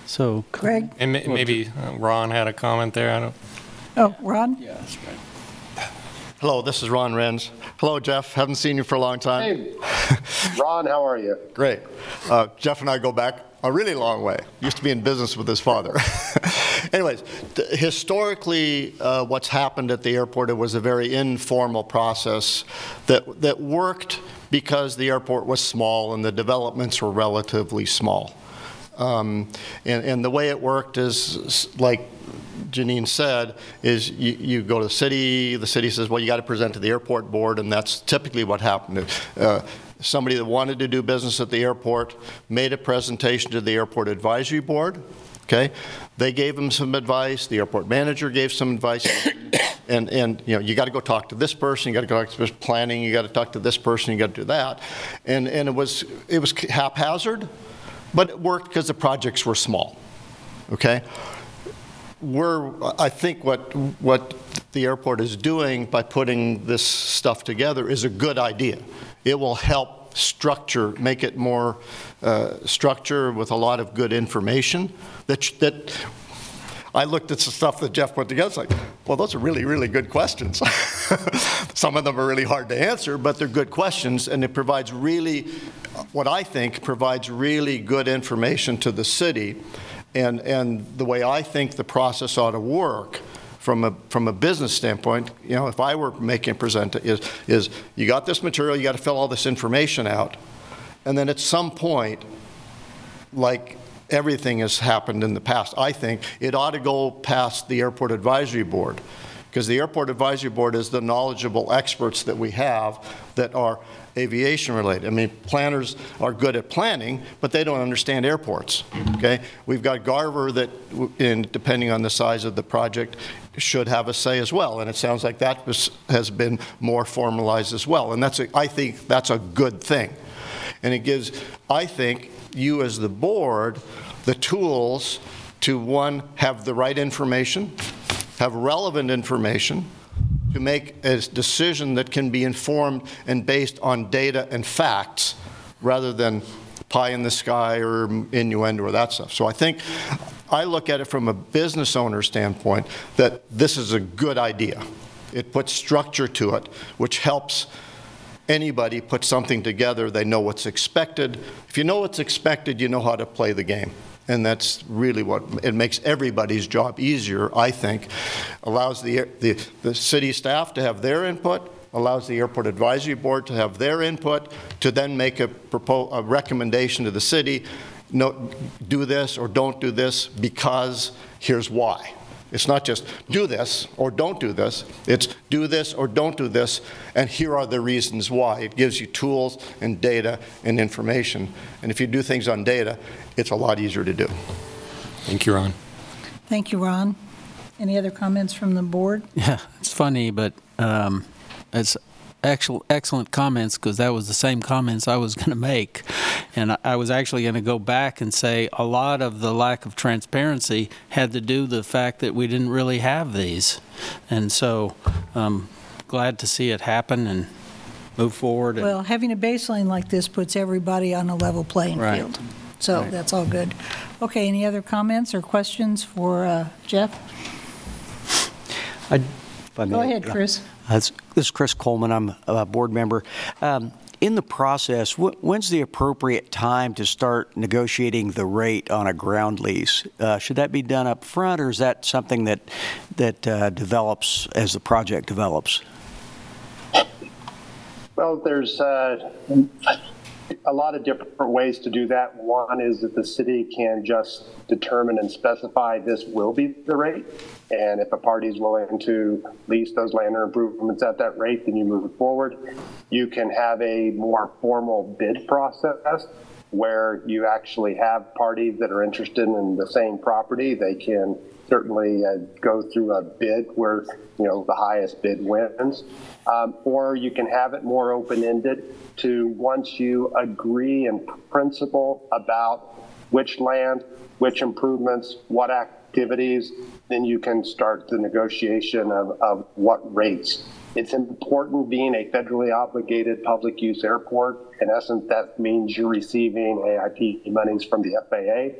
So, Craig? And ma- maybe uh, Ron had a comment there, I don't. Oh, Ron? Yeah, that's right. Hello, this is Ron Renz. Hello, Jeff. Haven't seen you for a long time. Hey, Ron, how are you? Great. Uh, Jeff and I go back a really long way. Used to be in business with his father. Anyways, th- historically, uh, what's happened at the airport, it was a very informal process that, that worked because the airport was small and the developments were relatively small. Um, and, and the way it worked is like Janine said, is you, you go to the city, the city says, well, you got to present to the airport board, and that's typically what happened. Uh, somebody that wanted to do business at the airport made a presentation to the airport advisory board. Okay, they gave him some advice. The airport manager gave some advice, and and you know you got to go talk to this person. You got to go talk to this planning. You got to talk to this person. You got to do that, and and it was it was haphazard, but it worked because the projects were small. Okay we're, I think what, what the airport is doing by putting this stuff together is a good idea. It will help structure, make it more uh, structure with a lot of good information that, that I looked at the stuff that Jeff put together, like, well, those are really, really good questions. Some of them are really hard to answer, but they're good questions, and it provides really, what I think provides really good information to the city and, and the way I think the process ought to work from a, from a business standpoint, you know, if I were making present, is, is you got this material, you got to fill all this information out, and then at some point, like everything has happened in the past, I think it ought to go past the airport advisory board, because the airport advisory board is the knowledgeable experts that we have that are aviation related. I mean, planners are good at planning, but they don't understand airports. Okay, we've got Garver that, in, depending on the size of the project, should have a say as well. And it sounds like that was, has been more formalized as well. And that's, a, I think, that's a good thing. And it gives, I think, you as the board the tools to one have the right information, have relevant information to make a decision that can be informed and based on data and facts rather than pie in the sky or innuendo or that stuff. So I think I look at it from a business owner standpoint that this is a good idea. It puts structure to it, which helps anybody put something together. They know what's expected. If you know what's expected, you know how to play the game. And that's really what it makes everybody's job easier, I think. Allows the, the, the city staff to have their input, allows the airport advisory board to have their input, to then make a, propo- a recommendation to the city no, do this or don't do this because here's why. It's not just do this or don't do this. It's do this or don't do this, and here are the reasons why. It gives you tools and data and information. And if you do things on data, it's a lot easier to do. Thank you, Ron. Thank you, Ron. Any other comments from the board? Yeah, it's funny, but um, it's actual excellent comments because that was the same comments I was going to make, and I, I was actually going to go back and say a lot of the lack of transparency had to do with the fact that we didn't really have these, and so um, glad to see it happen and move forward. And, Well, having a baseline like this puts everybody on a level playing Right. field. So Right. that's all good. Okay, any other comments or questions for uh, Jeff? I- if I Go ahead, Chris. This is Chris Coleman. I'm a board member. Um, In the process, wh- when's the appropriate time to start negotiating the rate on a ground lease? Uh, Should that be done up front, or is that something that, that uh, develops as the project develops? Well, there's uh, a lot of different ways to do that. One is that the city can just determine and specify this will be the rate. And if a party is willing to lease those land or improvements at that rate, then you move it forward. You can have a more formal bid process where you actually have parties that are interested in the same property. They can certainly uh, go through a bid where you know the highest bid wins, um, or you can have it more open-ended to once you agree in principle about which land, which improvements, what activities, then you can start the negotiation of, of what rates. It's important being a federally obligated public use airport. In essence, that means you're receiving AIP monies from the FAA,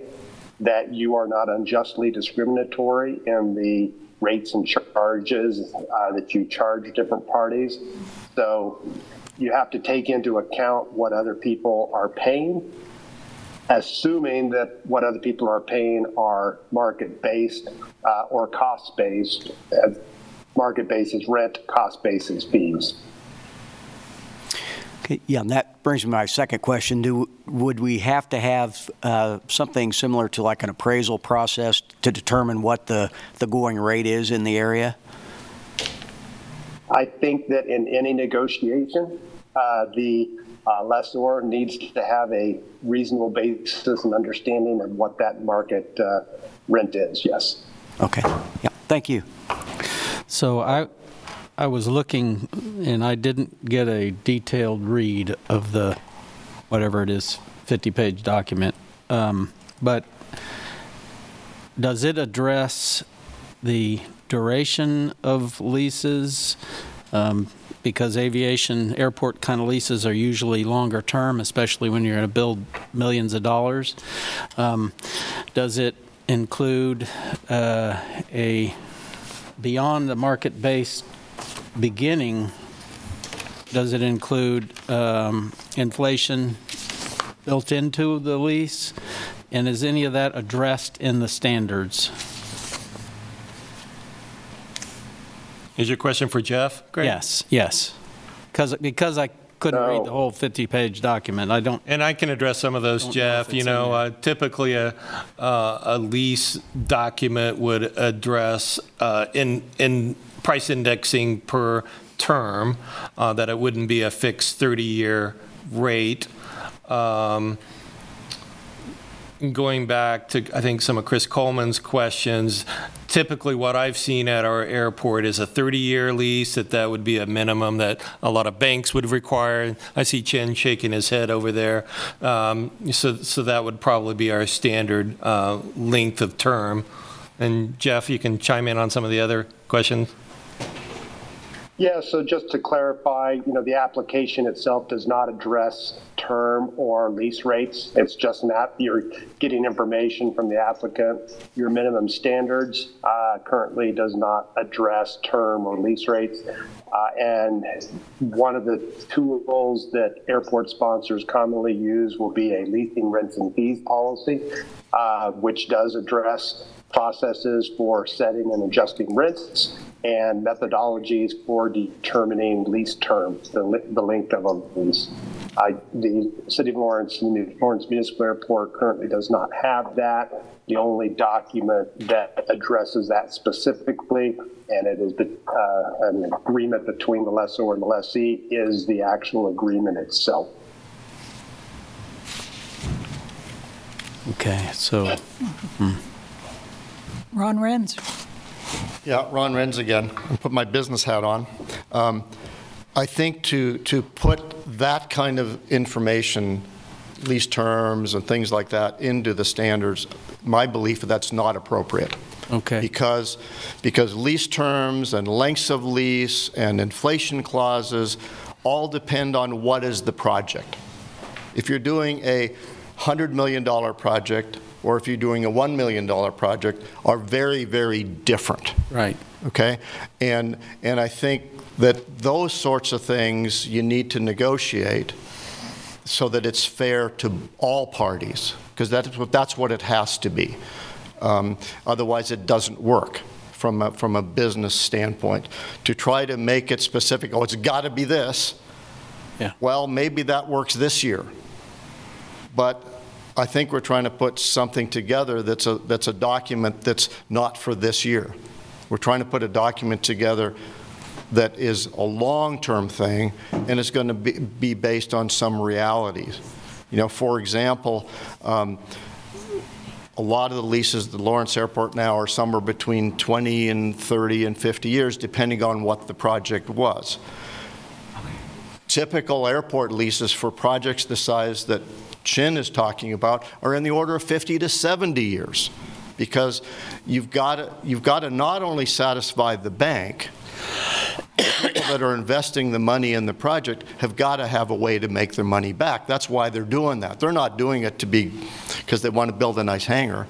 that you are not unjustly discriminatory in the rates and charges uh, that you charge different parties. So you have to take into account what other people are paying, assuming that what other people are paying are market-based uh, or cost-based. Uh, market-based is rent, cost-based is fees. Okay, Yeah, and that brings me to my second question. Do, would we have to have uh, something similar to like an appraisal process to determine what the, the going rate is in the area? I think that in any negotiation, uh, the uh, lessor needs to have a reasonable basis and understanding of what that market uh, rent is, yes. Okay, yeah, thank you. So I, I was looking, and I didn't get a detailed read of the, whatever it is, 50-page document. Um, But does it address the duration of leases? Um, Because aviation, airport kind of leases are usually longer term, especially when you're going to build millions of dollars. Um, Does it include uh, a, beyond the market-based beginning, does it include um, inflation built into the lease? And is any of that addressed in the standards? Is your question for Jeff? Greg? Yes, yes. Because, because I couldn't read the whole 50-page document, I don't. And I can address some of those, Don't know if Jeff. it's You in know, uh, typically a, uh, a lease document would address uh, in, in price indexing per term, uh, that it wouldn't be a fixed 30-year rate. Um, Going back to, I think, some of Chris Coleman's questions, typically what I've seen at our airport is a 30-year lease, that that would be a minimum that a lot of banks would require. I see Chen shaking his head over there. Um, So, so that would probably be our standard uh, length of term. And Jeff, you can chime in on some of the other questions. Yeah, so just to clarify, you know, the application itself does not address term or lease rates. It's just app, you're getting information from the applicant. Your minimum standards uh, currently does not address term or lease rates. Uh, And one of the tools that airport sponsors commonly use will be a leasing rents and fees policy, uh, which does address processes for setting and adjusting rents and methodologies for determining lease terms, the, li- the length of a lease. I, the City of Lawrence, the Lawrence Municipal Airport currently does not have that. The only document that addresses that specifically, and it is the, uh, an agreement between the lessor and the lessee, is the actual agreement itself. Okay, so, Ron Renz. Yeah, Ron Renz again. I'll put my business hat on. Um, I think to, to put that kind of information, lease terms and things like that, into the standards, my belief that's not appropriate. Okay. Because, because lease terms and lengths of lease and inflation clauses all depend on what is the project. If you're doing a $100 million project, or if you're doing a $1 million project, are very, very different. right. Okay? And, and I think that those sorts of things you need to negotiate so that it's fair to all parties, because that's what, that's what it has to be. Um, Otherwise, it doesn't work from a, from a business standpoint. To try to make it specific, oh, it's got to be this. Yeah. Well, maybe that works this year. But I think we're trying to put something together that's a, that's a document that's not for this year. We're trying to put a document together that is a long-term thing, and it's going to be, be based on some realities. You know, for example, um, a lot of the leases at the Lawrence Airport now are somewhere between 20 and 30 and 50 years, depending on what the project was. Typical airport leases for projects the size that Chin is talking about are in the order of 50 to 70 years because you've got to, you've got to not only satisfy the bank, people that are investing the money in the project have got to have a way to make their money back. That's why they're doing that. They're not doing it to be, because they want to build a nice hangar.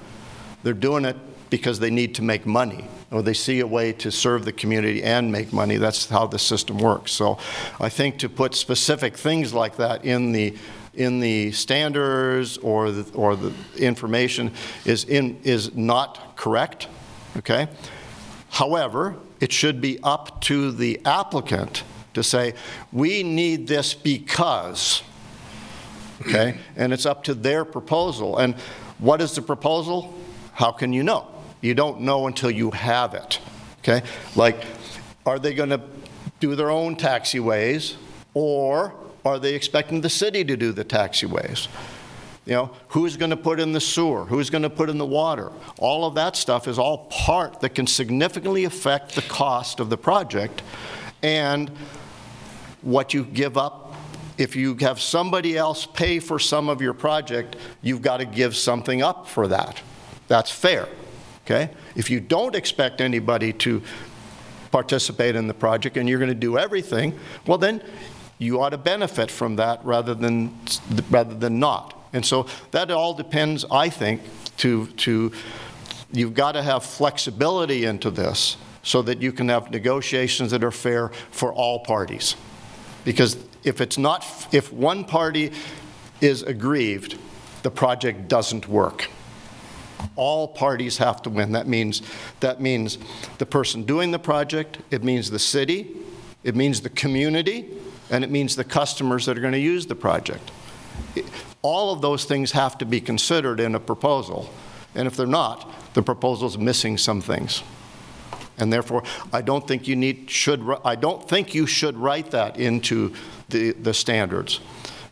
They're doing it because they need to make money, or they see a way to serve the community and make money. That's how the system works. So I think to put specific things like that in the, in the standards or the, or the information is in, is not correct, okay? However, it should be up to the applicant to say, we need this because, okay? And it's up to their proposal. And what is the proposal? How can you know? You don't know until you have it, okay? Like, are they going to do their own taxiways, or are they expecting the city to do the taxiways? You know, who's going to put in the sewer? Who's going to put in the water? All of that stuff is all part that can significantly affect the cost of the project and what you give up. If you have somebody else pay for some of your project, you've got to give something up for that. That's fair, okay? If you don't expect anybody to participate in the project and you're going to do everything, well, then you ought to benefit from that rather than, rather than not. And so that all depends, I think, to, to you've got to have flexibility into this so that you can have negotiations that are fair for all parties. Because if it's not, if one party is aggrieved, the project doesn't work. All parties have to win. That means, that means the person doing the project, it means the city, it means the community, and it means the customers that are going to use the project. All of those things have to be considered in a proposal. And if they're not, the proposal's missing some things. And therefore, I don't think you need, should, I don't think you should write that into the, the standards.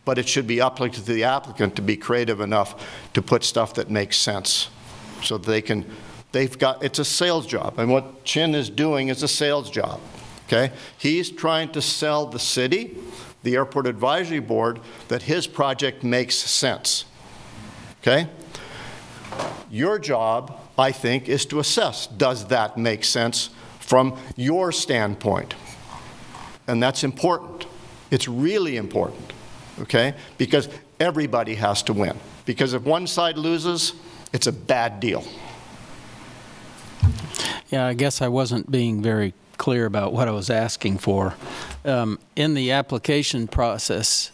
But it should be up to the applicant to be creative enough to put stuff that makes sense. So they can, they've got, it's a sales job. And what Chin is doing is a sales job, okay? He's trying to sell the city, the Airport Advisory Board, that his project makes sense, okay? Your job, I think, is to assess, does that make sense from your standpoint? And that's important. It's really important, okay? Because everybody has to win. Because if one side loses, it's a bad deal. Yeah, I guess I wasn't being very clear about what I was asking for. Um, In the application process,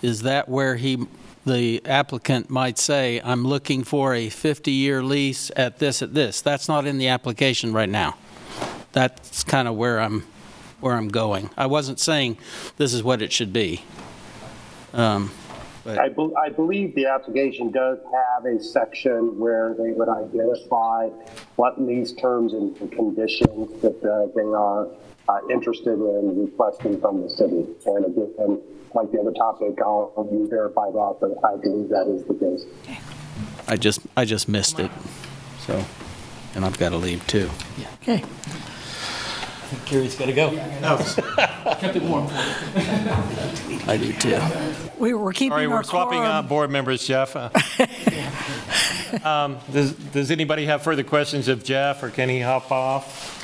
is that where he, the applicant might say, I'm looking for a 50-year lease at this, at this? That's not in the application right now. That's kind of where I'm, where I'm going. I wasn't saying this is what it should be. Um, but- I, bel I believe the application does have a section where they would identify what lease terms and conditions that uh, they are uh, interested in requesting from the city. And again, like the other topic, I'll I'll verify that, but I believe that is the case. I just, I just missed it, so, and I've got to leave too. Okay. Gary's got to go. Kept it warm I do too. We were keeping Sorry, our we're swapping quorum. uh, board members, Jeff. Uh, um, Does does anybody have further questions of Jeff, or can he hop off?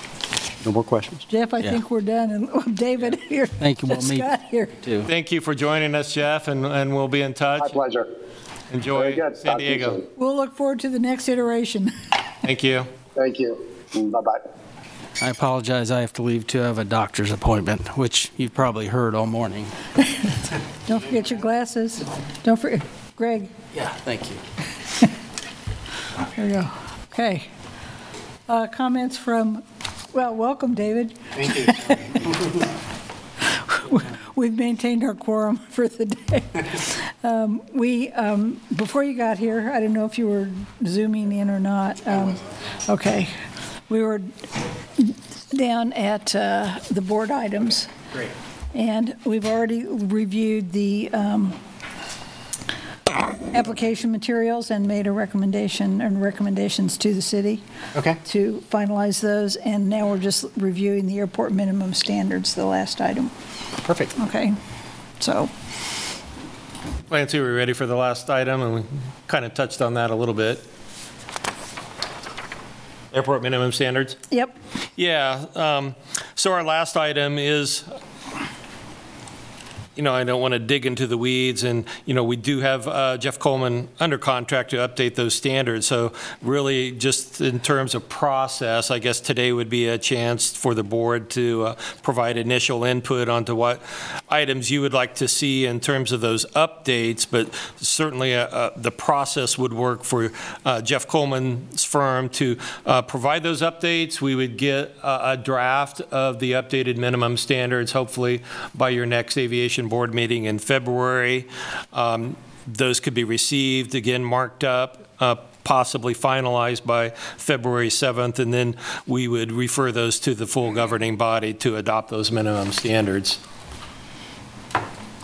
No more questions? Jeff, I Yeah. think we're done, and David here. Thank you, we'll meet. Scott here. Too. Thank you for joining us, Jeff, and and we'll be in touch. My touch. pleasure. Enjoy good. San Talk to you Diego. soon. We'll look forward to the next iteration. Thank you. Thank you. Bye-bye. I apologize, I have to leave too. I have a doctor's appointment, which you've probably heard all morning. Don't forget your glasses. Don't forget, Greg, Yeah, thank you. there you go. Okay. Uh, Comments from, well, welcome, David. Thank you. We've maintained our quorum for the day. Um, We, um, before you got here, I don't know if you were zooming in or not. Um, Okay. We were down at uh, the board items. Great. And we've already reviewed the um, application materials and made a recommendation and recommendations to the city. Okay. To finalize those, and now we're just reviewing the airport minimum standards, the last item. Perfect. Okay, so, Clancy, we ready for the last item? And we kind of touched on that a little bit. Airport minimum standards? Yep. Yeah, um, so our last item is, you know, I don't want to dig into the weeds, and, you know, we do have uh, Jeff Coleman under contract to update those standards, so really, just in terms of process, I guess today would be a chance for the board to uh, provide initial input onto what items you would like to see in terms of those updates, but certainly uh, uh, the process would work for uh, Jeff Coleman's firm to uh, provide those updates. We would get a a draft of the updated minimum standards, hopefully by your next aviation board meeting in February. Um, Those could be received, again, marked up, uh, possibly finalized by February 7th, and then we would refer those to the full governing body to adopt those minimum standards.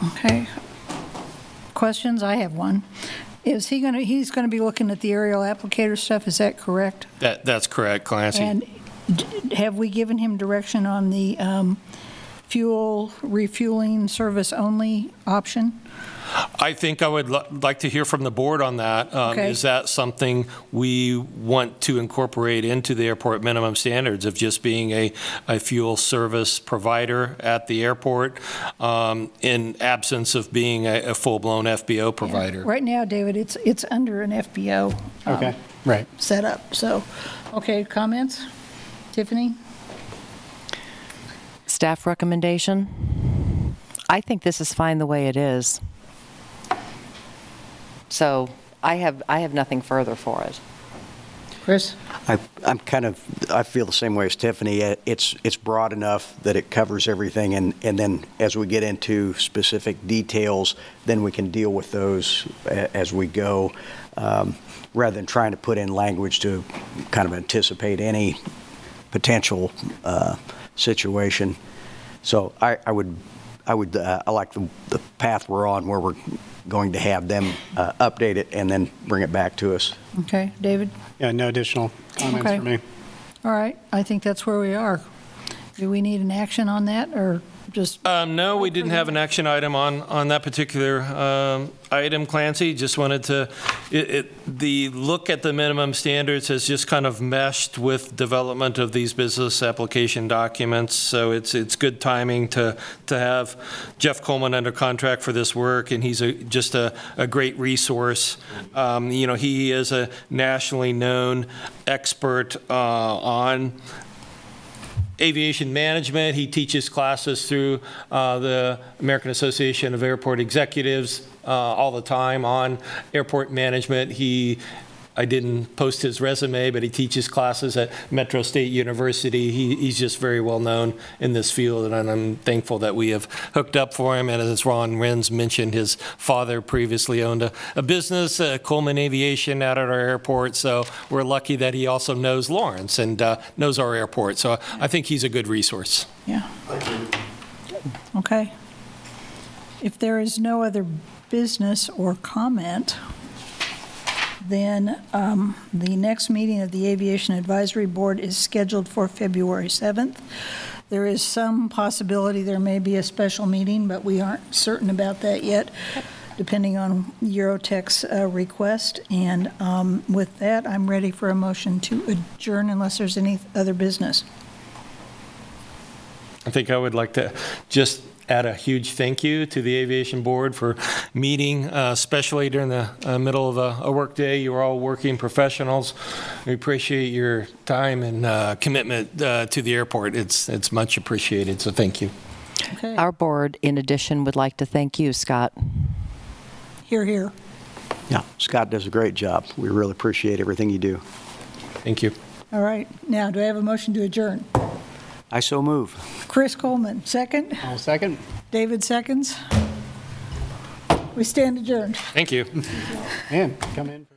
Okay. Questions? I have one. Is he going to, he's going to be looking at the aerial applicator stuff, is that correct? That, that's correct, Clancy. And d- have we given him direction on the um, fuel refueling service only option? I think I would li- like to hear from the board on that. Um, Okay. Is that something we want to incorporate into the airport minimum standards of just being a, a fuel service provider at the airport um, in absence of being a, a full-blown FBO provider? Right now, David, it's, it's under an FBO. um, Okay. Right. Setup, so, okay, comments? Tiffany? Staff recommendation? I think this is fine the way it is. So I have, I have nothing further for it. Chris? I, I'm kind of, I feel the same way as Tiffany. Uh, It's, it's broad enough that it covers everything, and, and then as we get into specific details, then we can deal with those a- as we go, um, rather than trying to put in language to kind of anticipate any potential uh, situation. So I, I would, I would, uh, I like the, the path we're on, where we're going to have them uh, update it and then bring it back to us. Okay, David? Yeah, no additional comments Okay. for me. All right, I think that's where we are. Do we need an action on that, or just, Um, No, we didn't have an action item on, on that particular um, item, Clancy. Just wanted to, it, it- the look at the minimum standards has just kind of meshed with development of these business application documents. So it's, it's good timing to, to have Jeff Coleman under contract for this work, and he's a, just a, a great resource. Um, You know, he is a nationally known expert uh, on aviation management. He teaches classes through uh, the American Association of Airport Executives uh, all the time on airport management. He I didn't post his resume, but he teaches classes at Metro State University. He, he's just very well known in this field, and I'm thankful that we have hooked up for him. And as Ron Renz mentioned, his father previously owned a, a business, uh, Coleman Aviation, out at our airport. So we're lucky that he also knows Lawrence and uh, knows our airport. So I think he's a good resource. yeah? Okay. If there is no other business or comment, then um, the next meeting of the Aviation Advisory Board is scheduled for February 7th. There is some possibility there may be a special meeting, but we aren't certain about that yet, depending on Eurotech's uh, request. And um, with that, I'm ready for a motion to adjourn unless there's any other business. I think I would like to just add a huge thank you to the Aviation Board for meeting, uh, especially during the uh, middle of a, a workday. You're all working professionals. We appreciate your time and uh, commitment uh, to the airport. It's, it's much appreciated, so thank you. Okay. Our board, in addition, would like to thank you, Scott. Here, here. Yeah, Scott does a great job. We really appreciate everything you do. Thank you. All right. Now, do I have a motion to adjourn? I so move. Chris Coleman, second. I'll second. David seconds. We stand adjourned. Thank you. Man, come in.